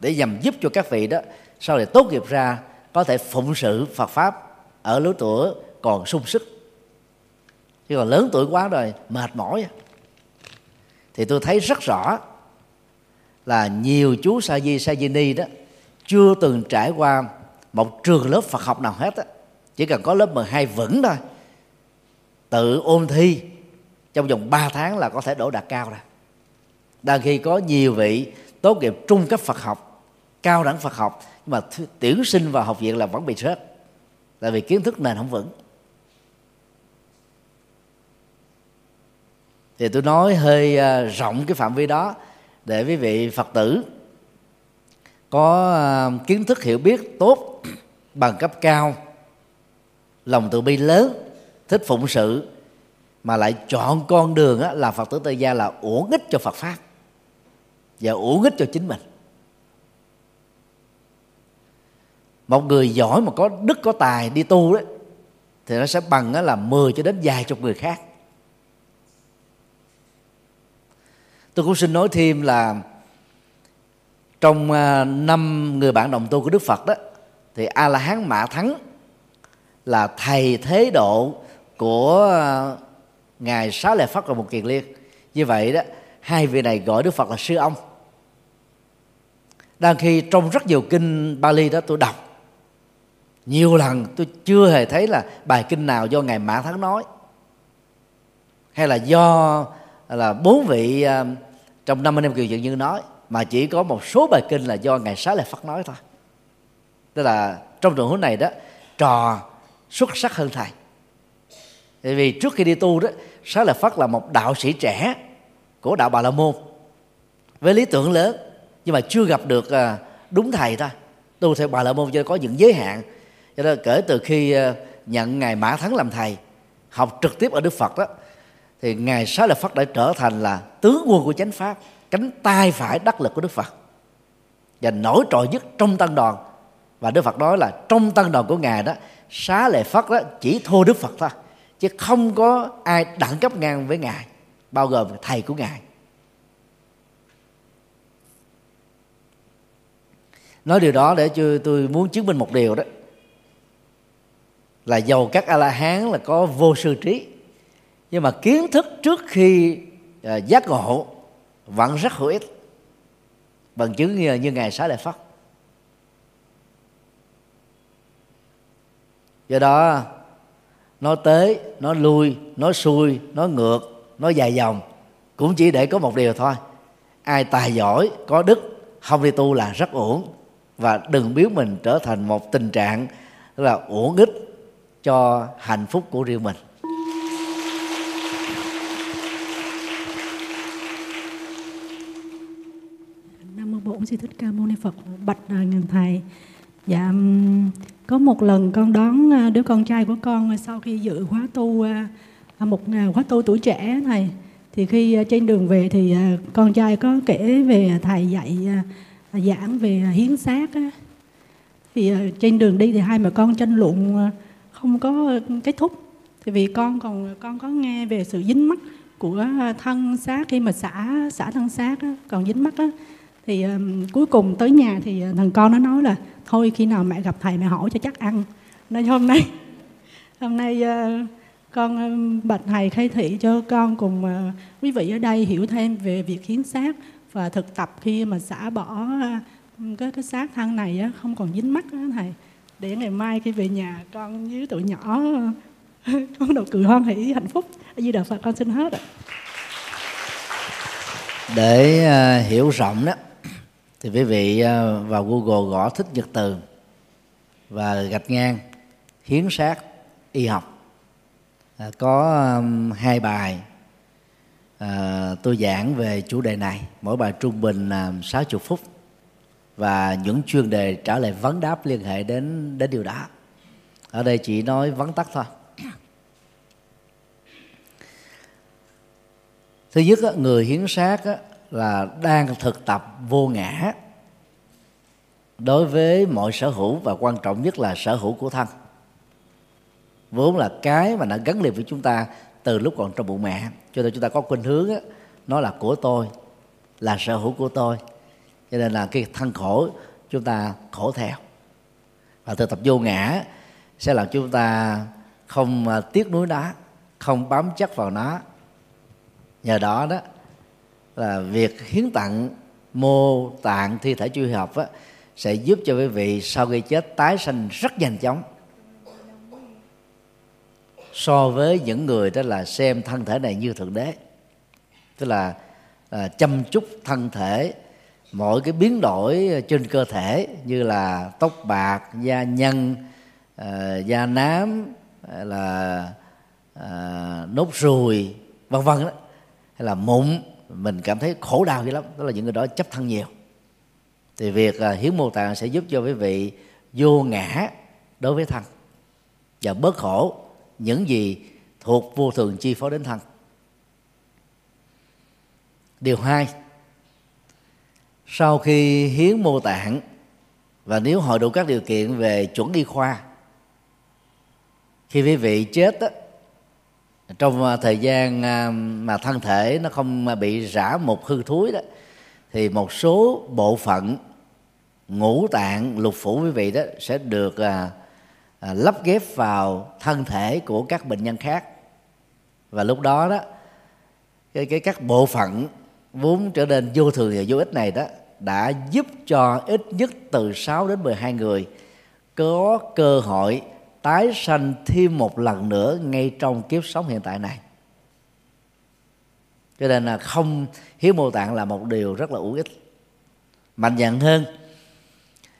để nhằm giúp cho các vị đó, sau này tốt nghiệp ra, có thể phụng sự Phật pháp ở lứa tuổi còn sung sức. Chứ còn lớn tuổi quá rồi, mệt mỏi. Thì tôi thấy rất rõ là nhiều chú sa di sa di ni đó, chưa từng trải qua một trường lớp Phật học nào hết á. Chỉ cần có lớp 12 vững thôi. Tự ôn thi, trong vòng 3 tháng là có thể đỗ đạt cao rồi. Đang khi có nhiều vị tốt nghiệp trung cấp Phật học cao đẳng Phật học nhưng mà tuyển sinh vào học viện là vẫn bị rớt tại vì kiến thức nền không vững. Thì tôi nói hơi à, rộng cái phạm vi đó để quý vị Phật tử có à, kiến thức hiểu biết tốt bằng cấp cao lòng từ bi lớn thích phụng sự mà lại chọn con đường á, là phật tử Tây gia là uổng ích cho phật pháp và uổng ích cho chính mình. Một người giỏi mà có đức, có tài đi tu đấy thì nó sẽ bằng là 10 cho đến vài chục người khác. Tôi cũng xin nói thêm là trong à, năm người bạn đồng tu của đức phật đó, thì a la hán mã thắng là thầy thế độ của à, ngài xá lệ phát và một kiền liên. Như vậy đó, hai vị này gọi đức phật là sư ông. Đang khi trong rất nhiều kinh Bali đó tôi đọc nhiều lần tôi chưa hề thấy là bài kinh nào do ngài mã thắng nói. Hay là do là bốn vị uh, trong năm anh em kiều dựng như nói mà chỉ có một số bài kinh là do ngài xá lợi phật nói thôi. Tức là trong trường hướng này đó trò xuất sắc hơn thầy. Tại vì trước khi đi tu đó xá lợi phật là một đạo sĩ trẻ của đạo bà la môn với lý tưởng lớn nhưng mà chưa gặp được à, đúng thầy thôi. Tu theo bà la môn cho có những giới hạn cho nên kể từ khi ờ, nhận ngài mã thắng làm thầy, học trực tiếp ở đức phật đó, thì ngài xá lợi phất đã trở thành là tướng quân của chánh pháp, cánh tay phải đắc lực của đức phật. Và nổi trội nhất trong tăng đoàn, và đức phật nói là trong tăng đoàn của ngài đó, xá lợi phất đó chỉ thua đức phật thôi, chứ không có ai đẳng cấp ngang với ngài, bao gồm thầy của ngài. Nói điều đó để cho tôi muốn chứng minh một điều đó là giàu các a la hán là có vô sư trí. Nhưng mà kiến thức trước khi à, giác ngộ vẫn rất hữu ích bằng chứng như, như ngài xá lợi phất. Do đó nó tới nó lui nó xuôi nó ngược nó dài dòng cũng chỉ để có một điều thôi. Ai tài giỏi có đức không đi tu là rất ổn và đừng biến mình trở thành một tình trạng là uổng ích cho hạnh phúc của riêng mình. Nam mô bổn sư thích ca mâu ni phật, bạch ngài ngàn thầy. Dạ có một lần con đón à, đứa con trai của con à, sau khi dự khóa tu à, một khóa tu tuổi trẻ thầy thì khi trên đường về thì con trai có kể về thầy dạy giảng về hiến xác thì trên đường đi thì hai mẹ con tranh luận không có kết thúc. Thì vì con còn con có nghe về sự dính mắc của thân xác khi mà xả xả thân xác á, còn dính mắc á thì um, cuối cùng tới nhà thì thằng con nó nói là thôi khi nào mẹ gặp thầy mẹ hỏi cho chắc ăn. Nên hôm nay hôm nay uh, con bạch thầy khai thị cho con cùng uh, quý vị ở đây hiểu thêm về việc hiến xác và thực tập khi mà xả bỏ uh, cái cái xác thân này uh, không còn dính mắt đó, thầy để ngày mai khi về nhà con với tụi nhỏ con đầu cười hoan hỷ hạnh phúc. Ở di đà phật con xin hết ạ. Để uh, hiểu rộng đó thì quý vị uh, vào google gõ thích nhật từ và gạch ngang hiến sát y học. À, có um, hai bài à, tôi giảng về chủ đề này. Mỗi bài trung bình là um, 60 phút và những chuyên đề trả lời vấn đáp liên hệ đến đến điều đó. Ở đây chỉ nói vấn tắc thôi. Thứ nhất người hiến sát là đang thực tập vô ngã đối với mọi sở hữu và quan trọng nhất là sở hữu của thân. Vốn là cái mà nó gắn liền với chúng ta từ lúc còn trong bụng mẹ. Cho nên chúng ta có khuynh hướng đó, nó là của tôi là sở hữu của tôi cho nên là cái thân khổ chúng ta khổ theo. Và thực tập vô ngã sẽ làm chúng ta không à, tiếc nuối nó không bám chắc vào nó. Nhờ đó đó là việc hiến tặng mô tạng thi thể chui hợp á, sẽ giúp cho quý vị sau khi chết tái sanh rất nhanh chóng. So với những người đó là xem thân thể này như thượng đế tức là, là chăm chút thân thể mọi cái biến đổi ờ, trên cơ thể như là tóc bạc, da nhân ờ, da nám ờ, là nốt ruồi, vân vân đó, hay là mụn, mình cảm thấy khổ đau dữ lắm. Đó là những người đó chấp thân nhiều. Thì việc hiến mô tạng sẽ giúp cho quý vị vô ngã đối với thân và bớt khổ những gì thuộc vô thường chi phối đến thân. Điều hai sau khi hiến mô tạng và nếu hội đủ các điều kiện về chuẩn y khoa khi quý vị chết đó, trong à, thời gian à, mà thân thể nó không à, bị rã một hư thúi đó thì một số bộ phận ngũ tạng lục phủ quý vị đó sẽ được à, à, lắp ghép vào thân thể của các bệnh nhân khác. Và lúc đó đó cái, cái các bộ phận vốn trở nên vô thường và vô ích này đó, đã giúp cho ít nhất từ 6 đến 12 người có cơ hội tái sanh thêm một lần nữa ngay trong kiếp sống hiện tại này. Cho nên là không hiến mô tạng là một điều rất là hữu ích. Mạnh dạn hơn,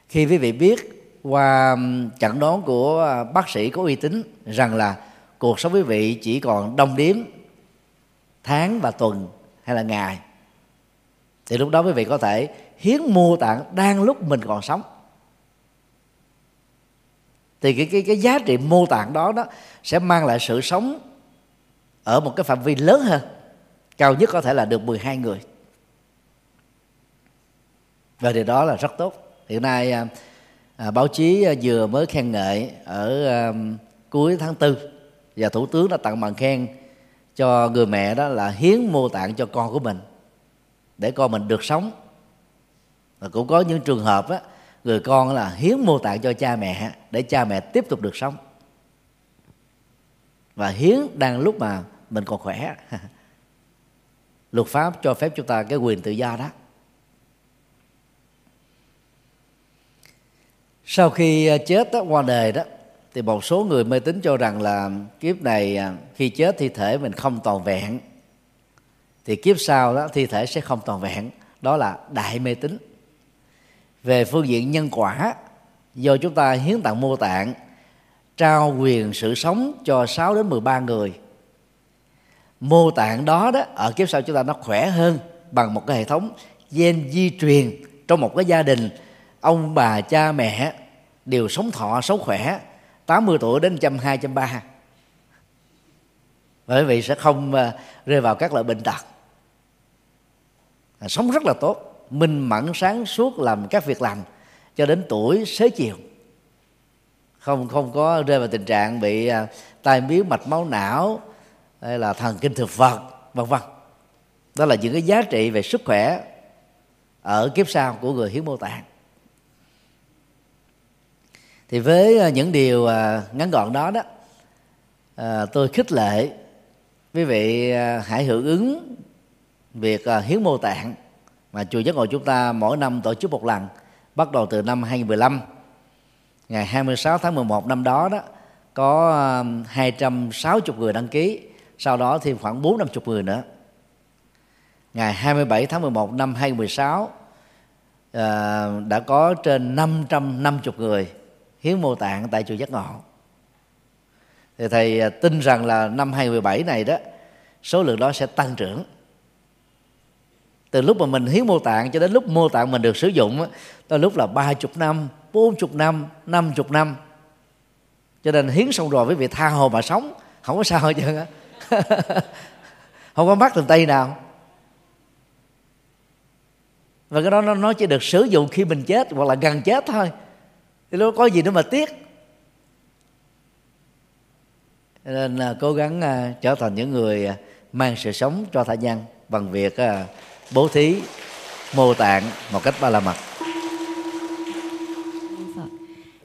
khi quý vị biết qua chẩn đoán của bác sĩ có uy tín rằng là cuộc sống quý vị chỉ còn đông điếm tháng và tuần hay là ngày thì lúc đó quý vị có thể hiến mô tạng đang lúc mình còn sống. Thì cái cái cái giá trị mô tạng đó đó sẽ mang lại sự sống ở một cái phạm vi lớn hơn. Cao nhất có thể là được 12 người. Và điều đó là rất tốt. Hiện nay à, à, báo chí vừa mới khen ngợi ở à, cuối tháng tư và thủ tướng đã tặng bằng khen cho người mẹ đó là hiến mô tạng cho con của mình để con mình được sống. Và cũng có những trường hợp á, người con là hiến mô tạng cho cha mẹ để cha mẹ tiếp tục được sống. Và hiến đang lúc mà mình còn khỏe. Luật pháp cho phép chúng ta cái quyền tự do đó. Sau khi à, chết đó, qua đời đó thì một số người mê tín cho rằng là kiếp này à, khi chết thi thể mình không toàn vẹn thì kiếp sau đó thi thể sẽ không toàn vẹn. Đó là đại mê tín. Về phương diện nhân quả, do chúng ta hiến tặng mô tạng, trao quyền sự sống cho 6 đến 13 người. Mô tạng đó đó, ở kiếp sau chúng ta nó khỏe hơn bằng một cái hệ thống gen di truyền trong một cái gia đình. Ông bà, cha, mẹ đều sống thọ, sống khỏe 80 tuổi đến trăm hai trăm ba. Bởi vì sẽ không ờ, rơi vào các loại bệnh tật à, sống rất là tốt. Minh mẫn sáng suốt làm các việc lành cho đến tuổi xế chiều. Không không có rơi vào tình trạng bị à, tai biến mạch máu não hay là thần kinh thực vật vân vân. Đó là những cái giá trị về sức khỏe ở kiếp sau của người hiến mô tạng. Thì với à, những điều à, ngắn gọn đó đó à, tôi khích lệ quý vị hãy hưởng ứng việc à, hiến mô tạng mà chùa giác ngộ chúng ta mỗi năm tổ chức một lần, bắt đầu từ năm 2015 ngày 26 tháng 11 năm đó đó, có à, 260 người đăng ký, sau đó thêm khoảng 450 người nữa. Ngày 27 tháng 11 năm 2016 à, đã có trên 550 người hiến mô tạng tại chùa giác ngộ. Thì thầy tin rằng là năm 2017 này đó, số lượng đó sẽ tăng trưởng từ lúc mà mình hiến mô tạng cho đến lúc mô tạng mình được sử dụng đó lúc là ba chục năm bốn chục năm năm chục năm. Cho nên hiến xong rồi với việc tha hồ mà sống. Không có sao hết trơn á. Không có mắc từng tay nào. Và cái đó nó, nó chỉ được sử dụng khi mình chết hoặc là gần chết thôi. Thì nó có gì nữa mà tiếc? Nên là cố gắng uh, trở thành những người à, mang sự sống cho tha nhân bằng việc uh, bố thí mô tạng một cách ba la mật. Vâng.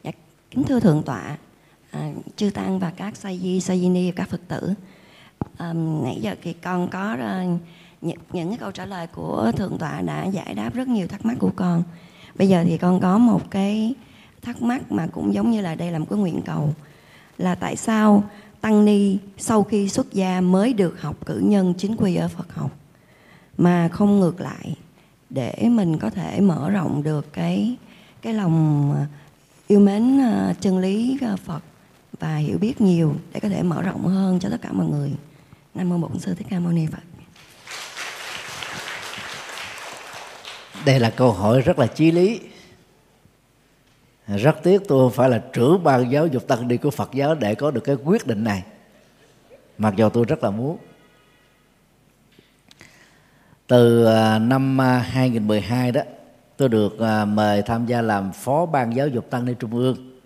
Dạ, kính thưa thượng tọa à, chư tăng và các sa di sa di ni các phật tử. À, nãy giờ thì con có à, uh, những, những cái câu trả lời của thượng tọa đã giải đáp rất nhiều thắc mắc của con. Bây giờ thì con có một cái thắc mắc mà cũng giống như là đây là một cái nguyện cầu là tại sao tăng ni sau khi xuất gia mới được học cử nhân chính quy ở Phật học? Mà không ngược lại, để mình có thể mở rộng được cái cái lòng à, yêu mến à, chân lý à, Phật và hiểu biết nhiều để có thể mở rộng hơn cho tất cả mọi người. Nam mô Bổn sư Thích Ca Mâu Ni Phật. Đây là câu hỏi rất là chí lý rất tiếc tôi không phải là trưởng ban giáo dục tăng ni của Phật giáo để có được cái quyết định này mặc dù tôi rất là muốn từ à, năm à, 2012 đó, tôi được à, mời tham gia làm phó ban giáo dục tăng ni trung ương.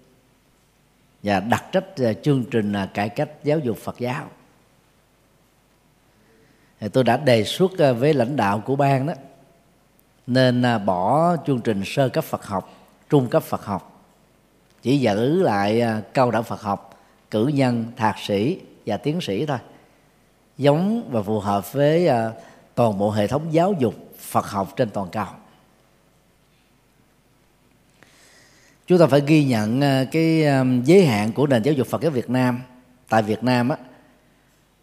Và đặt trách chương trình cải cách giáo dục Phật giáo. Thì tôi đã đề xuất với lãnh đạo của ban đó, nên bỏ chương trình sơ cấp Phật học, trung cấp Phật học, chỉ giữ lại cao đẳng Phật học, cử nhân, thạc sĩ và tiến sĩ thôi, giống và phù hợp với toàn bộ hệ thống giáo dục Phật học trên toàn cầu. Chúng ta phải ghi nhận ờ, cái ờ, giới hạn của nền giáo dục Phật giáo Việt Nam. Tại Việt Nam á,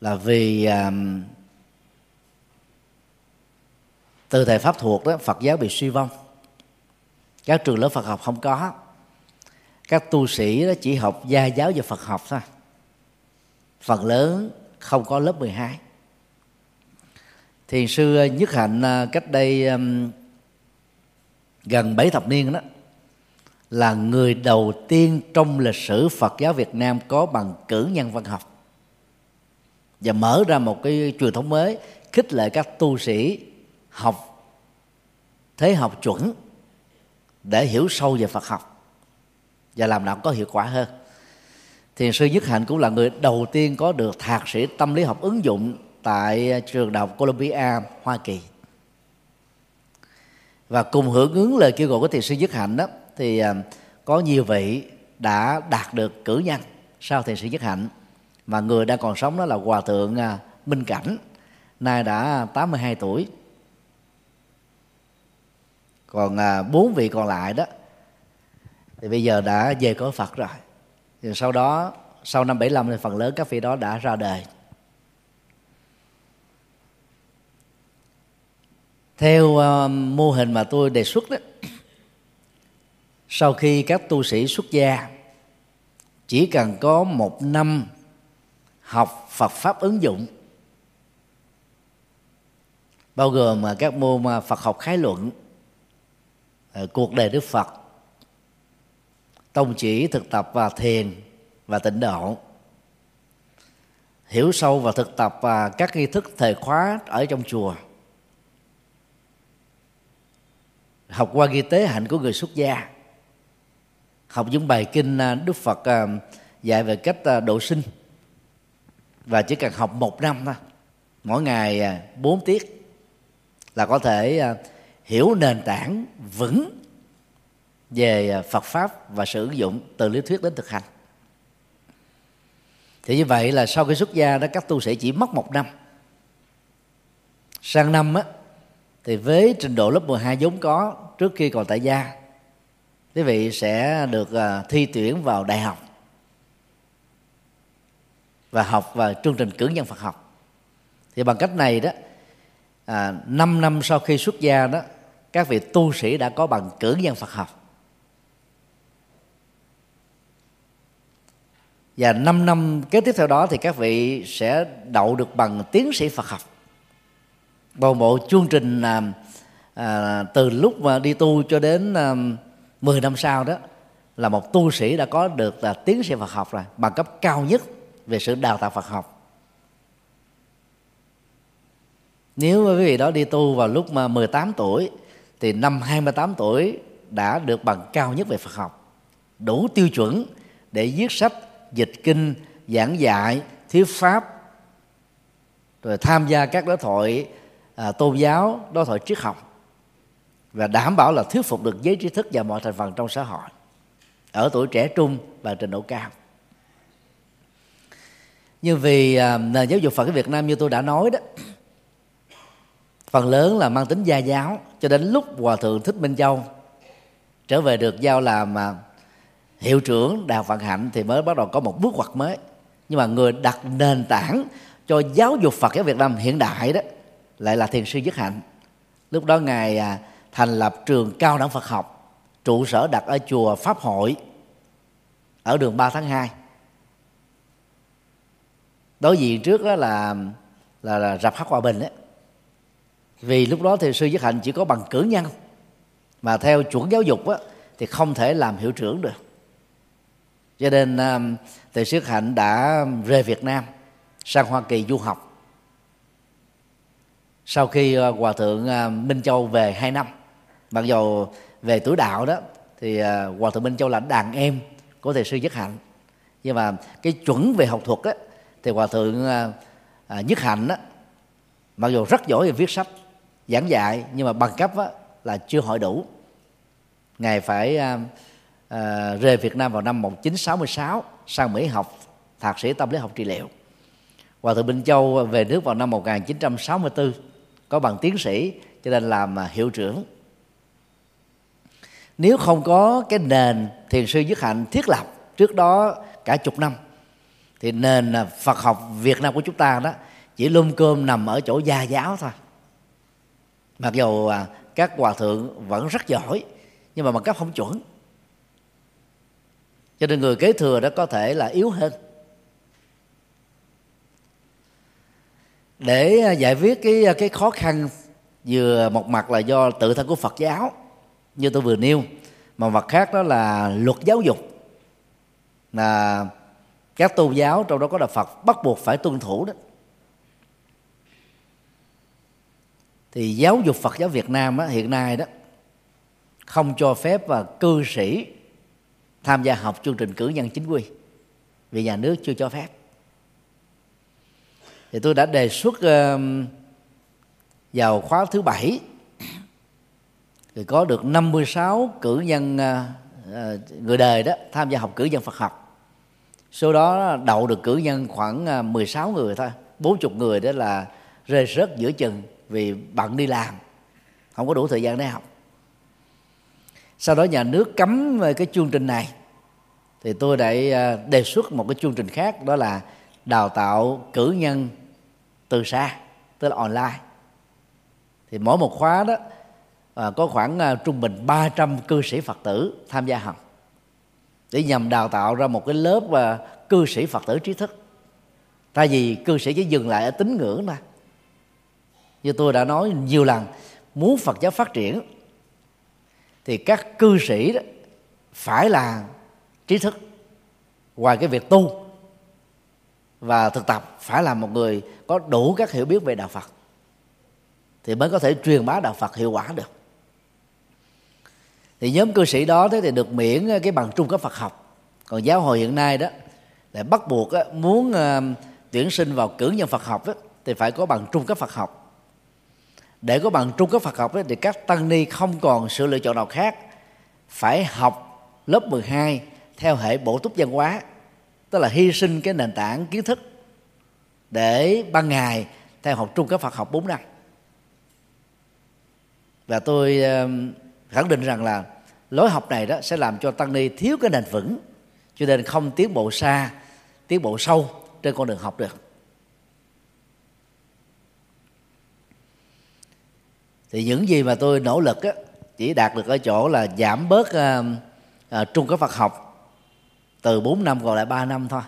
là vì ờ, từ thời Pháp thuộc đó, Phật giáo bị suy vong. Các trường lớp Phật học không có. Các tu sĩ đó chỉ học gia giáo và Phật học thôi. Phần lớn không có lớp 12 thiền sư ờ, nhất hạnh ờ, cách đây um, gần bảy thập niên đó là người đầu tiên trong lịch sử Phật giáo Việt Nam có bằng cử nhân văn học và mở ra một cái truyền thống mới khích lệ các tu sĩ học thế học chuẩn để hiểu sâu về Phật học và làm nào có hiệu quả hơn. Thiền sư nhất hạnh cũng là người đầu tiên có được thạc sĩ tâm lý học ứng dụng tại à, trường đại học Columbia, Hoa Kỳ. Và cùng hưởng ứng lời kêu gọi của thiền sư nhất hạnh đó, thì à, có nhiều vị đã đạt được cử nhân sau thiền sư nhất hạnh. Mà người đang còn sống đó là hòa thượng à, Minh Cảnh, nay đã 82 tuổi. Còn bốn vị còn lại đó, thì bây giờ đã về cõi Phật rồi. Thì sau đó, sau năm 75 thì phần lớn các vị đó đã ra đời. Theo uh, mô hình mà tôi đề xuất đó sau khi các tu sĩ xuất gia chỉ cần có một năm học Phật pháp ứng dụng bao gồm mà các môn ờ, Phật học khái luận cuộc đời Đức Phật tông chỉ thực tập và thiền và tịnh độ hiểu sâu và thực tập và các nghi thức thời khóa ở trong chùa. Học qua ghi tế hạnh của người xuất gia. Học những bài kinh à, đức phật à, dạy về cách à, độ sinh. Và chỉ cần học một năm thôi, mỗi ngày bốn tiết là có thể hiểu nền tảng vững về Phật pháp và sử dụng từ lý thuyết đến thực hành. Thì như vậy là sau khi xuất gia đó, các tu sĩ chỉ mất một năm. Sang năm á thì với trình độ lớp 12 vốn có trước khi còn tại gia quý vị sẽ được à, thi tuyển vào đại học và học và chương trình cử nhân Phật học. Thì bằng cách này đó à, 5 năm sau khi xuất gia đó các vị tu sĩ đã có bằng cử nhân Phật học. Và 5 năm kế tiếp theo đó thì các vị sẽ đậu được bằng tiến sĩ Phật học toàn bộ chương trình à, à, từ lúc mà đi tu cho đến à, 10 năm sau đó là một tu sĩ đã có được là tiến sĩ Phật học rồi bằng cấp cao nhất về sự đào tạo Phật học. Nếu quý vị đó đi tu vào lúc mà 18 tuổi thì năm 28 tuổi đã được bằng cao nhất về Phật học. Đủ tiêu chuẩn để viết sách dịch kinh giảng dạy thuyết pháp rồi tham gia các đối thoại à, tôn giáo đối thoại triết học và đảm bảo là thuyết phục được giới trí thức và mọi thành phần trong xã hội ở tuổi trẻ trung và trình độ cao. Nhưng vì à, nền giáo dục Phật ở Việt Nam như tôi đã nói đó phần lớn là mang tính gia giáo cho đến lúc hòa thượng thích minh châu trở về được giao làm à, hiệu trưởng đại học Phật hạnh thì mới bắt đầu có một bước ngoặt mới. Nhưng mà người đặt nền tảng cho giáo dục Phật giáo Việt Nam hiện đại đó lại là thiền sư Dứt Hạnh. Lúc đó ngài à, thành lập trường cao đẳng Phật học trụ sở đặt ở chùa Pháp Hội ở đường 3 tháng 2 đối diện trước đó là là, là rạp hát hòa bình đấy vì lúc đó thì sư giác Hạnh chỉ có bằng cử nhân mà theo chuẩn giáo dục á, thì không thể làm hiệu trưởng được. Cho nên à, thầy sư hạnh đã rời việt nam sang hoa kỳ du học sau khi ờ, hòa thượng ờ, minh châu về hai năm mặc dù về tuổi đạo đó thì ờ, hòa thượng minh châu là đàn em của thầy sư nhất hạnh. Nhưng mà cái chuẩn về học thuật á thì hòa thượng nhất hạnh á mặc dù rất giỏi về viết sách giảng dạy nhưng mà bằng cấp á, là chưa hội đủ. Ngài phải à, rời Việt Nam vào năm 1966 sang Mỹ học thạc sĩ tâm lý học trị liệu. Hòa thượng Minh Châu về nước vào năm 1964 có bằng tiến sĩ, cho nên làm à, hiệu trưởng. Nếu không có cái nền thiền sư dứt hạnh thiết lập trước đó cả chục năm, thì nền à, Phật học Việt Nam của chúng ta đó chỉ lum cơm nằm ở chỗ gia giáo thôi. Mặc dù à, các hòa thượng vẫn rất giỏi, nhưng mà bằng cấp không chuẩn. Cho nên người kế thừa đó có thể là yếu hơn. Để à, giải quyết cái à, cái khó khăn vừa một mặt là do tự thân của Phật giáo như tôi vừa nêu. Mà mặt khác đó là luật giáo dục. Là các tôn giáo trong đó có đạo Phật bắt buộc phải tuân thủ đó. Thì giáo dục Phật giáo Việt Nam đó, hiện nay đó không cho phép và cư sĩ tham gia học chương trình cử nhân chính quy vì nhà nước chưa cho phép thì tôi đã đề xuất uh, vào khóa thứ bảy. Thì có được 56 cử nhân uh, người đời đó tham gia học cử nhân Phật học. Số đó đậu được cử nhân khoảng ờ, 16 người thôi. Bốn chục người đó là rơi rớt giữa chừng vì bận đi làm không có đủ thời gian để học. Sau đó nhà nước cấm cái chương trình này. Thì tôi đã đề xuất một cái chương trình khác đó là đào tạo cử nhân từ xa tức là online. Thì mỗi một khóa đó à, có khoảng à, trung bình 300 cư sĩ Phật tử tham gia học để nhằm đào tạo ra một cái lớp và cư sĩ Phật tử trí thức. Tại vì cư sĩ chỉ dừng lại ở tín ngưỡng thôi. Như tôi đã nói nhiều lần muốn Phật giáo phát triển thì các cư sĩ đó phải là trí thức ngoài cái việc tu và thực tập phải là một người có đủ các hiểu biết về đạo Phật thì mới có thể truyền bá đạo Phật hiệu quả được. Thì nhóm cư sĩ đó thế thì được miễn cái bằng trung cấp Phật học. Còn giáo hội hiện nay đó, lại bắt buộc muốn ờ, tuyển sinh vào cử nhân Phật học thì phải có bằng trung cấp Phật học. Để có bằng trung cấp Phật học thì các tăng ni không còn sự lựa chọn nào khác, phải học lớp 12 theo hệ bổ túc văn hóa tức là hy sinh cái nền tảng kiến thức để ban ngày theo học trung cấp Phật học 4 năm. Và tôi khẳng định rằng là lối học này đó sẽ làm cho tăng ni thiếu cái nền vững cho nên không tiến bộ xa tiến bộ sâu trên con đường học được. Thì những gì mà tôi nỗ lực á, chỉ đạt được ở chỗ là giảm bớt uh, uh, trung cấp Phật học từ 4 năm còn lại 3 năm thôi.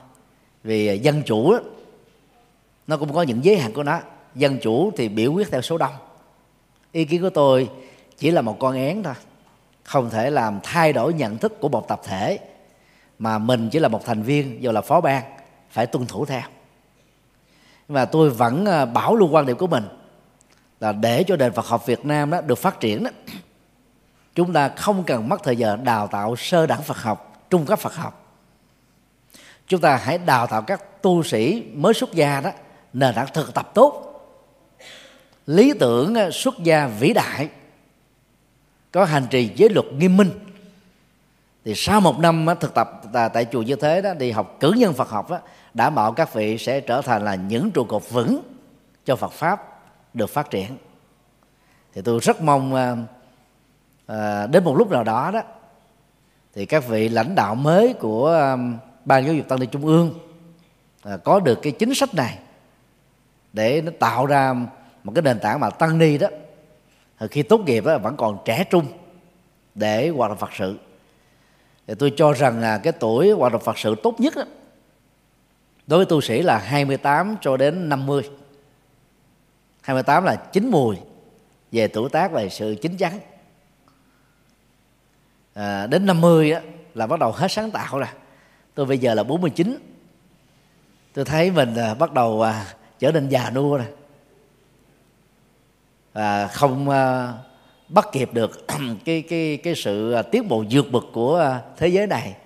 Vì à, dân chủ đó, nó cũng có những giới hạn của nó. Dân chủ thì biểu quyết theo số đông. Ý kiến của tôi chỉ là một con én thôi. Không thể làm thay đổi nhận thức của một tập thể mà mình chỉ là một thành viên dù là phó ban phải tuân thủ theo. Mà tôi vẫn à, bảo luôn quan điểm của mình là để cho nền Phật học Việt Nam đó được phát triển đó chúng ta không cần mất thời giờ đào tạo sơ đẳng Phật học trung cấp Phật học chúng ta hãy đào tạo các tu sĩ mới xuất gia đó nền tảng thực tập tốt. Lý tưởng ờ, xuất gia vĩ đại có hành trì giới luật nghiêm minh. Thì sau một năm ờ, thực tập tại chùa như thế đó đi học cử nhân Phật học đó, đảm bảo các vị sẽ trở thành là những trụ cột vững cho Phật pháp được phát triển. Thì tôi rất mong à, đến một lúc nào đó đó thì các vị lãnh đạo mới của à, ban giáo dục tăng ni trung ương à, có được cái chính sách này để nó tạo ra một cái nền tảng mà tăng ni đó à, khi tốt nghiệp đó vẫn còn trẻ trung để hoạt động Phật sự. Thì tôi cho rằng là cái tuổi hoạt động Phật sự tốt nhất đó, đối với tu sĩ là 28 cho đến 50 28 là chín mùi về tuổi tác về sự chín chắn. À, đến 50 đó, là bắt đầu hết sáng tạo rồi tôi bây giờ là 49 tôi thấy mình à, bắt đầu à, trở nên già nua rồi. À, không à, bắt kịp được cái cái cái sự à, tiến bộ vượt bậc của à, thế giới này.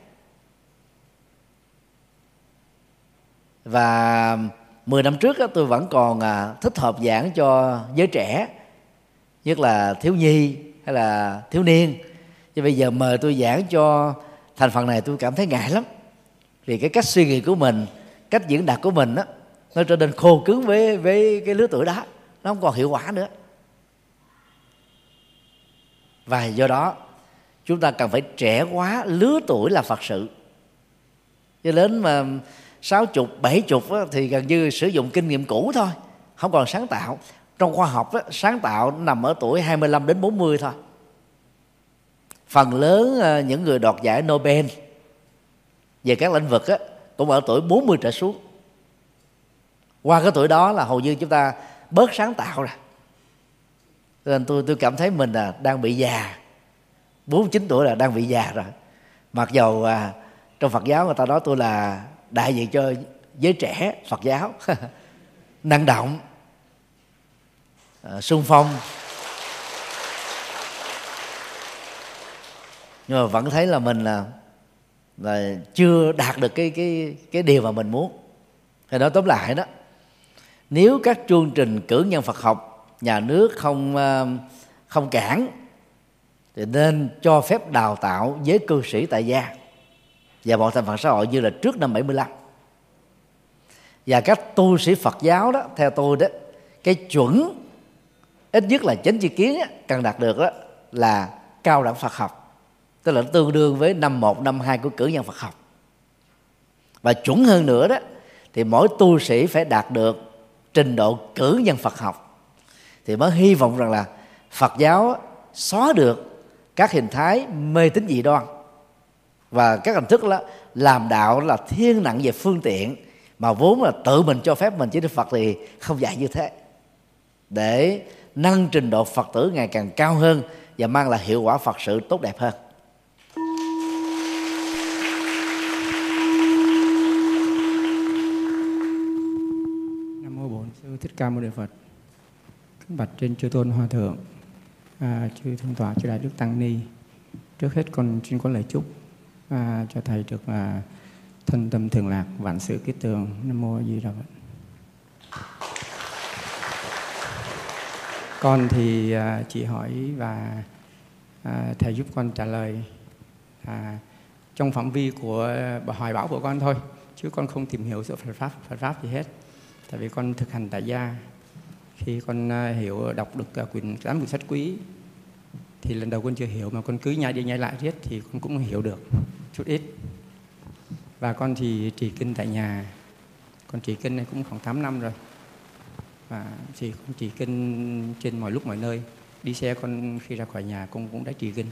Và 10 năm trước á, tôi vẫn còn à, thích hợp giảng cho giới trẻ nhất là thiếu nhi hay là thiếu niên. Chứ bây giờ mời tôi giảng cho thành phần này tôi cảm thấy ngại lắm thì cái cách suy nghĩ của mình cách diễn đạt của mình đó, nó trở nên khô cứng với với cái lứa tuổi đó. Nó không còn hiệu quả nữa. Và do đó chúng ta cần phải trẻ quá lứa tuổi là phật sự. Cho đến mà sáu chục bảy chục thì gần như sử dụng kinh nghiệm cũ thôi không còn sáng tạo. Trong khoa học đó, sáng tạo nằm ở tuổi 25 đến 40 thôi. Phần lớn ờ, những người đoạt giải Nobel về các lĩnh vực á, cũng ở tuổi 40 trở xuống. Qua cái tuổi đó là hầu như chúng ta bớt sáng tạo rồi nên tôi tôi cảm thấy mình là đang bị già. 49 tuổi là đang bị già rồi. Mặc dầu à, trong Phật giáo người ta nói tôi là đại diện cho giới trẻ Phật giáo. Năng động. Uh, sung phong. Nhưng mà vẫn thấy là mình là là chưa đạt được cái cái cái điều mà mình muốn. Thì nói tóm lại đó nếu các chương trình cử nhân Phật học nhà nước không ờ, không cản thì nên cho phép đào tạo với cư sĩ tại gia và bọn thành phần xã hội như là trước năm 75 và các tu sĩ Phật giáo đó theo tôi đó cái chuẩn ít nhất là chánh chi kiến á, cần đạt được đó là cao đẳng Phật học tức là tương đương với năm một, năm hai của cử nhân Phật học. Và chuẩn hơn nữa đó, thì mỗi tu sĩ phải đạt được trình độ cử nhân Phật học, thì mới hy vọng rằng là Phật giáo xóa được các hình thái mê tín dị đoan. Và các hình thức là làm đạo là thiên nặng về phương tiện, mà vốn là tự mình cho phép mình chứ Đức Phật thì không dạy như thế. Để nâng trình độ Phật tử ngày càng cao hơn và mang lại hiệu quả Phật sự tốt đẹp hơn. Ca mâu ni phật kính bạch trên chư tôn hòa thượng à, chư thượng tọa chư đại đức tăng ni. Trước hết con xin có lời chúc à, cho thầy được à, thân tâm thường lạc vạn sự kết tường. Nam mô di đà phật. Con thì à, chỉ hỏi và à, thầy giúp con trả lời à, trong phạm vi của hoài bão của con thôi chứ con không tìm hiểu sự Phật pháp Phật pháp gì hết tại vì con thực hành tại gia. Khi con à, hiểu, đọc được à, quyển tám quyển sách quý, thì lần đầu con chưa hiểu mà con cứ nhai đi nhai lại riết thì con cũng hiểu được chút ít. Và con thì trì kinh tại nhà. Con trì kinh này cũng khoảng 8 năm rồi. Và thì con trì kinh trên mọi lúc mọi nơi. Đi xe con khi ra khỏi nhà con cũng đã trì kinh.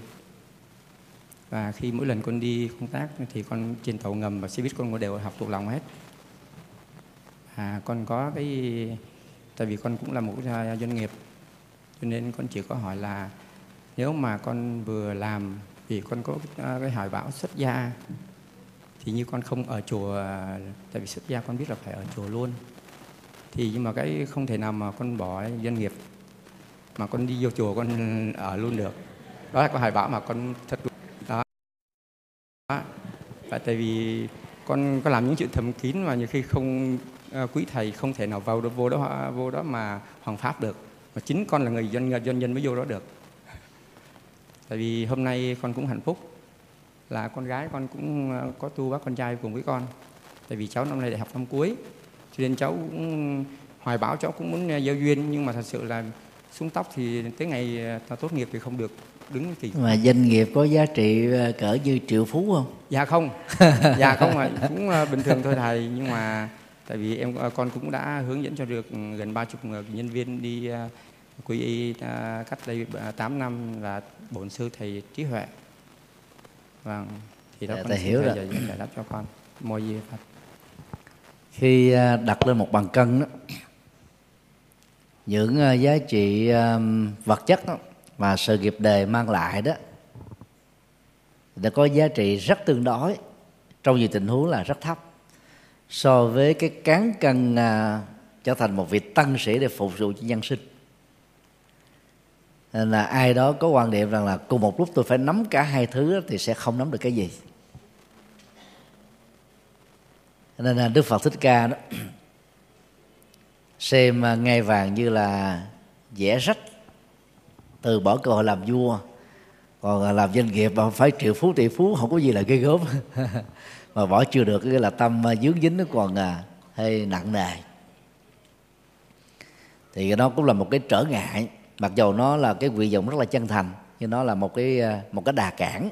Và khi mỗi lần con đi công tác thì con trên tàu ngầm và xe buýt con đều học thuộc lòng hết à, con có cái tại vì con cũng là một doanh nghiệp cho nên con chỉ có hỏi là nếu mà con vừa làm vì con có à, cái hỏi bảo xuất gia thì như con không ở chùa tại vì xuất gia con biết là phải ở chùa luôn. Thì nhưng mà cái không thể nào mà con bỏ doanh nghiệp mà con đi vô chùa con ở luôn được. Đó là cái hỏi bảo mà con thật đó. Và tại vì con có làm những chuyện thầm kín mà nhiều khi không quý thầy không thể nào vào được vô đó vô đó mà hoàng pháp được. Mà chính con là người doanh doanh nhân mới vô đó được. Tại vì hôm nay con cũng hạnh phúc. Là con gái con cũng ờ, có tu bác con trai cùng với con. Tại vì cháu năm nay đại học năm cuối. Cho nên cháu cũng hoài bảo cháu cũng muốn giao duyên. Nhưng mà thật sự là xuống tóc thì tới ngày ta tốt nghiệp thì không được đứng kỳ. Mà doanh nghiệp có giá trị cỡ như triệu phú không? Dạ không. Dạ không ạ. Cũng bình thường thôi thầy. Nhưng mà tại vì em à, con cũng đã hướng dẫn cho được gần ba chục nhân viên đi à, quy y à, cách đây 8 năm là bổn sư thầy trí huệ. Vâng thì đó dạ, con hiểu rồi. giải đáp cho con. Môi gì phật khi đặt lên một bàn cân đó những giá trị vật chất đó, mà sự nghiệp đề mang lại đó đã có giá trị rất tương đối trong nhiều tình huống là rất thấp so với cái cán cân à, trở thành một vị tăng sĩ để phục vụ cho nhân sinh. Nên là ai đó có quan niệm rằng là cùng một lúc tôi phải nắm cả hai thứ thì sẽ không nắm được cái gì. Nên là đức phật thích ca đó xem ngay ngai vàng như là vẽ rách từ bỏ cơ hội làm vua còn à, làm doanh nghiệp mà phải triệu phú tỷ phú không có gì là ghê gớm. mà bỏ chưa được cái là tâm à, dướng dính nó còn à, hơi nặng nề. Thì nó cũng là một cái trở ngại mặc dầu nó là cái nguyện vọng rất là chân thành nhưng nó là một cái à, một cái đà cản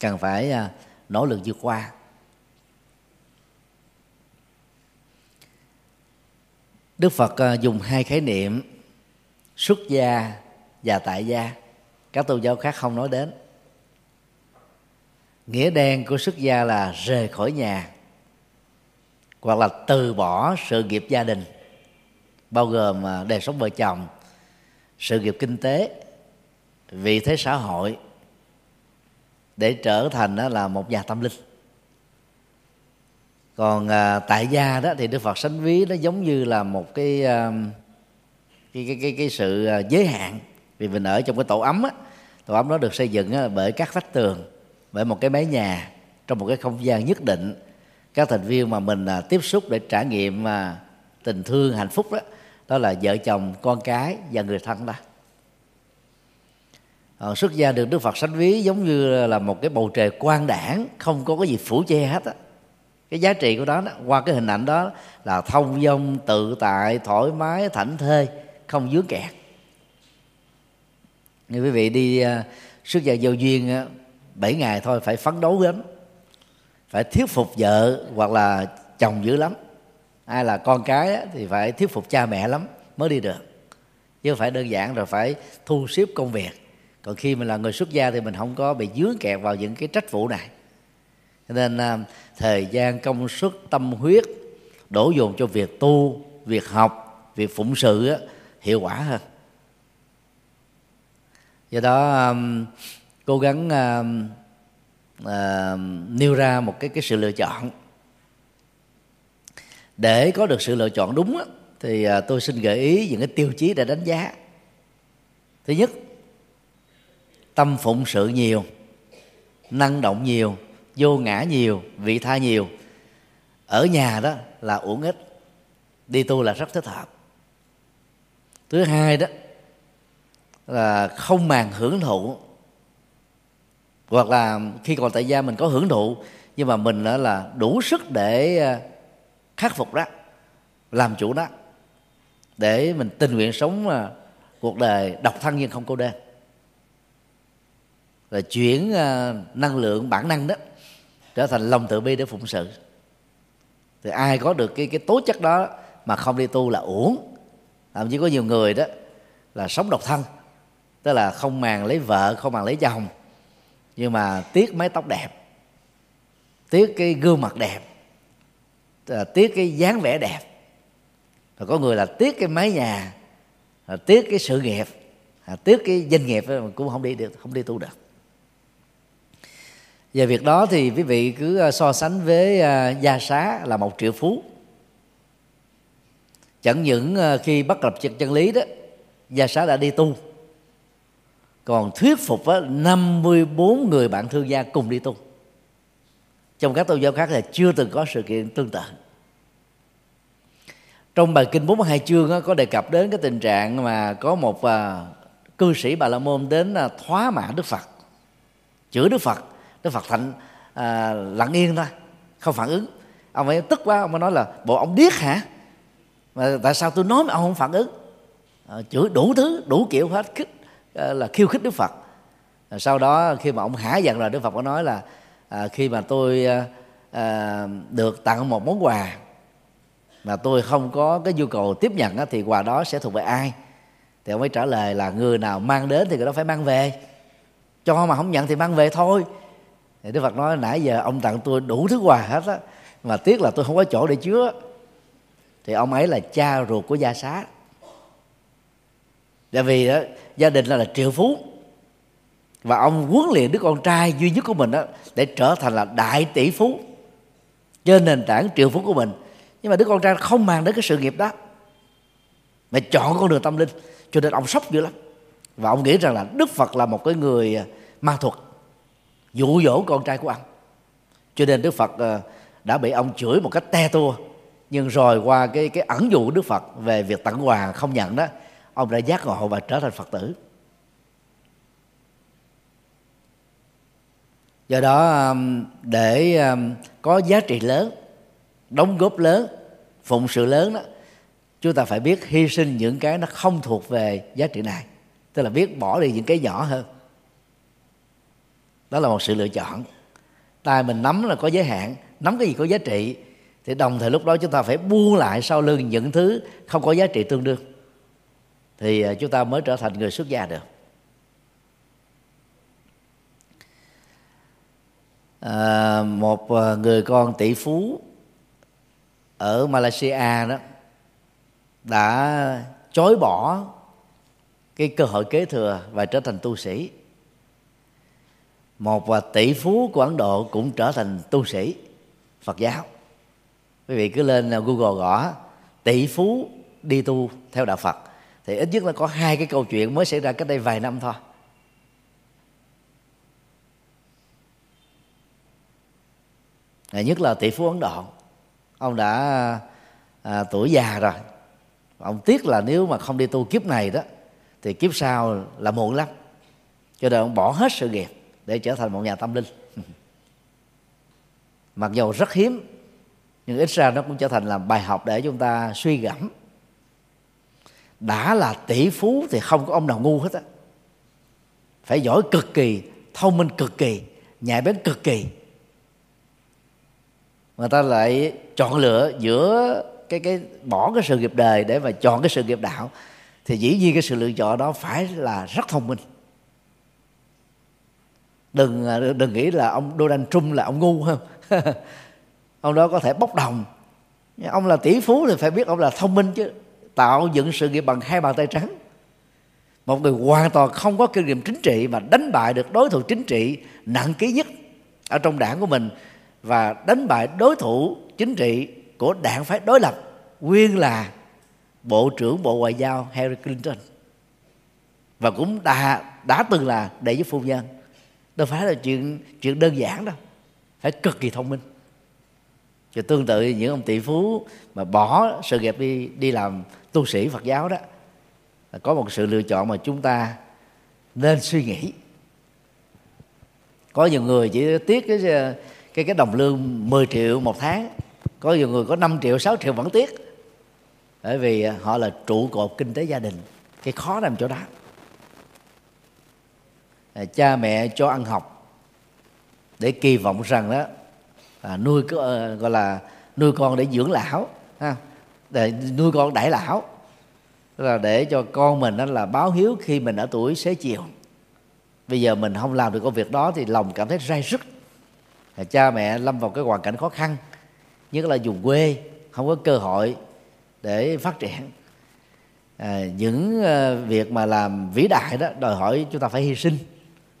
cần phải à, nỗ lực vượt qua. Đức Phật dùng hai khái niệm xuất gia và tại gia. Các tôn giáo khác không nói đến nghĩa đen của xuất gia là rời khỏi nhà hoặc là từ bỏ sự nghiệp gia đình bao gồm à, đời sống vợ chồng sự nghiệp kinh tế vị thế xã hội để trở thành là một nhà tâm linh. Còn à, tại gia đó thì đức phật sánh ví nó giống như là một cái à, cái cái cái, cái sự giới hạn. Vì mình ở trong cái tổ ấm á tổ ấm đó được xây dựng bởi các vách tường bởi một cái mái nhà trong một cái không gian nhất định. Các thành viên mà mình à, tiếp xúc để trải nghiệm mà tình thương hạnh phúc đó đó là vợ chồng con cái và người thân đó. À, xuất gia được đức phật sánh ví giống như là một cái bầu trời quang đảng không có cái gì phủ che hết á. Cái giá trị của đó, đó qua cái hình ảnh đó là thông dong tự tại thoải mái thảnh thơi không dướng kẹt. Như quý vị đi à, xuất gia vô duyên 7 ngày thôi phải phấn đấu lắm phải thuyết phục vợ hoặc là chồng dữ lắm. Ai là con cái thì phải thuyết phục cha mẹ lắm mới đi được. Chứ phải đơn giản rồi phải thu xếp công việc. Còn khi mình là người xuất gia thì mình không có bị dướng kẹt vào những cái trách vụ này. Cho nên à, thời gian công sức, tâm huyết đổ dồn cho việc tu việc học việc phụng sự á, hiệu quả hơn. Do đó à, cố gắng uh, uh, nêu ra một cái cái sự lựa chọn. Để có được sự lựa chọn đúng á, thì uh, tôi xin gợi ý những cái tiêu chí để đánh giá. Thứ nhất tâm phụng sự nhiều năng động nhiều vô ngã nhiều vị tha nhiều. Ở nhà đó là uổng ích đi tu là rất thích hợp. Thứ hai đó là không màng hưởng thụ hoặc là khi còn tại gia mình có hưởng thụ, nhưng mà mình đó là đủ sức để ờ, khắc phục đó, làm chủ đó, để mình tình nguyện sống ờ, cuộc đời độc thân nhưng không cô đơn. Rồi chuyển ờ, năng lượng bản năng đó trở thành lòng tự bi để phụng sự. Thì ai có được cái cái tố chất đó mà không đi tu là uổng. Thậm chí có nhiều người đó là sống độc thân, tức là không màng lấy vợ, không màng lấy chồng nhưng mà tiếc mái tóc đẹp, tiếc cái gương mặt đẹp à, tiếc cái dáng vẻ đẹp. Rồi có người là tiếc cái mái nhà à, tiếc cái sự nghiệp à, tiếc cái doanh nghiệp cũng không đi được, không đi tu được. Về việc đó thì quý vị cứ so sánh với gia xá là một triệu phú. Chẳng những khi bắt gặp chân lý đó, gia xá đã đi tu còn thuyết phục á, 54 người bạn thương gia cùng đi tu. Trong các tôn giáo khác là chưa từng có sự kiện tương tự. Trong bài kinh 42 chương á, có đề cập đến cái tình trạng mà có một à, cư sĩ bà la môn đến à, thoá mạ đức phật chửi đức phật. Đức phật thành à, lặng yên thôi không phản ứng. Ông ấy tức quá ông ấy nói là bộ ông điếc hả? Mà tại sao tôi nói mà ông không phản ứng? À, chửi đủ thứ đủ kiểu hết khích Ờ, là khiêu khích đức phật. Sau đó khi mà ông hả giận rồi đức phật có nói là à, khi mà tôi à, à, được tặng một món quà mà tôi không có cái nhu cầu tiếp nhận á, thì quà đó sẽ thuộc về ai? Thì ông ấy trả lời là người nào mang đến thì người đó phải mang về. Cho mà không nhận thì mang về thôi. Thì đức phật nói nãy giờ ông tặng tôi đủ thứ quà hết á mà tiếc là tôi không có chỗ để chứa. Thì ông ấy là cha ruột của gia xá tại vì đó, gia đình là, là triệu phú. Và ông huấn luyện đứa con trai duy nhất của mình đó để trở thành là đại tỷ phú trên nền tảng triệu phú của mình. Nhưng mà đứa con trai không mang đến cái sự nghiệp đó mà chọn con đường tâm linh. Cho nên ông sốc dữ lắm. Và ông nghĩ rằng là đức phật là một cái người à, ma thuật dụ dỗ con trai của ông. Cho nên đức phật à, đã bị ông chửi một cách te tua. Nhưng rồi qua cái cái ẩn dụ của đức phật về việc tặng quà không nhận đó ông đã giác ngộ và trở thành phật tử. Do đó um, để um, có giá trị lớn, đóng góp lớn, phụng sự lớn đó, chúng ta phải biết hy sinh những cái nó không thuộc về giá trị này. Tức là biết bỏ đi những cái nhỏ hơn. Đó là một sự lựa chọn. Tay mình nắm là có giới hạn, nắm cái gì có giá trị, thì đồng thời lúc đó chúng ta phải buông lại sau lưng những thứ không có giá trị tương đương thì à, chúng ta mới trở thành người xuất gia được. À, một à, người con tỷ phú ở Malaysia đó đã chối bỏ cái cơ hội kế thừa và trở thành tu sĩ. Một à, tỷ phú của ấn độ cũng trở thành tu sĩ phật giáo. Quý vị cứ lên google gõ tỷ phú đi tu theo đạo phật thì ít nhất là có hai cái câu chuyện mới xảy ra cách đây vài năm thôi. Nhất là tỷ phú ấn độ. Ông đã à, tuổi già rồi. Ông tiếc là nếu mà không đi tu kiếp này đó thì kiếp sau là muộn lắm. Cho nên ông bỏ hết sự nghiệp để trở thành một nhà tâm linh. Mặc dù rất hiếm nhưng ít ra nó cũng trở thành là bài học để chúng ta suy gẫm đã là tỷ phú thì không có ông nào ngu hết á. Phải giỏi cực kỳ, thông minh cực kỳ, nhạy bén cực kỳ. Người ta lại chọn lựa giữa cái cái bỏ cái sự nghiệp đời để mà chọn cái sự nghiệp đạo, thì dĩ nhiên cái sự lựa chọn đó phải là rất thông minh. Đừng đừng nghĩ là ông Donald Trump là ông ngu không ông đó có thể bốc đồng. Ông là tỷ phú thì phải biết ông là thông minh chứ tạo dựng sự nghiệp bằng hai bàn tay trắng. Một người hoàn toàn không có kinh nghiệm chính trị mà đánh bại được đối thủ chính trị nặng ký nhất ở trong đảng của mình và đánh bại đối thủ chính trị của đảng phái đối lập, nguyên là bộ trưởng bộ ngoại giao Harry Clinton. Và cũng đã đã từng là đệ nhất phu nhân. Đâu phải là chuyện chuyện đơn giản đâu, phải cực kỳ thông minh và tương tự những ông tỷ phú mà bỏ sự nghiệp đi đi làm tu sĩ Phật giáo đó, là có một sự lựa chọn mà chúng ta nên suy nghĩ. Có nhiều người chỉ tiếc cái cái cái đồng lương 10 triệu một tháng, có nhiều người có 5 triệu 6 triệu vẫn tiếc, bởi vì họ là trụ cột kinh tế gia đình, cái khó nằm chỗ đó. À, cha mẹ cho ăn học để kỳ vọng rằng đó à, nuôi ờ, gọi là nuôi con để dưỡng lão ha? Để nuôi con đại lão. Tức là để cho con mình đó là báo hiếu khi mình ở tuổi xế chiều. Bây giờ mình không làm được công việc đó thì lòng cảm thấy rai rứt. À, cha mẹ lâm vào cái hoàn cảnh khó khăn nhất là vùng quê không có cơ hội để phát triển. À, những ờ, việc mà làm vĩ đại đó đòi hỏi chúng ta phải hy sinh.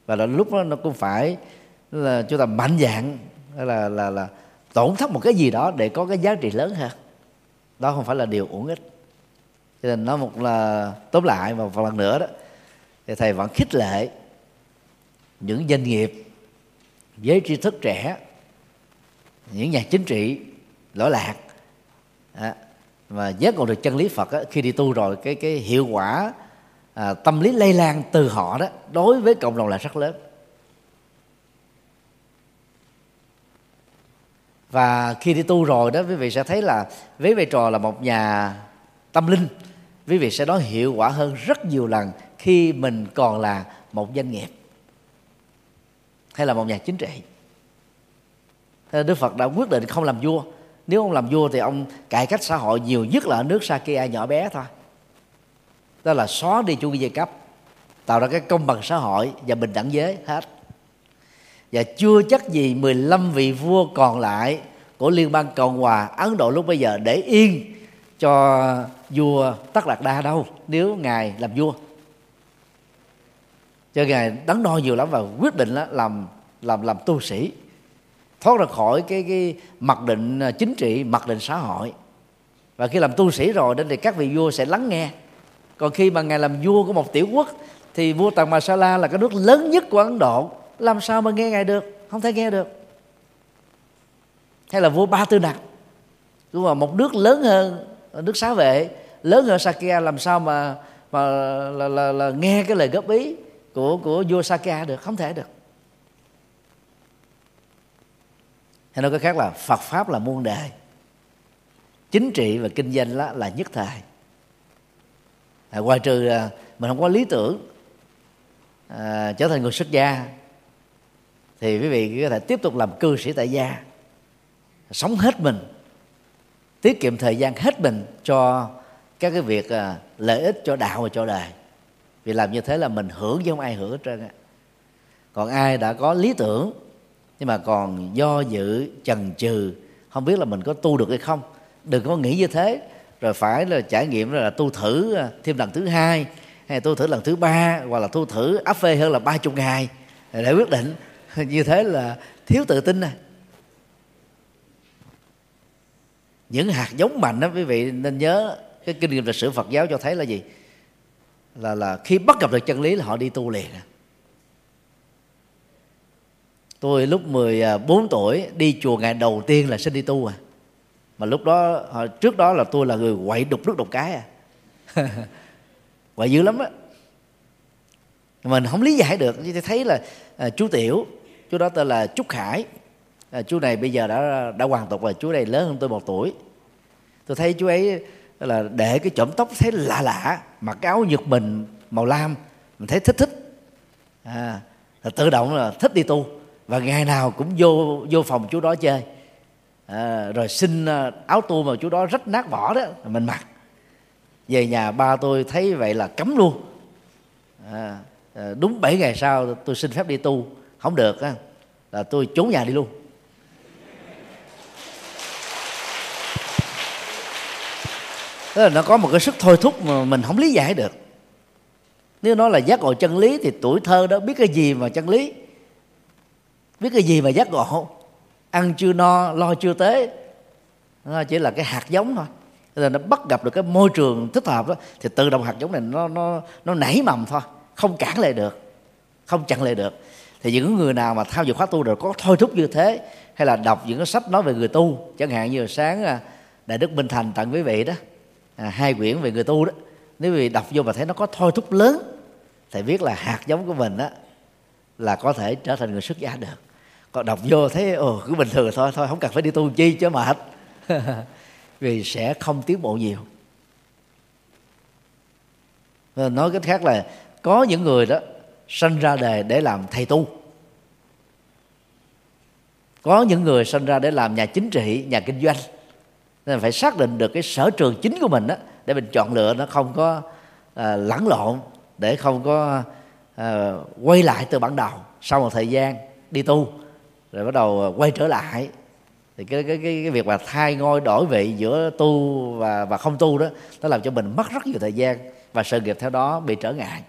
Và là lúc đó nó cũng phải là chúng ta mạnh dạng là là là tổn thất một cái gì đó để có cái giá trị lớn hơn đó không phải là điều uổng ích. Cho nên nói một là tóm lại và một lần nữa đó thì thầy vẫn khích lệ những doanh nghiệp giới tri thức trẻ những nhà chính trị lỗi lạc à, và giác ngộ được chân lý Phật á, khi đi tu rồi cái cái hiệu quả à, tâm lý lây lan từ họ đó đối với cộng đồng là rất lớn. Và khi đi tu rồi đó, quý vị sẽ thấy là với vai trò là một nhà tâm linh, quý vị sẽ nói hiệu quả hơn rất nhiều lần khi mình còn là một doanh nghiệp hay là một nhà chính trị. Đức Phật đã quyết định không làm vua. Nếu ông làm vua thì ông cải cách xã hội nhiều nhất là ở nước Sakya nhỏ bé thôi. Đó là xóa đi chủ nghĩa giai cấp, tạo ra cái công bằng xã hội và bình đẳng giới, hết và chưa chắc gì 15 vị vua còn lại của liên bang cộng hòa ấn độ lúc bây giờ để yên cho vua tất Lạc đa đâu, nếu ngài làm vua. Cho ngài đắn đo nhiều lắm và quyết định là làm làm làm tu sĩ, thoát ra khỏi cái cái mặc định à, chính trị, mặc định xã hội. Và khi làm tu sĩ rồi đến thì các vị vua sẽ lắng nghe. Còn khi mà ngài làm vua của một tiểu quốc thì vua tần la là cái nước lớn nhất của ấn độ làm sao mà nghe ngài được? Không thể nghe được. Hay là vua ba tư nặc? Đúng không một nước lớn hơn nước xá vệ lớn hơn sakya làm sao mà mà là, là, là nghe cái lời góp ý của của vua sakya được? Không thể được. Hay nói cái khác là phật pháp là muôn đời. Chính trị và kinh doanh đó là nhất thời. À, ngoài trừ à, mình không có lý tưởng à, trở thành người xuất gia thì quý vị có thể tiếp tục làm cư sĩ tại gia, sống hết mình, tiết kiệm thời gian hết mình cho các cái việc à, lợi ích cho đạo và cho đời. Vì làm như thế là mình hưởng chứ không ai hưởng hết trơn á. Còn ai đã có lý tưởng, nhưng mà còn do dự, chần chừ, không biết là mình có tu được hay không, đừng có nghĩ như thế. Rồi phải là trải nghiệm là tu thử à, thêm lần thứ hai, hay tu thử lần thứ ba, hoặc là tu thử áp phê hơn là ba chục ngày để quyết định. như thế là thiếu tự tin này những hạt giống mạnh đó quý vị nên nhớ cái kinh nghiệm lịch sử Phật giáo cho thấy là gì? Là là khi bắt gặp được chân lý là họ đi tu liền à. tôi lúc 14 à, tuổi đi chùa ngày đầu tiên là xin đi tu à. Mà lúc đó à, trước đó là tôi là người quậy đục nước đục cái à. Quậy dữ lắm á. Mình không lý giải được như thấy là à, chú tiểu chú đó tên là trúc khải à, chú này bây giờ đã đã hoàn tục rồi. Chú này lớn hơn tôi một tuổi. Tôi thấy chú ấy là để cái chỏm tóc thấy lạ lạ mặc cái áo nhược mình màu lam mình thấy thích thích. À, là tự động là thích đi tu. Và ngày nào cũng vô vô phòng chú đó chơi. À, rồi xin à, áo tu mà chú đó rất nát bỏ đó mình mặc. Về nhà ba tôi thấy vậy là cấm luôn. À, à đúng 7 ngày sau tôi xin phép đi tu không được á, là tôi trốn nhà đi luôn. Tức là nó có một cái sức thôi thúc mà mình không lý giải được. Nếu nó là giác ngộ chân lý thì tuổi thơ đó biết cái gì mà chân lý? Biết cái gì mà giác ngộ? Ăn chưa no, lo chưa tế nó chỉ là cái hạt giống thôi. Là nó bắt gặp được cái môi trường thích hợp đó thì tự động hạt giống này nó nó nó nảy mầm thôi, không cản lại được, không chặn lại được thì những người nào mà tham dự khóa tu rồi có thôi thúc như thế hay là đọc những cái sách nói về người tu chẳng hạn như sáng à, đại đức minh thành tặng quý vị đó à, hai quyển về người tu đó. Nếu quý vị đọc vô mà thấy nó có thôi thúc lớn thì biết là hạt giống của mình đó là có thể trở thành người xuất gia được. Còn đọc vô thấy ồ cứ bình thường thôi thôi không cần phải đi tu chi chứ mệt. Vì sẽ không tiến bộ nhiều. Nói cách khác là có những người đó sinh ra đời để làm thầy tu. Có những người sinh ra để làm nhà chính trị nhà kinh doanh. Nên phải xác định được cái sở trường chính của mình đó để mình chọn lựa nó không có à, lẫn lộn để không có à, quay lại từ ban đầu sau một thời gian đi tu rồi bắt đầu quay trở lại. Thì cái cái cái, cái việc mà thay ngôi đổi vị giữa tu và và không tu đó nó làm cho mình mất rất nhiều thời gian và sự nghiệp theo đó bị trở ngại.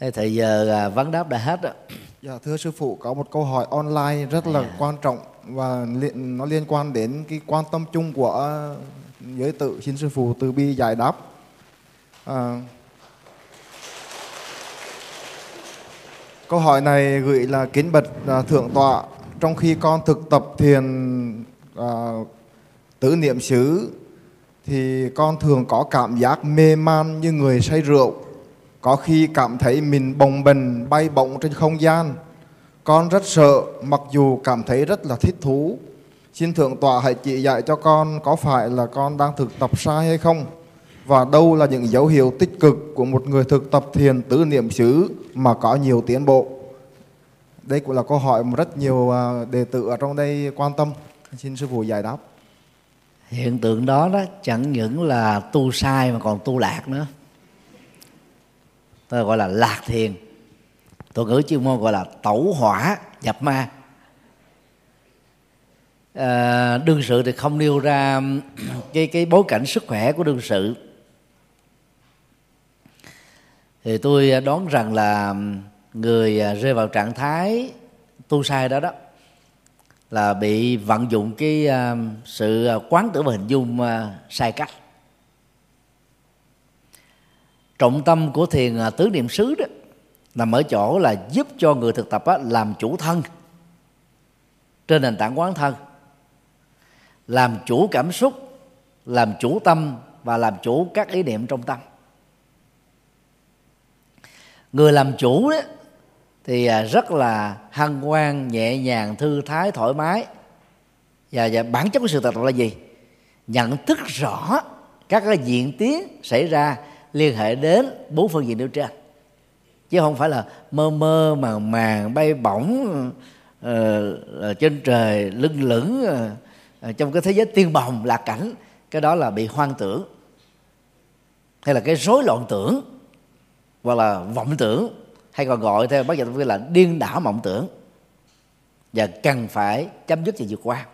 Thế thì giờ à, vấn đáp đã hết rồi. Dạ thưa sư phụ có một câu hỏi online rất là à. quan trọng và liên, nó liên quan đến cái quan tâm chung của giới tự xin sư phụ từ bi giải đáp. À, câu hỏi này gửi là kính bạch à, thượng tọa trong khi con thực tập thiền à, tứ niệm xứ thì con thường có cảm giác mê man như người say rượu có khi cảm thấy mình bồng bềnh, bay bổng trên không gian. Con rất sợ, mặc dù cảm thấy rất là thích thú. Xin thượng tọa hãy chỉ dạy cho con có phải là con đang thực tập sai hay không? Và đâu là những dấu hiệu tích cực của một người thực tập thiền tứ niệm xứ mà có nhiều tiến bộ? Đây cũng là câu hỏi mà rất nhiều à, đệ tử ở trong đây quan tâm. Xin sư phụ giải đáp. Hiện tượng đó đó chẳng những là tu sai mà còn tu lạc nữa ta gọi là lạc thiền. Thuật ngữ chuyên môn gọi là tẩu hỏa nhập ma. À, đương sự thì không nêu ra um, cái cái bối cảnh sức khỏe của đương sự. Thì tôi à, đoán rằng là um, người à, rơi vào trạng thái tu sai đó đó là bị vận dụng cái à, sự quán tưởng và hình dung sai cách trọng tâm của thiền à, tứ niệm xứ đó nằm ở chỗ là giúp cho người thực tập á, làm chủ thân trên nền tảng quán thân làm chủ cảm xúc làm chủ tâm và làm chủ các ý niệm trong tâm. Người làm chủ đó thì à, rất là hân hoan nhẹ nhàng thư thái thoải mái. Và, và bản chất của sự thực tập là gì? Nhận thức rõ các cái diễn tiến xảy ra liên hệ đến bốn phương diện nêu trên chứ không phải là mơ mơ màng màng bay bổng uh, trên trời lưng lửng uh, trong cái thế giới tiên bồng lạc cảnh cái đó là bị hoang tưởng. Hay là cái rối loạn tưởng hoặc là vọng tưởng hay còn gọi theo bác giáo là điên đảo mộng tưởng. Và cần phải chấm dứt và vượt qua.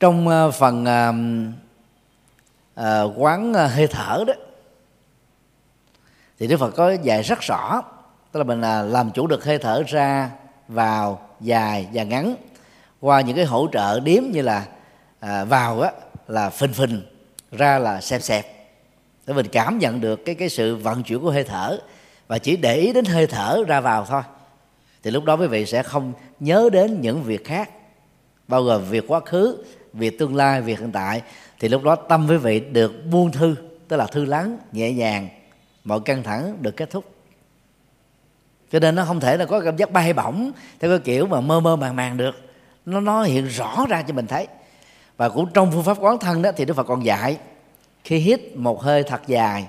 Trong phần uh, à, quán ờ, hơi thở đó. Thì Đức Phật có dạy rất rõ tức là mình là làm chủ được hơi thở ra vào dài và ngắn. Qua những cái hỗ trợ điếm như là à, vào á là phình phình ra là xẹp xẹp. Để mình cảm nhận được cái cái sự vận chuyển của hơi thở và chỉ để ý đến hơi thở ra vào thôi. Thì lúc đó quý vị sẽ không nhớ đến những việc khác bao gồm việc quá khứ việc tương lai việc hiện tại thì lúc đó tâm quý vị được buông thư, tức là thư lắng nhẹ nhàng. Mọi căng thẳng được kết thúc. Cho nên nó không thể là có cảm giác bay bổng, theo cái kiểu mà mơ mơ màng màng được. Nó nó hiện rõ ra cho mình thấy. Và cũng trong phương pháp quán thân đó thì đức phật còn dạy, khi hít một hơi thật dài,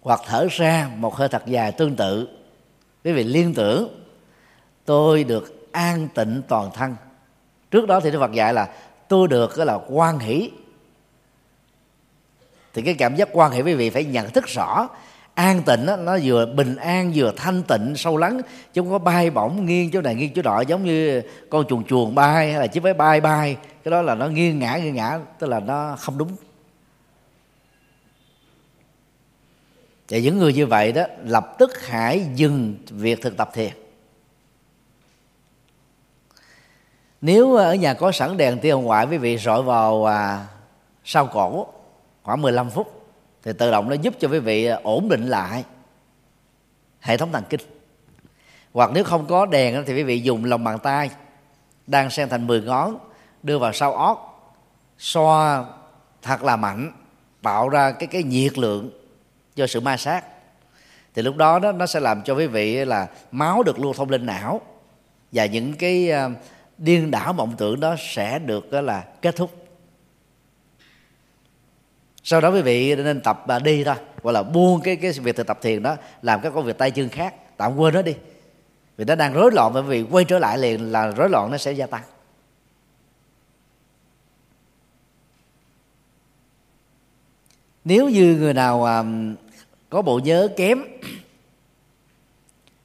hoặc thở ra một hơi thật dài tương tự, quý vị liên tưởng, tôi được an tịnh toàn thân. Trước đó thì đức phật dạy là tôi được cái là quan hỷ thì cái cảm giác quan hệ quý vị phải nhận thức rõ. An tịnh đó, nó vừa bình an vừa thanh tịnh sâu lắng chứ không có bay bổng nghiêng chỗ này nghiêng chỗ nọ giống như con chuồn chuồn bay hay là chiếc máy bay bay. Cái đó là nó nghiêng ngã nghiêng ngã tức là nó không đúng. Và những người như vậy đó lập tức hãy dừng việc thực tập thiền. Nếu ở nhà có sẵn đèn tiêu ngoại quý vị rọi vào à, sau cổ khoảng 15 phút thì tự động nó giúp cho quý vị à, ổn định lại hệ thống thần kinh. Hoặc nếu không có đèn thì quý vị dùng lòng bàn tay đang xen thành 10 ngón đưa vào sau óc, xoa thật là mạnh tạo ra cái cái nhiệt lượng do sự ma sát. Thì lúc đó, đó nó sẽ làm cho quý vị là máu được lưu thông lên não và những cái à, điên đảo mộng tưởng đó sẽ được đó là kết thúc sau đó quý vị nên tập à, đi thôi. Gọi là buông cái cái việc thực tập thiền đó, làm các công việc tay chân khác. Tạm quên nó đi. Vì nó đang rối loạn bởi vì quay trở lại liền là rối loạn nó sẽ gia tăng. Nếu như người nào à, có bộ nhớ kém,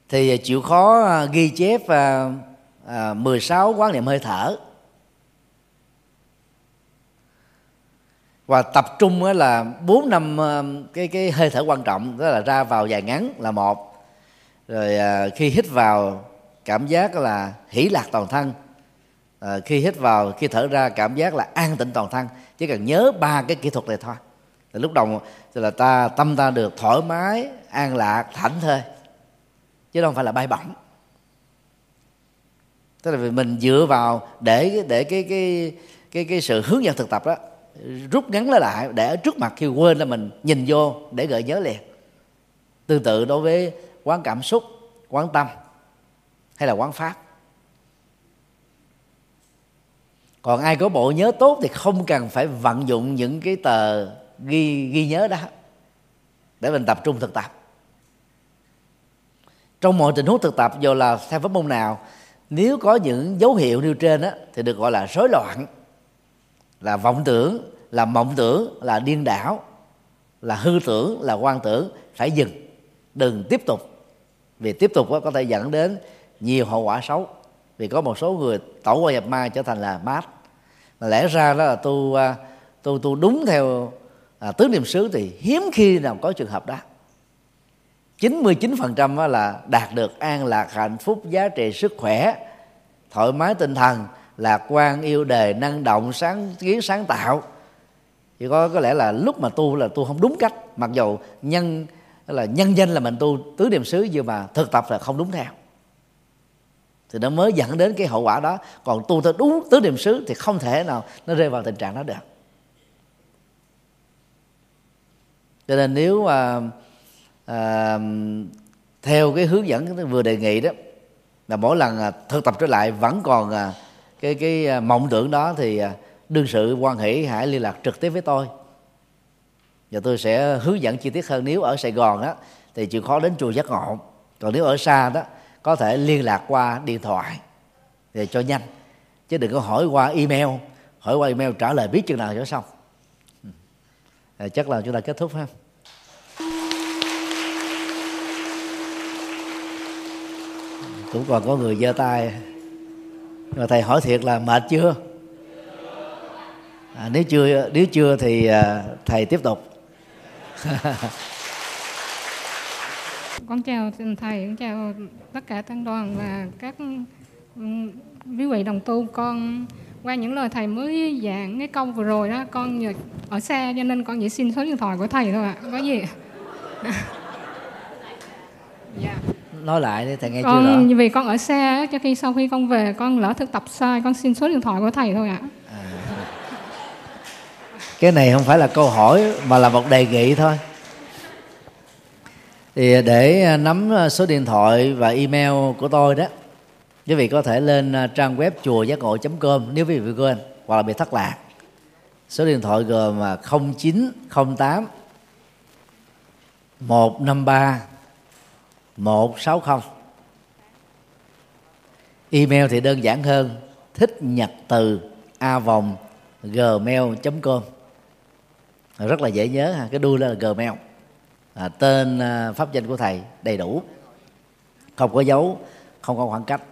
thì chịu khó à, ghi chép 16 quán niệm hơi thở. Và tập trung là bốn năm ờ, cái cái hơi thở quan trọng đó là ra vào dài ngắn là một. Rồi ờ, khi hít vào cảm giác là hỷ lạc toàn thân. À, khi hít vào khi thở ra cảm giác là an tịnh toàn thân. Chỉ cần nhớ ba cái kỹ thuật này thôi. Thì lúc đầu thì là ta tâm ta được thoải mái an lạc thảnh thơi. Chứ không phải là bay bổng. Tức là vì mình dựa vào để để cái cái cái cái sự hướng dẫn thực tập đó rút ngắn nó lại để ở trước mặt khi quên là mình nhìn vô để gợi nhớ liền. Tương tự đối với quán cảm xúc quán tâm hay là quán pháp. Còn ai có bộ nhớ tốt thì không cần phải vận dụng những cái tờ ghi ghi nhớ đó để mình tập trung thực tập. Trong mọi tình huống thực tập dù là theo pháp môn nào nếu có những dấu hiệu nêu trên đó, thì được gọi là rối loạn là vọng tưởng là mộng tưởng là điên đảo là hư tưởng là quan tưởng. Phải dừng đừng tiếp tục. Vì tiếp tục có thể dẫn đến nhiều hậu quả xấu. Vì có một số người tẩu qua nhập ma trở thành là mát. Mà lẽ ra đó là tu à, tu tu đúng theo à, tứ niệm xứ thì hiếm khi nào có trường hợp đó. 99% là đạt được an lạc hạnh phúc giá trị sức khỏe thoải mái tinh thần lạc quan yêu đề năng động sáng kiến sáng tạo. Chỉ có có lẽ là lúc mà tu là tu không đúng cách. Mặc dù nhân là nhân danh là mình tu tứ niệm xứ nhưng mà thực tập là không đúng theo. Thì nó mới dẫn đến cái hậu quả đó. Còn tu theo đúng tứ niệm xứ thì không thể nào nó rơi vào tình trạng đó được. Cho nên nếu mà à, theo cái hướng dẫn vừa đề nghị đó là mỗi lần à, thực tập trở lại vẫn còn à, cái cái à, mộng tưởng đó thì à, đương sự quan hệ hãy liên lạc trực tiếp với tôi. Và tôi sẽ hướng dẫn chi tiết hơn. Nếu ở Sài Gòn đó thì chịu khó đến chùa giác ngộ. Còn nếu ở xa đó có thể liên lạc qua điện thoại để cho nhanh. Chứ đừng có hỏi qua email. Hỏi qua email trả lời biết chừng nào cho xong. À, chắc là chúng ta kết thúc ha. Cũng còn có người giơ tay rồi thầy hỏi thiệt là mệt chưa à, nếu chưa nếu chưa thì à, thầy tiếp tục con chào thầy con chào tất cả tăng đoàn và các quý vị đồng tu con qua những lời thầy mới giảng cái câu vừa rồi đó con ở xa cho nên con chỉ xin số điện thoại của thầy thôi ạ à. có gì dạ nói lại đi thầy nghe con, chưa rõ. vì con ở xa cho khi sau khi con về con lỡ thực tập sai con xin số điện thoại của thầy thôi ạ. À. Cái này không phải là câu hỏi mà là một đề nghị thôi. Thì để nắm số điện thoại và email của tôi đó quý vị có thể lên trang web chùa giác ngộ com nếu quý vị quên hoặc là bị thất lạc. Số điện thoại gồm 0908 153 160 email thì đơn giản hơn thích nhật từ a vòng gmail.com rất là dễ nhớ ha cái đuôi là gmail. À, tên à, pháp danh của thầy đầy đủ. Không có dấu không có khoảng cách.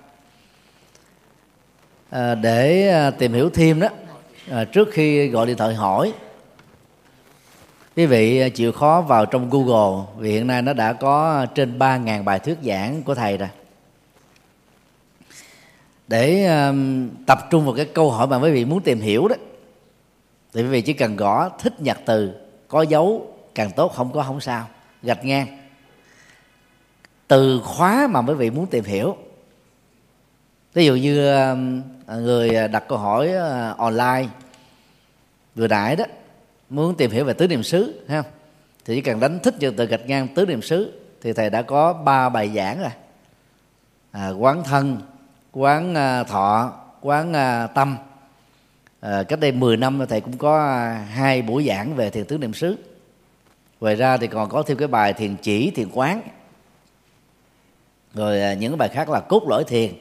À, để à, tìm hiểu thêm đó à, trước khi gọi điện thoại hỏi quý vị à, chịu khó vào trong Google vì hiện nay nó đã có trên 3.000 bài thuyết giảng của thầy rồi. Để um, tập trung vào cái câu hỏi mà quý vị muốn tìm hiểu đó thì quý vị chỉ cần gõ thích nhật từ có dấu càng tốt không có không sao gạch ngang. Từ khóa mà quý vị muốn tìm hiểu ví dụ như um, người đặt câu hỏi uh, online vừa nãy đó muốn tìm hiểu về tứ niệm xứ ha thì chỉ cần đánh thích nhật từ gạch ngang tứ niệm xứ thì thầy đã có ba bài giảng rồi. À, quán thân quán à, thọ quán à, tâm. À, cách đây 10 năm thầy cũng có à, hai buổi giảng về thiền tứ niệm xứ. Ngoài ra thì còn có thêm cái bài thiền chỉ thiền quán. Rồi à, những bài khác là cốt lõi thiền.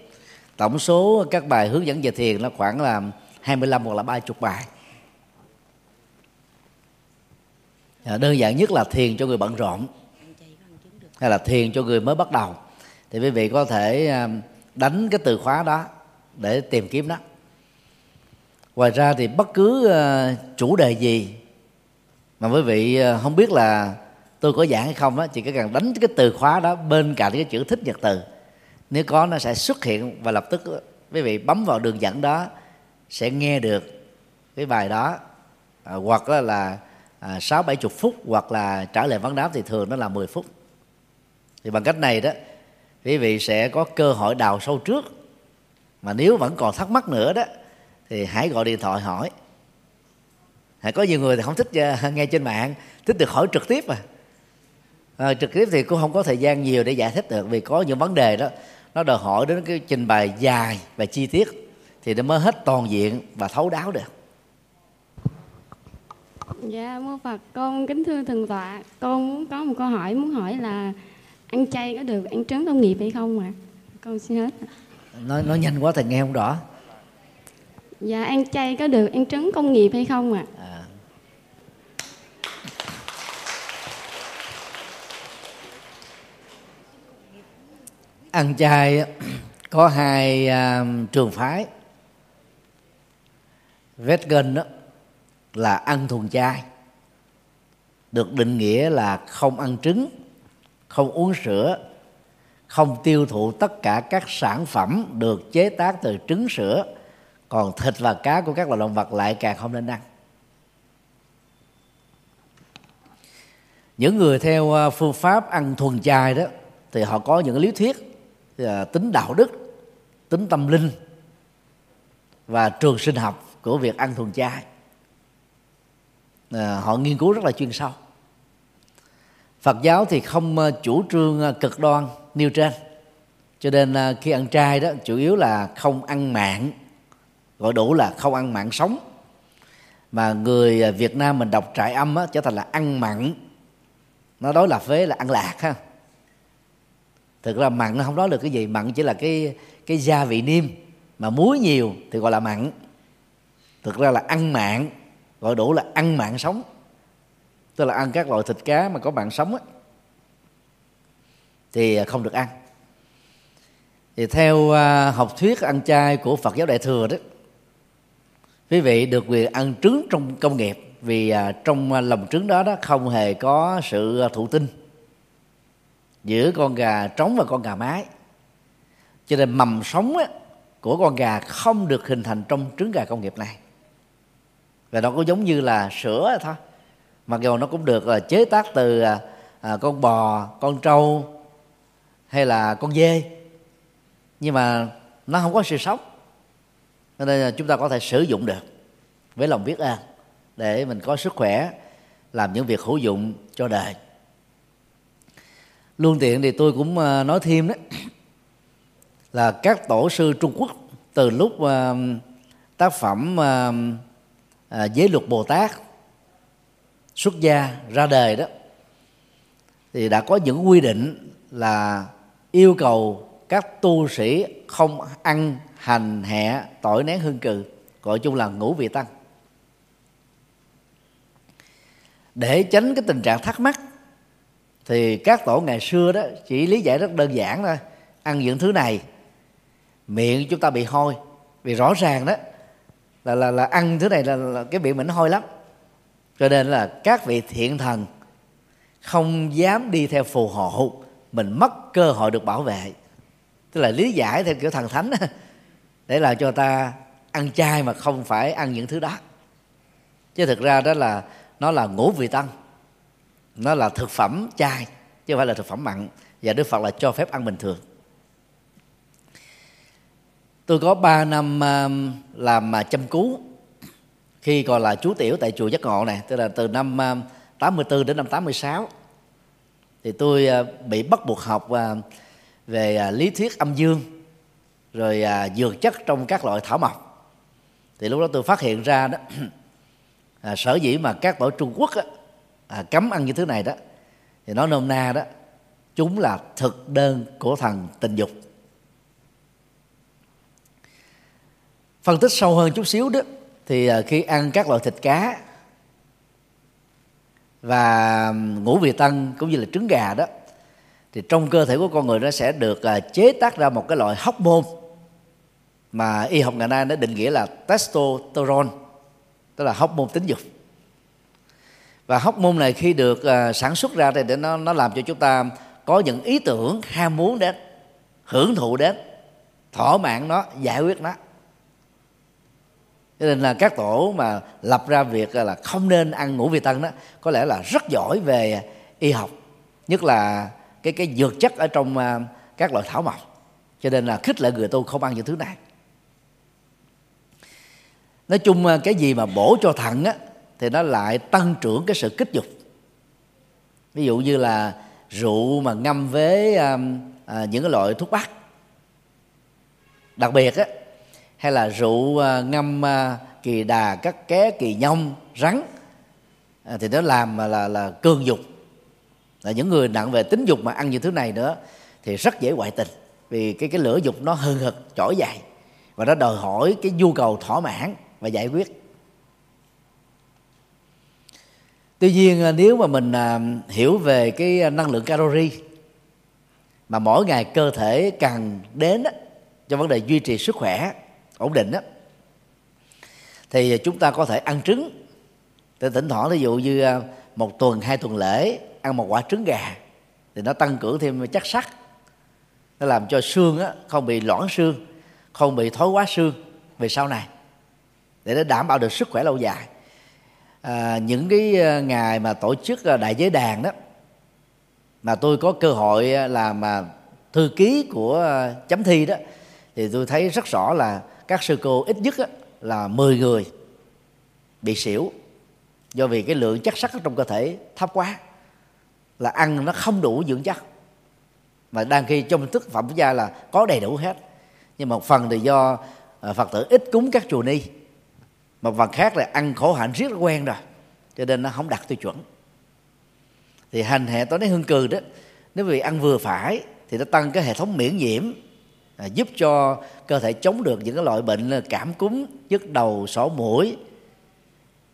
Tổng số các bài hướng dẫn về thiền nó khoảng là 25 hoặc là 30 bài. À, đơn giản nhất là thiền cho người bận rộn. Hay là thiền cho người mới bắt đầu. Thì quý vị có thể à, đánh cái từ khóa đó để tìm kiếm đó. ngoài ra thì bất cứ à, chủ đề gì mà quý vị không biết là tôi có giảng hay không á chỉ cần đánh cái từ khóa đó bên cạnh cái chữ thích nhật từ. Nếu có nó sẽ xuất hiện và lập tức quý vị bấm vào đường dẫn đó sẽ nghe được cái bài đó. À, hoặc là là À, sáu bảy chục phút hoặc là trả lời vấn đáp thì thường nó là 10 phút. Thì bằng cách này đó, quý vị sẽ có cơ hội đào sâu trước. Mà nếu vẫn còn thắc mắc nữa đó, thì hãy gọi điện thoại hỏi. Hãy có nhiều người thì không thích à, nghe trên mạng, thích được hỏi trực tiếp mà à trực tiếp thì cũng không có thời gian nhiều để giải thích được, vì có những vấn đề đó, nó đòi hỏi đến cái trình bày dài và chi tiết thì nó mới hết toàn diện và thấu đáo được dạ mô phật con kính thưa thần tọa con muốn có một câu hỏi muốn hỏi là ăn chay có được ăn trứng công nghiệp hay không ạ à? con xin hết nói nói nhanh quá thì nghe không rõ dạ ăn chay có được ăn trứng công nghiệp hay không ạ à? à. ăn chay có hai uh, trường phái vegan đó là ăn thuần chay được định nghĩa là không ăn trứng, không uống sữa, không tiêu thụ tất cả các sản phẩm được chế tác từ trứng, sữa. Còn thịt và cá của các loài động vật lại càng không nên ăn. Những người theo ờ, phương pháp ăn thuần chay đó thì họ có những lý thuyết ờ, tính đạo đức, tính tâm linh và trường sinh học của việc ăn thuần chay à, họ nghiên cứu rất là chuyên sâu. Phật giáo thì không ờ, chủ trương ờ, cực đoan nêu trên. Cho nên khi ăn chay đó chủ yếu là không ăn mạng gọi đủ là không ăn mạng sống. Mà người Việt Nam mình đọc trại âm á, trở thành là ăn mặn. Nó đối lập với là ăn lạc ha. Thực ra mặn nó không nói được cái gì mặn chỉ là cái cái gia vị niêm. Mà muối nhiều thì gọi là mặn. Thực ra là ăn mặn gọi đủ là ăn mạng sống. Tức là ăn các loại thịt cá mà có mạng sống ấy, thì à, không được ăn. Thì theo à, học thuyết ăn chay của Phật giáo Đại thừa đó quý vị được quyền ăn trứng trong công nghiệp vì à, trong lòng trứng đó đó không hề có sự thụ tinh giữa con gà trống và con gà mái. Cho nên mầm sống á, của con gà không được hình thành trong trứng gà công nghiệp này và nó cũng giống như là sữa thôi. Mặc dù nó cũng được là chế tác từ à, con bò con trâu hay là con dê. Nhưng mà nó không có sự sống. Cho nên là chúng ta có thể sử dụng được với lòng biết ơn để mình có sức khỏe làm những việc hữu dụng cho đời. Luôn tiện thì tôi cũng nói thêm đó là các tổ sư Trung Quốc từ lúc tác phẩm à, giới luật Bồ Tát xuất gia ra đời đó thì đã có những quy định là yêu cầu các tu sĩ không ăn hành hẹ tỏi nén hương cừ gọi chung là ngũ vị tăng. Để tránh cái tình trạng thắc mắc thì các tổ ngày xưa đó chỉ lý giải rất đơn giản thôi. Ăn những thứ này miệng chúng ta bị hôi vì rõ ràng đó là là là ăn thứ này là, là cái miệng mình hôi lắm. Cho nên là các vị thiện thần không dám đi theo phù hộ mình mất cơ hội được bảo vệ. Tức là lý giải theo kiểu thần thánh để làm cho ta ăn chay mà không phải ăn những thứ đó. Chứ thực ra đó là nó là ngũ vị tăng nó là thực phẩm chay chứ không phải là thực phẩm mặn. Và đức phật là cho phép ăn bình thường tôi có 3 năm ờ, làm ờ, chăm cứu. Khi còn là chú tiểu tại chùa giác ngộ này tức là từ năm ờ, 84 đến năm 86 thì tôi bị bắt buộc học về lý thuyết âm dương rồi dược chất trong các loại thảo mộc. Thì lúc đó tôi phát hiện ra đó à, sở dĩ mà các tổ Trung Quốc á, à, cấm ăn như thứ này đó thì nói nôm na đó chúng là thực đơn của thần tình dục. Phân tích sâu hơn chút xíu đó, thì à, khi ăn các loại thịt cá và ngũ vị tăng cũng như là trứng gà đó, thì trong cơ thể của con người nó sẽ được à, chế tác ra một cái loại hóc môn mà y học ngày nay nó định nghĩa là testosterone, tức là hóc môn tính dục. Và hóc môn này khi được à, sản xuất ra thì để nó nó làm cho chúng ta có những ý tưởng ham muốn đến hưởng thụ đến, thỏa mãn nó, giải quyết nó cho nên là các tổ mà lập ra việc là không nên ăn ngũ vị tân đó có lẽ là rất giỏi về y học nhất là cái cái dược chất ở trong à, các loại thảo mộc. Cho nên là khích lệ người tu không ăn những thứ này. Nói chung à, cái gì mà bổ cho thận á thì nó lại tăng trưởng cái sự kích dục. Ví dụ như là rượu mà ngâm với à, à, những cái loại thuốc bắc. Đặc biệt á hay là rượu à, ngâm à, kỳ đà cắt ké kỳ nhông rắn. À, thì nó làm là, là là cương dục. Là những người nặng về tính dục mà ăn những thứ này nữa thì rất dễ ngoại tình vì cái cái lửa dục nó hơn hực trỗi dậy và nó đòi hỏi cái nhu cầu thỏa mãn và giải quyết. Tuy nhiên à, nếu mà mình hiểu về cái năng lượng calori mà mỗi ngày cơ thể cần đến cho vấn đề duy trì sức khỏe ổn định đó, thì chúng ta có thể ăn trứng. Thì thỉnh thoảng ví dụ như à, một tuần hai tuần lễ ăn một quả trứng gà thì nó tăng cường thêm chất sắt. Nó làm cho xương á, không bị loãng xương không bị thối quá xương về sau này. Để nó đảm bảo được sức khỏe lâu dài. À, những cái à, ngày mà tổ chức à, đại giới đàn đó mà tôi có cơ hội làm mà thư ký của chấm thi đó thì tôi thấy rất rõ là các sư cô ít nhất là 10 người bị xỉu do vì cái lượng chất sắt trong cơ thể thấp quá, là ăn nó không đủ dưỡng chất. Mà đang khi trong thức phẩm gia là có đầy đủ hết. Nhưng một phần thì do à, phật tử ít cúng các chùa ni, một phần khác là ăn khổ hạnh riết quen rồi, cho nên nó không đặt tiêu chuẩn. Thì hành hệ tối nấy hương cừ đó, nếu vì ăn vừa phải thì nó tăng cái hệ thống miễn nhiễm à, giúp cho cơ thể chống được những cái loại bệnh là cảm cúm nhức đầu sổ mũi.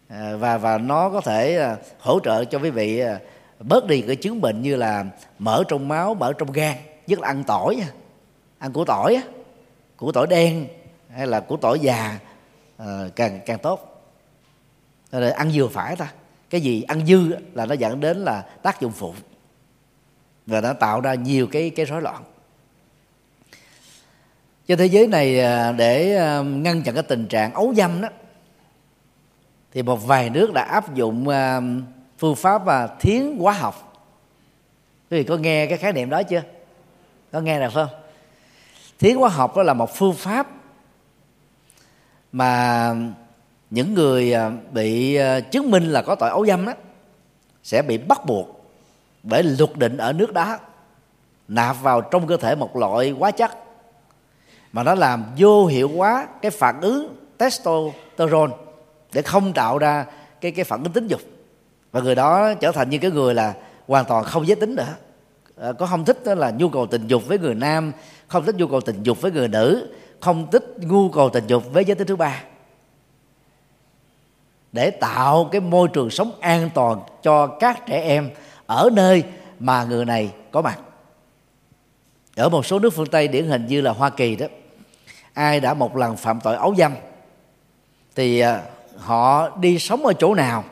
À, và và nó có thể à, hỗ trợ cho quý vị à, bớt đi cái chứng bệnh như là mỡ trong máu mỡ trong gan nhất là ăn tỏi ăn củ tỏi củ tỏi đen hay là củ tỏi già à, càng càng tốt. Rồi ăn vừa phải ta. Cái gì ăn dư là nó dẫn đến là tác dụng phụ và nó tạo ra nhiều cái cái rối loạn trên thế giới này à, để à, ngăn chặn cái tình trạng ấu dâm đó, thì một vài nước đã áp dụng à, phương pháp và thiến hóa học. Quý vị có nghe cái khái niệm đó chưa? Có nghe được không? Thiến hóa học đó là một phương pháp mà những người bị chứng minh là có tội ấu dâm đó, sẽ bị bắt buộc bởi luật định ở nước đó, nạp vào trong cơ thể một loại hóa chất mà nó làm vô hiệu hóa cái phản ứng testosterone để không tạo ra cái cái phản ứng tính dục. Và người đó trở thành như cái người là hoàn toàn không giới tính nữa. À, có không thích đó là nhu cầu tình dục với người nam không thích nhu cầu tình dục với người nữ không thích nhu cầu tình dục với giới tính thứ ba. Để tạo cái môi trường sống an toàn cho các trẻ em ở nơi mà người này có mặt. Ở một số nước phương tây điển hình như là hoa kỳ đó ai đã một lần phạm tội ấu dâm, thì à, họ đi sống ở chỗ nào?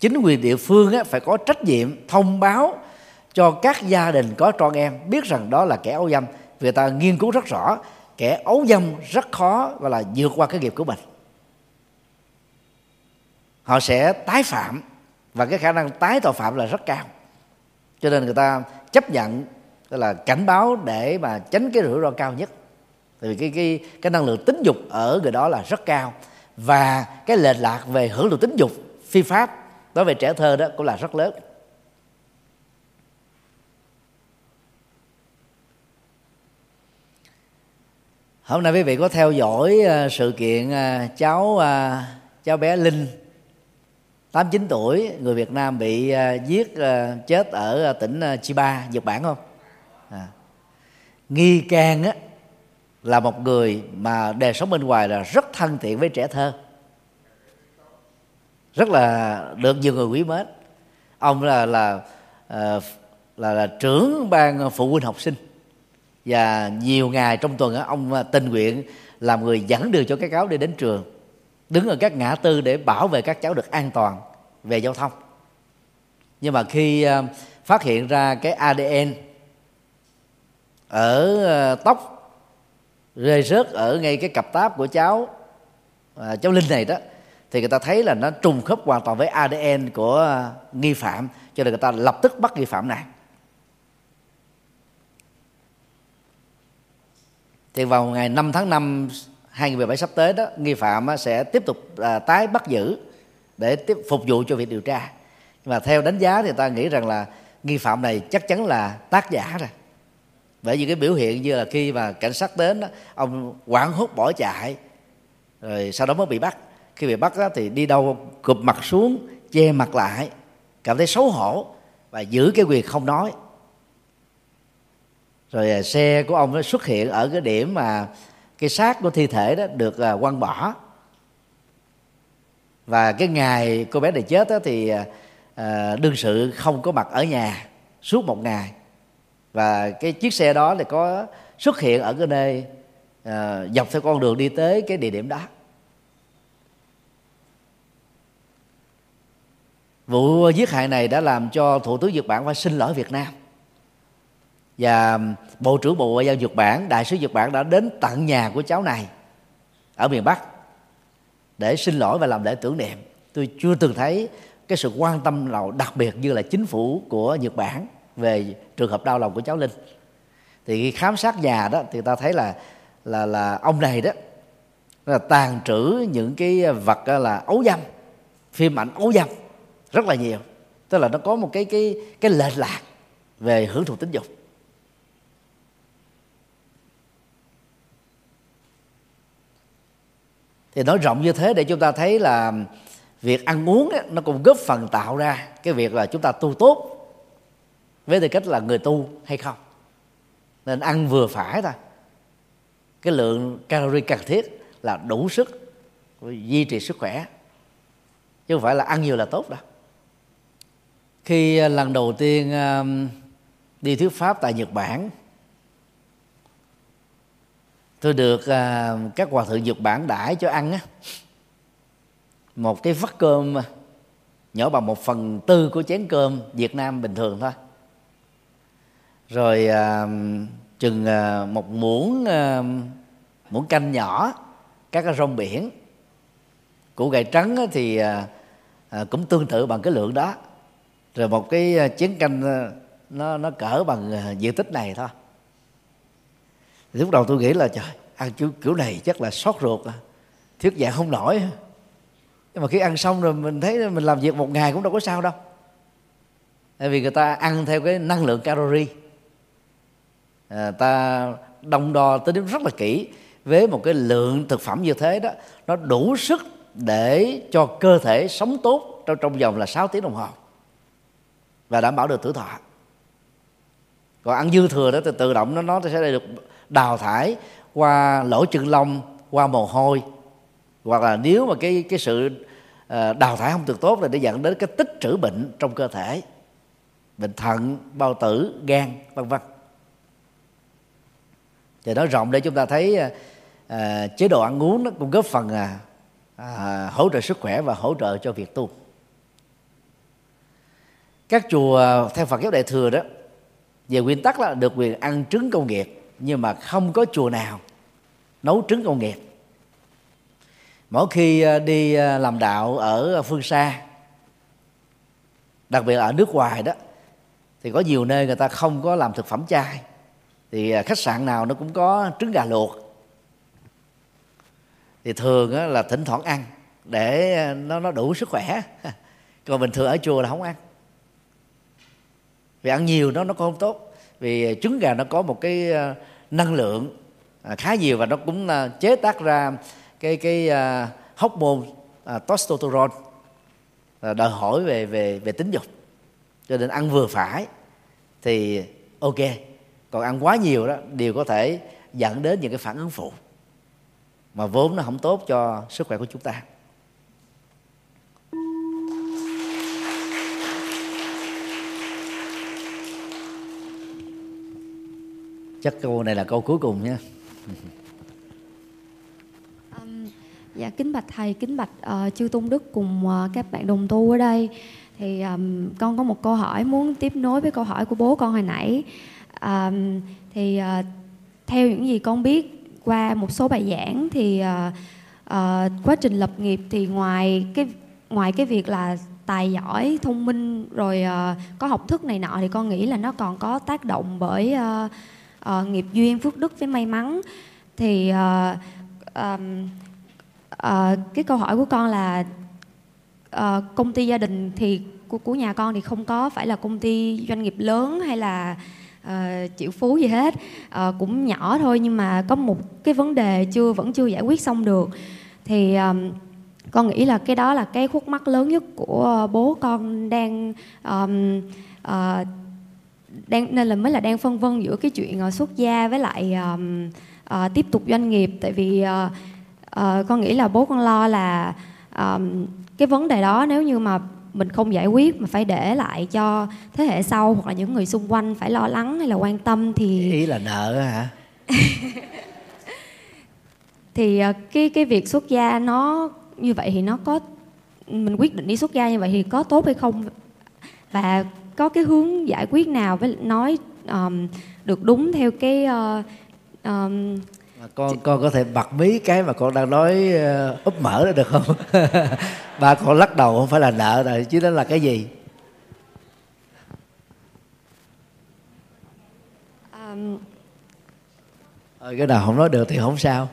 Chính quyền địa phương phải có trách nhiệm thông báo cho các gia đình có con em biết rằng đó là kẻ ấu dâm. Vì ta nghiên cứu rất rõ, kẻ ấu dâm rất khó gọi là vượt qua cái nghiệp của mình. Họ sẽ tái phạm và cái khả năng tái tội phạm là rất cao. Cho nên người ta chấp nhận là cảnh báo để mà tránh cái rủi ro cao nhất vì cái cái cái năng lượng tính dục ở người đó là rất cao. Và cái lệch lạc về hưởng thụ tính dục phi pháp đối với trẻ thơ đó cũng là rất lớn. Hôm nay quý vị có theo dõi ờ, sự kiện ờ, cháu ờ, cháu bé linh 8 9 tuổi, người Việt Nam bị giết chết ở tỉnh Chiba, Nhật Bản không? À. nghi can á là một người mà đời sống bên ngoài là rất thân thiện với trẻ thơ. Rất là được nhiều người quý mến. Ông là là là, là, là trưởng ban phụ huynh học sinh. Và nhiều ngày trong tuần ông ờ, tình nguyện làm người dẫn đường cho các cháu đi đến trường đứng ở các ngã tư để bảo vệ các cháu được an toàn về giao thông. Nhưng mà khi ờ, phát hiện ra cái ADN ở tóc rơi rớt ở ngay cái cặp táp của cháu à, cháu linh này đó thì người ta thấy là nó trùng khớp hoàn toàn với ADN của à, nghi phạm cho nên người ta lập tức bắt nghi phạm này. Thì vào ngày 5 tháng 5 2017 sắp tới đó nghi phạm à, sẽ tiếp tục à, tái bắt giữ để tiếp phục vụ cho việc điều tra. Nhưng mà theo đánh giá thì ta nghĩ rằng là nghi phạm này chắc chắn là tác giả rồi bởi vì cái biểu hiện như là khi mà cảnh sát đến đó, ông quảng hốt bỏ chạy rồi sau đó mới bị bắt. Khi bị bắt đó, thì đi đâu cụp mặt xuống che mặt lại cảm thấy xấu hổ và giữ cái quyền không nói. Rồi à, xe của ông nó xuất hiện ở cái điểm mà cái xác của thi thể đó được à, quăng bỏ. Và cái ngày cô bé này chết đó thì à, đương sự không có mặt ở nhà suốt một ngày và cái chiếc xe đó thì có xuất hiện ở cái nơi à, dọc theo con đường đi tới cái địa điểm đó. Vụ giết hại này đã làm cho thủ tướng nhật bản phải xin lỗi việt nam. Và bộ trưởng bộ ngoại giao nhật bản đại sứ nhật bản đã đến tận nhà của cháu này ở miền bắc để xin lỗi và làm lễ tưởng niệm. Tôi chưa từng thấy cái sự quan tâm nào đặc biệt như là chính phủ của nhật bản về trường hợp đau lòng của cháu linh. Thì khi khám sát nhà đó thì ta thấy là là là ông này đó là tàn trữ những cái vật là ấu dâm phim ảnh ấu dâm rất là nhiều. Tức là nó có một cái cái cái lệch lạc về hưởng thụ tính dục. Thì nói rộng như thế để chúng ta thấy là việc ăn uống ấy, nó cũng góp phần tạo ra cái việc là chúng ta tu tốt với tư cách là người tu hay không? Nên ăn vừa phải thôi. Cái lượng calorie cần thiết là đủ sức duy trì sức khỏe. Chứ không phải là ăn nhiều là tốt đâu. Khi à, lần đầu tiên à, đi thuyết pháp tại nhật bản, tôi được à, các hòa thượng nhật bản đãi cho ăn á. Một cái vắt cơm nhỏ bằng một phần tư của chén cơm việt nam bình thường thôi rồi à, chừng à, một muỗng à, muỗng canh nhỏ các cái rong biển củ gậy trắng thì à, à, cũng tương tự bằng cái lượng đó. Rồi một cái à, chén canh à, nó nó cỡ bằng à, diện tích này thôi. Lúc đầu tôi nghĩ là trời ăn kiểu, kiểu này chắc là sót ruột à. Thuyết dạng không nổi. Nhưng mà khi ăn xong rồi mình thấy mình làm việc một ngày cũng đâu có sao đâu. Tại vì người ta ăn theo cái năng lượng calorie. Ờ, ta đông đo tính rất là kỹ với một cái lượng thực phẩm như thế đó. Nó đủ sức để cho cơ thể sống tốt trong trong vòng là 6 tiếng đồng hồ. Và đảm bảo được tuổi thọ. Còn ăn dư thừa đó, thì tự động nó nó sẽ được đào thải qua lỗ chân lông, qua mồ hôi. Hoặc là nếu mà cái cái sự ờ, đào thải không được tốt thì để dẫn đến cái tích trữ bệnh trong cơ thể. Bệnh thận, bao tử, gan, vân vân thì nói rộng để chúng ta thấy à, à, chế độ ăn uống nó cũng góp phần à, à, hỗ trợ sức khỏe và hỗ trợ cho việc tu. Các chùa à, theo Phật giáo Đại thừa đó về nguyên tắc là được quyền ăn trứng công nghiệp nhưng mà không có chùa nào nấu trứng công nghiệp. Mỗi khi à, đi làm đạo ở phương xa đặc biệt là ở nước ngoài đó thì có nhiều nơi người ta không có làm thực phẩm chay thì à, khách sạn nào nó cũng có trứng gà luộc. Thì thường là thỉnh thoảng ăn để à, nó nó đủ sức khỏe. Còn bình thường ở chùa là không ăn. Vì ăn nhiều nó nó không tốt. Vì trứng gà nó có một cái à, năng lượng khá nhiều và nó cũng chế tác ra cái cái hóc môn testosterone. Đòi hỏi về về về tính dục. Cho nên ăn vừa phải thì ok còn ăn quá nhiều đó đều có thể dẫn đến những cái phản ứng phụ mà vốn nó không tốt cho sức khỏe của chúng ta. Chắc câu này là câu cuối cùng nhé um, dạ kính bạch thầy kính bạch uh, chư tôn đức cùng uh, các bạn đồng tu ở đây. Thì um, con có một câu hỏi muốn tiếp nối với câu hỏi của bố con hồi nãy à, thì à, theo những gì con biết qua một số bài giảng thì à, à, quá trình lập nghiệp thì ngoài cái ngoài cái việc là tài giỏi thông minh rồi uh, có học thức này nọ thì con nghĩ là nó còn có tác động bởi uh, uh, nghiệp duyên phước đức với may mắn. Thì uh, um, uh, cái câu hỏi của con là uh, công ty gia đình thì của, của nhà con thì không có phải là công ty doanh nghiệp lớn hay là Ờ, uh, triệu phú gì hết. Uh, cũng nhỏ thôi nhưng mà có một cái vấn đề chưa vẫn chưa giải quyết xong được. Thì um, con nghĩ là cái đó là cái khúc mắc lớn nhất của bố con đang um, uh, đang nên là mới là đang phân vân giữa cái chuyện uh, xuất gia với lại um, uh, tiếp tục doanh nghiệp. Tại vì uh, uh, con nghĩ là bố con lo là um, cái vấn đề đó nếu như mà mình không giải quyết mà phải để lại cho thế hệ sau hoặc là những người xung quanh phải lo lắng hay là quan tâm thì ý là nợ hả? Thì ờ, cái cái việc xuất gia nó như vậy thì nó có mình quyết định đi xuất gia như vậy thì có tốt hay không? Và có cái hướng giải quyết nào với nói um, được đúng theo cái uh, um, con con có thể bật mí cái mà con đang nói uh, úp mở ra được không? Ba con lắc đầu không phải là nợ rồi chứ đó là cái gì? Um... Ờ, cái nào không nói được thì không sao.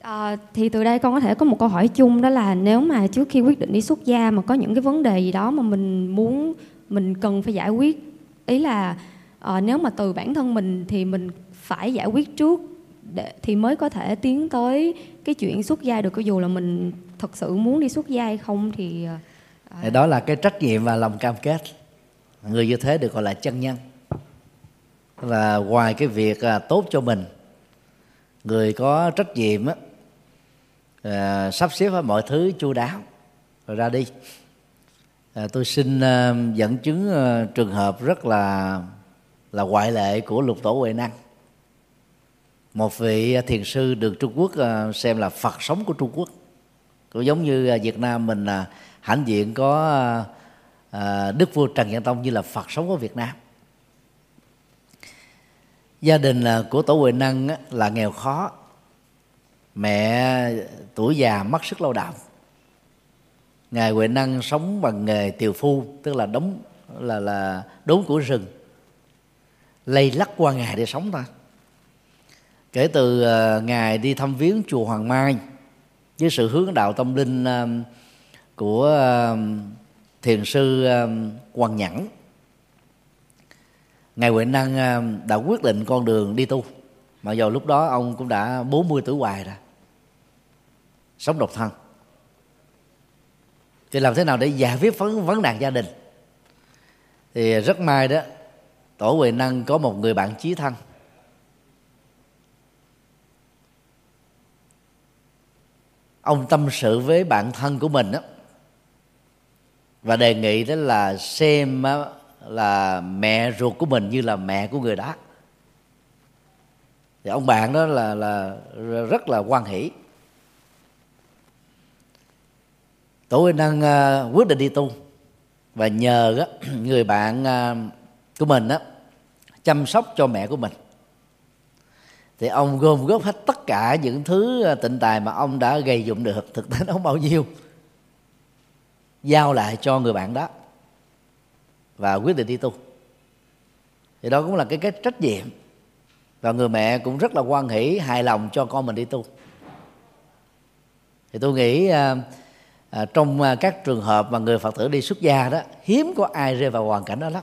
À, thì từ đây con có thể có một câu hỏi chung đó là nếu mà trước khi quyết định đi xuất gia mà có những cái vấn đề gì đó mà mình muốn mình cần phải giải quyết ý là à, nếu mà từ bản thân mình thì mình phải giải quyết trước để thì mới có thể tiến tới cái chuyện xuất gia được. Dù là mình thật sự muốn đi xuất gia hay không thì à... đó là cái trách nhiệm và lòng cam kết. Người như thế được gọi là chân nhân. Là ngoài cái việc à, tốt cho mình người có trách nhiệm á, à, sắp xếp mọi thứ chu đáo rồi ra đi. À, tôi xin à, dẫn chứng à, trường hợp rất là là ngoại lệ của lục tổ huệ năng một vị à, thiền sư được Trung Quốc à, xem là Phật sống của Trung Quốc. Cũng giống như à, Việt Nam mình là hãnh diện có Đức vua Trần Nhân Tông như là Phật sống của Việt Nam. Gia đình của tổ Huệ Năng là nghèo khó. Mẹ tuổi già mất sức lao động ngài Huệ Năng sống bằng nghề tiều phu, tức là đóng, là là đốn của rừng. Lây lắc qua ngày để sống thôi kể từ uh, đi thăm viếng chùa Hoàng Mai với sự hướng đạo tâm linh uh, của uh, thiền sư uh, Hoàng Nhẫn ngài Huệ Năng đã quyết định con đường đi tu. Mặc dù lúc đó ông cũng đã 40 tuổi hoài rồi sống độc thân. Thì làm thế nào để giải quyết vấn vấn nạn gia đình? Thì rất may đó tổ huệ năng có một người bạn chí thân. Ông tâm sự với bạn thân của mình đó và đề nghị đó là xem là mẹ ruột của mình như là mẹ của người đó. Thì ông bạn đó là là rất là quan hỷ. Tổ đang năng uh, quyết định đi tu và nhờ người bạn uh, của mình đó chăm sóc cho mẹ của mình thì ông gom góp hết tất cả những thứ ờ, tịnh tài mà ông đã gây dụng được. Thực tế nó không bao nhiêu. Giao lại cho người bạn đó và quyết định đi tu. Thì đó cũng là cái cái trách nhiệm. Và người mẹ cũng rất là quan hỷ hài lòng cho con mình đi tu. Thì tôi nghĩ à, à, trong à, các trường hợp mà người phật tử đi xuất gia đó hiếm có ai rơi vào hoàn cảnh đó lắm.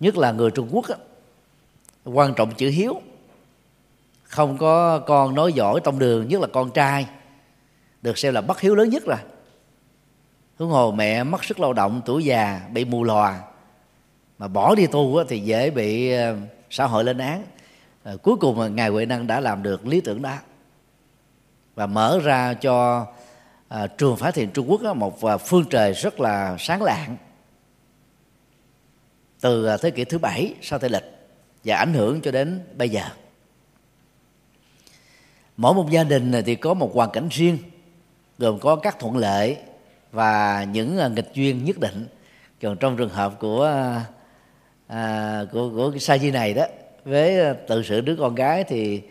Nhất là người trung quốc đó, quan trọng chữ hiếu không có con nói giỏi trong đường nhất là con trai. Được xem là bất hiếu lớn nhất rồi. Huống hồ mẹ mất sức lao động tuổi già bị mù lòa. Mà bỏ đi tu thì dễ bị ờ, xã hội lên án. À, cuối cùng ngài huệ năng đã làm được lý tưởng đó. Và mở ra cho à, trường phái thiền trung quốc một phương trời rất là sáng lạng. Từ thế kỷ thứ bảy sau tây lịch và ảnh hưởng cho đến bây giờ mỗi một gia đình này thì có một hoàn cảnh riêng gồm có các thuận lợi và những à, nghịch duyên nhất định. Còn trong trường hợp của à, à, của của cái sa di này đó với tự sự đứa con gái thì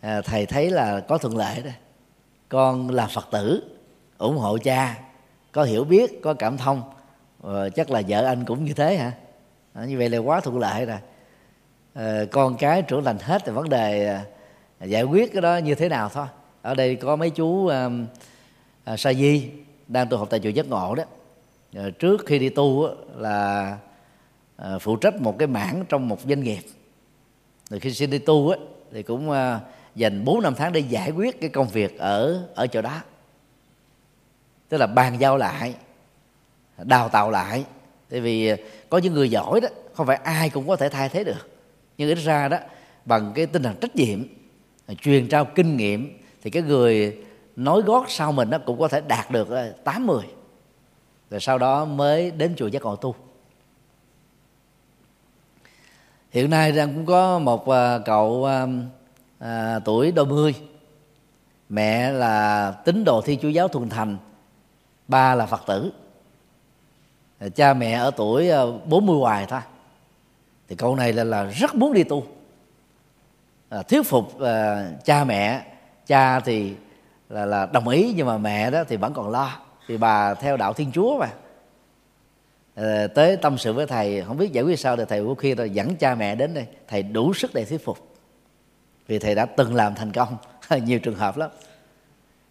à, thầy thấy là có thuận lợi đó. Con là phật tử ủng hộ cha có hiểu biết có cảm thông à, chắc là vợ anh cũng như thế hả? À, như vậy là quá thuận lợi rồi. À, con cái trưởng thành hết thì vấn đề à, giải quyết cái đó như thế nào thôi. Ở đây có mấy chú uh, uh, sa di đang tu học tại chùa giác ngộ đó. Uh, trước khi đi tu á, là uh, phụ trách một cái mảng trong một doanh nghiệp. Rồi khi xin đi tu á thì cũng uh, dành 4 năm tháng để giải quyết cái công việc ở ở chỗ đó. Tức là bàn giao lại đào tạo lại. Tại vì có những người giỏi đó không phải ai cũng có thể thay thế được. Nhưng ít ra đó bằng cái tinh thần trách nhiệm truyền trao kinh nghiệm thì cái người nói gót sau mình nó cũng có thể đạt được ờ, tám mười rồi sau đó mới đến chùa giác ngộ tu. Hiện nay đang cũng có một ờ, cậu à, tuổi đôi mươi. Mẹ là tín đồ thi chúa giáo thuần thành ba là phật tử. Cha mẹ ở tuổi 40 hoài thôi. Thì cậu này là là rất muốn đi tu à, thuyết phục à, cha mẹ. Cha thì là là đồng ý nhưng mà mẹ đó thì vẫn còn lo. Thì bà theo đạo thiên chúa mà. À, tới tâm sự với thầy không biết giải quyết sao thì thầy có khi rồi dẫn cha mẹ đến đây. Thầy đủ sức để thuyết phục. Vì thầy đã từng làm thành công. Nhiều trường hợp lắm.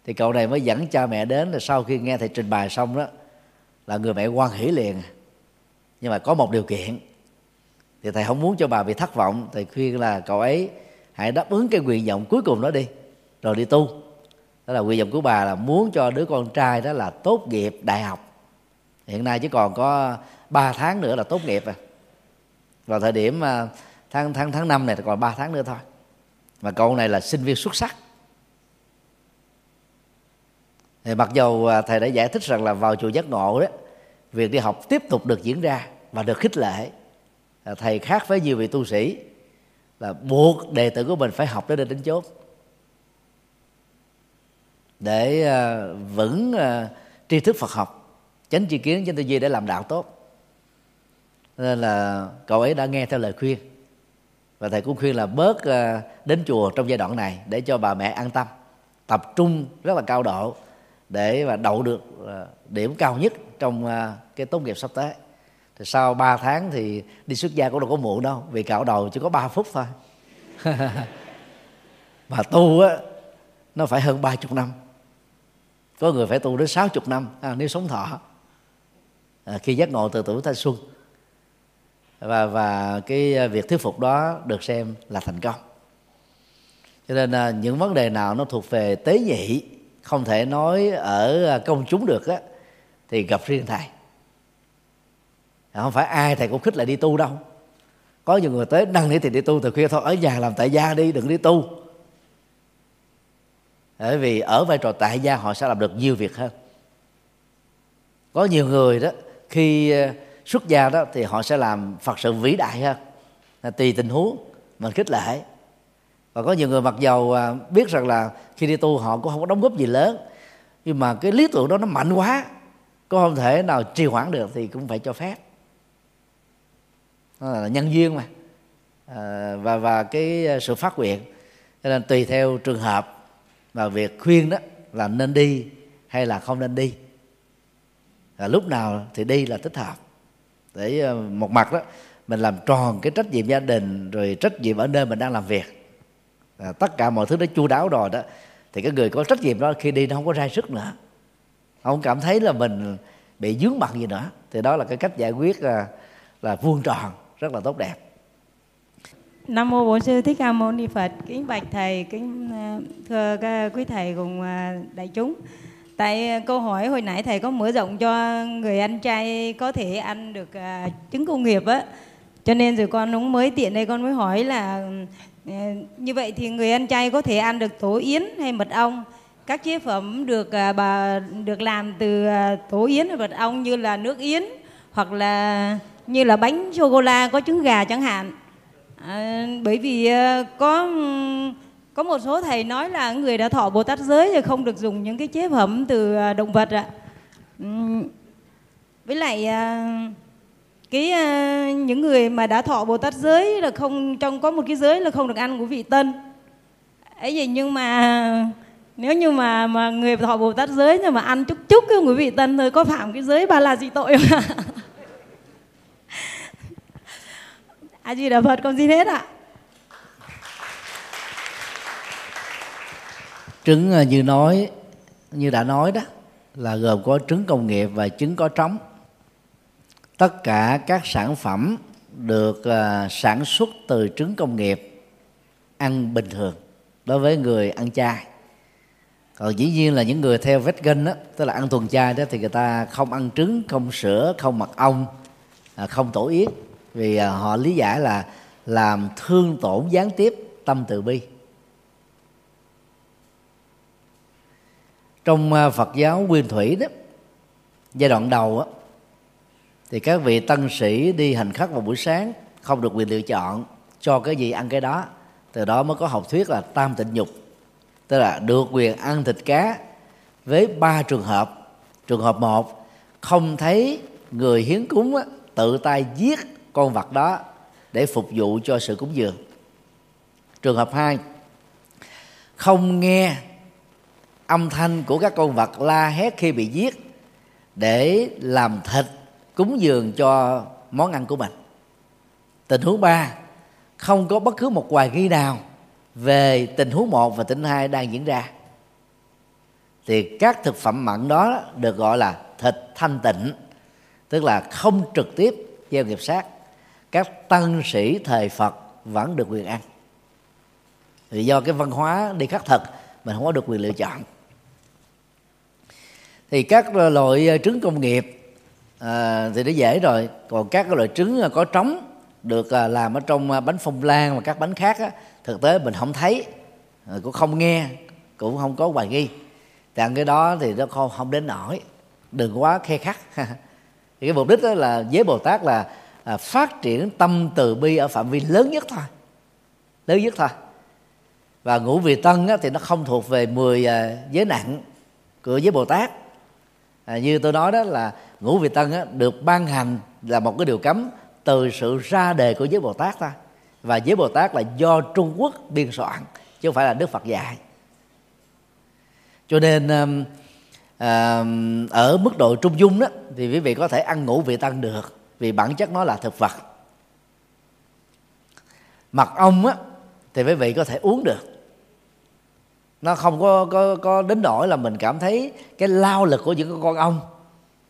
Thì cậu này mới dẫn cha mẹ đến là sau khi nghe thầy trình bày xong đó là người mẹ quan hỷ liền. Nhưng mà có một điều kiện. Thì thầy không muốn cho bà bị thất vọng. Thầy khuyên là cậu ấy hãy đáp ứng cái nguyện vọng cuối cùng đó đi. Rồi đi tu. Đó là nguyện vọng của bà là muốn cho đứa con trai đó là tốt nghiệp đại học. Hiện nay chỉ còn có 3 tháng nữa là tốt nghiệp à. Vào thời điểm à, tháng tháng tháng năm này thì còn 3 tháng nữa thôi. Mà cậu này là sinh viên xuất sắc. Thì mặc dù à, thầy đã giải thích rằng là vào chùa giác ngộ đó, việc đi học tiếp tục được diễn ra và được khích lệ. À, thầy khác với nhiều vị tu sĩ là buộc đệ tử của mình phải học đến đến chốt để uh, vững uh, tri thức Phật học tránh tri kiến tránh tư duy để làm đạo tốt. Nên là cậu ấy đã nghe theo lời khuyên. Và thầy cũng khuyên là bớt uh, đến chùa trong giai đoạn này để cho bà mẹ an tâm tập trung rất là cao độ để mà đậu được uh, điểm cao nhất trong uh, cái tốt nghiệp sắp tới thì sau 3 tháng thì đi xuất gia cũng đâu có muộn đâu vì cạo đầu chỉ có 3 phút thôi. Mà tu á nó phải hơn ba chục năm. Có người phải tu đến sáu chục năm à, nếu sống thọ. À, khi giác ngộ từ tuổi thanh xuân. Và và cái việc thuyết phục đó được xem là thành công. Cho nên à, những vấn đề nào nó thuộc về tế nhị không thể nói ở công chúng được á thì gặp riêng thầy. À, không phải ai thầy cũng khích lại đi tu đâu. Có nhiều người tới năn nỉ thì đi tu, từ khuya thôi, ở nhà làm tại gia đi, đừng đi tu. Bởi vì ở vai trò tại gia họ sẽ làm được nhiều việc hơn. Có nhiều người đó, khi ờ, xuất gia đó thì họ sẽ làm phật sự vĩ đại hơn, là tùy tình huống, mình khích lệ. Và có nhiều người mặc dầu à, biết rằng là khi đi tu họ cũng không có đóng góp gì lớn, nhưng mà cái lý tưởng đó nó mạnh quá, có không thể nào trì hoãn được thì cũng phải cho phép nó là nhân duyên mà. À, và và cái à, sự phát nguyện. Cho nên tùy theo trường hợp và việc khuyên đó là nên đi hay là không nên đi. Và lúc nào thì đi là thích hợp. Để à, một mặt đó mình làm tròn cái trách nhiệm gia đình rồi trách nhiệm ở nơi mình đang làm việc. À, tất cả mọi thứ nó chu đáo rồi đó thì cái người có trách nhiệm đó khi đi nó không có ra sức nữa. Không cảm thấy là mình bị dướng mặt gì nữa thì đó là cái cách giải quyết là, là vuông tròn rất là tốt đẹp Nam mô Bổn sư Thích Ca Mâu Ni Phật. Kính bạch thầy, kính à, thưa các quý thầy cùng à, đại chúng. Tại à, câu hỏi hồi nãy thầy có mở rộng cho người ăn chay có thể ăn được trứng công nghiệp á. Cho nên rồi con cũng mới tiện đây con mới hỏi là như vậy thì người ăn chay có thể ăn được tổ yến hay mật ong? Các chế phẩm được bà được làm từ tổ yến hay mật ong như là nước yến hoặc là như là bánh sô cô la có trứng gà chẳng hạn. À, bởi vì ờ, có có một số thầy nói là người đã thọ bồ tát giới thì không được dùng những cái chế phẩm từ ờ, động vật ạ. Với lại ờ, cái những người mà đã thọ bồ tát giới là không trong có một cái giới là không được ăn của vị tân. Ấy vậy nhưng mà nếu như mà mà người thọ bồ tát giới nhưng mà ăn chút chút cái của vị tân thôi có phạm cái giới ba là gì tội không a di đà phật con xin hết ạ? Trứng à, như nói, như đã nói đó, là gồm có trứng công nghiệp và trứng có trống. Tất cả các sản phẩm được à, sản xuất từ trứng công nghiệp ăn bình thường đối với người ăn chay. Còn dĩ nhiên là những người theo vegan đó tức là ăn thuần chay đó thì người ta không ăn trứng, không sữa, không mật ong à, không tổ yến vì à, họ lý giải là làm thương tổn gián tiếp tâm từ bi. Trong à, Phật giáo nguyên thủy đó giai đoạn đầu á thì các vị tăng sĩ đi hành khất vào buổi sáng không được quyền lựa chọn cho cái gì ăn cái đó. Từ đó mới có học thuyết là tam tịnh nhục tức là được quyền ăn thịt cá với ba trường hợp. Trường hợp một không thấy người hiến cúng á, tự tay giết con vật đó để phục vụ cho sự cúng dường. Trường hợp hai, không nghe âm thanh của các con vật la hét khi bị giết để làm thịt cúng dường cho món ăn của mình. Tình huống ba, không có bất cứ một hoài nghi nào về tình huống một và tình hai đang diễn ra. Thì các thực phẩm mặn đó được gọi là thịt thanh tịnh, tức là không trực tiếp gieo nghiệp sát các tăng sĩ thời phật vẫn được quyền ăn. Vì do cái văn hóa đi khắc thật mình không có được quyền lựa chọn. Thì các loại ờ, trứng công nghiệp à, thì nó dễ rồi. Còn các loại trứng ờ, có trống được làm ở trong bánh phong lan và các bánh khác á, thực tế mình không thấy cũng không nghe cũng không có hoài nghi. Tặng cái đó thì nó không không đến nổi đừng quá khe khắc thì cái mục đích đó là với bồ tát là à, phát triển tâm từ bi ở phạm vi lớn nhất thôi. Lớn nhất thôi. Và ngũ vị tân á, thì nó không thuộc về 10 à, giới nặng của giới bồ tát. À, như tôi nói đó là ngũ vị tân á, được ban hành là một cái điều cấm từ sự ra đề của giới bồ tát ta và giới bồ tát là do trung quốc biên soạn chứ không phải là đức phật dạy. Cho nên à, ở mức độ trung dung đó thì quý vị có thể ăn ngũ vị tăng được vì bản chất nó là thực vật. Mật ong á thì quý vị có thể uống được. Nó không có có có đến nỗi là mình cảm thấy cái lao lực của những con ong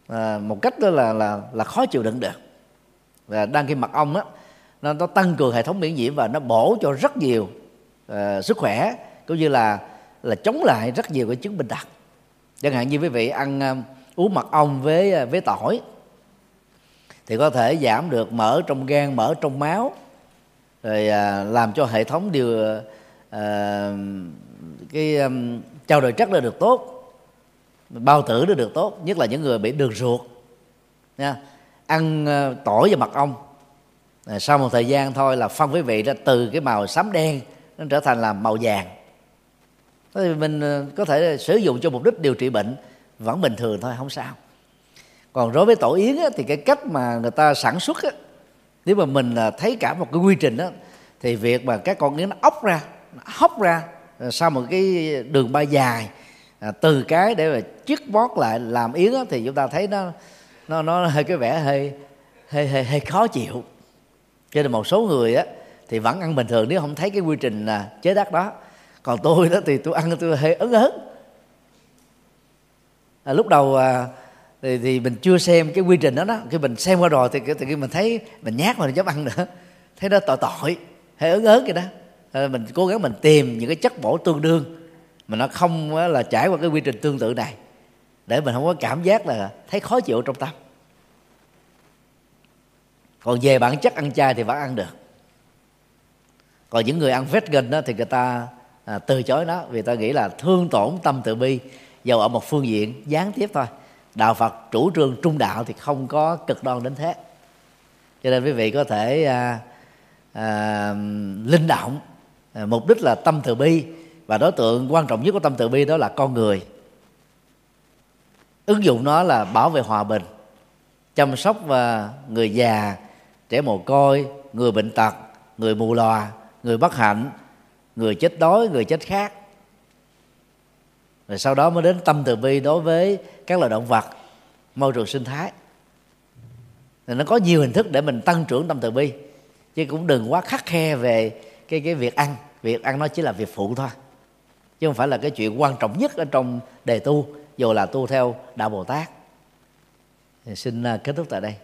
à, một cách đó là là là khó chịu đựng được. Và đang khi mật ong á nó, nó tăng cường hệ thống miễn nhiễm và nó bổ cho rất nhiều uh, sức khỏe cũng như là là chống lại rất nhiều cái chứng bệnh tật. Chẳng hạn như quý vị ăn uh, uống mật ong với uh, với tỏi thì có thể giảm được mỡ trong gan mỡ trong máu. Rồi à, làm cho hệ thống điều à, cái um, trao đổi chất nó được tốt bao tử nó được tốt nhất là những người bị đường ruột nha. Ăn uh, tỏi và mật ong. À, sau một thời gian thôi là phân với vị ra từ cái màu xám đen nó trở thành là màu vàng. Thì mình à, có thể sử dụng cho mục đích điều trị bệnh vẫn bình thường thôi không sao còn đối với tổ yến á, thì cái cách mà người ta sản xuất á, nếu mà mình là thấy cả một cái quy trình đó thì việc mà các con yến nó ốc ra nó hóc ra ờ, sau một cái đường bay dài à, từ cái để mà chiếc bót lại làm yến á, thì chúng ta thấy nó nó nó hơi cái vẻ hơi hơi hơi, hơi khó chịu. Cho nên một số người á thì vẫn ăn bình thường nếu không thấy cái quy trình là chế đắc đó. Còn tôi đó thì tôi ăn tôi hơi ấn ấn à, lúc đầu à, thì, thì mình chưa xem cái quy trình đó đó. Khi mình xem qua rồi thì thì mình thấy mình nhát mà mình dám ăn nữa. Thấy nó tội tội hay ớn ớn vậy đó. À, mình cố gắng mình tìm những cái chất bổ tương đương mà nó không là trải qua cái quy trình tương tự này để mình không có cảm giác là thấy khó chịu trong tâm. Còn về bản chất ăn chay thì vẫn ăn được. Còn những người ăn vegan đó thì người ta à, từ chối nó vì ta nghĩ là thương tổn tâm từ bi dầu ở một phương diện gián tiếp thôi đạo phật chủ trương trung đạo thì không có cực đoan đến thế. Cho nên quý vị có thể à, à, linh động. À, mục đích là tâm từ bi và đối tượng quan trọng nhất của tâm từ bi đó là con người. Ứng dụng nó là bảo vệ hòa bình chăm sóc và người già trẻ mồ côi người bệnh tật người mù lòa người bất hạnh người chết đói người chết khác rồi sau đó mới đến tâm từ bi đối với các loài động vật, môi trường sinh thái. Thì nó có nhiều hình thức để mình tăng trưởng tâm từ bi, chứ cũng đừng quá khắc khe về cái cái việc ăn. Việc ăn nó chỉ là việc phụ thôi, chứ không phải là cái chuyện quan trọng nhất ở trong đề tu, dù là tu theo đạo bồ tát. Thì xin à, kết thúc tại đây.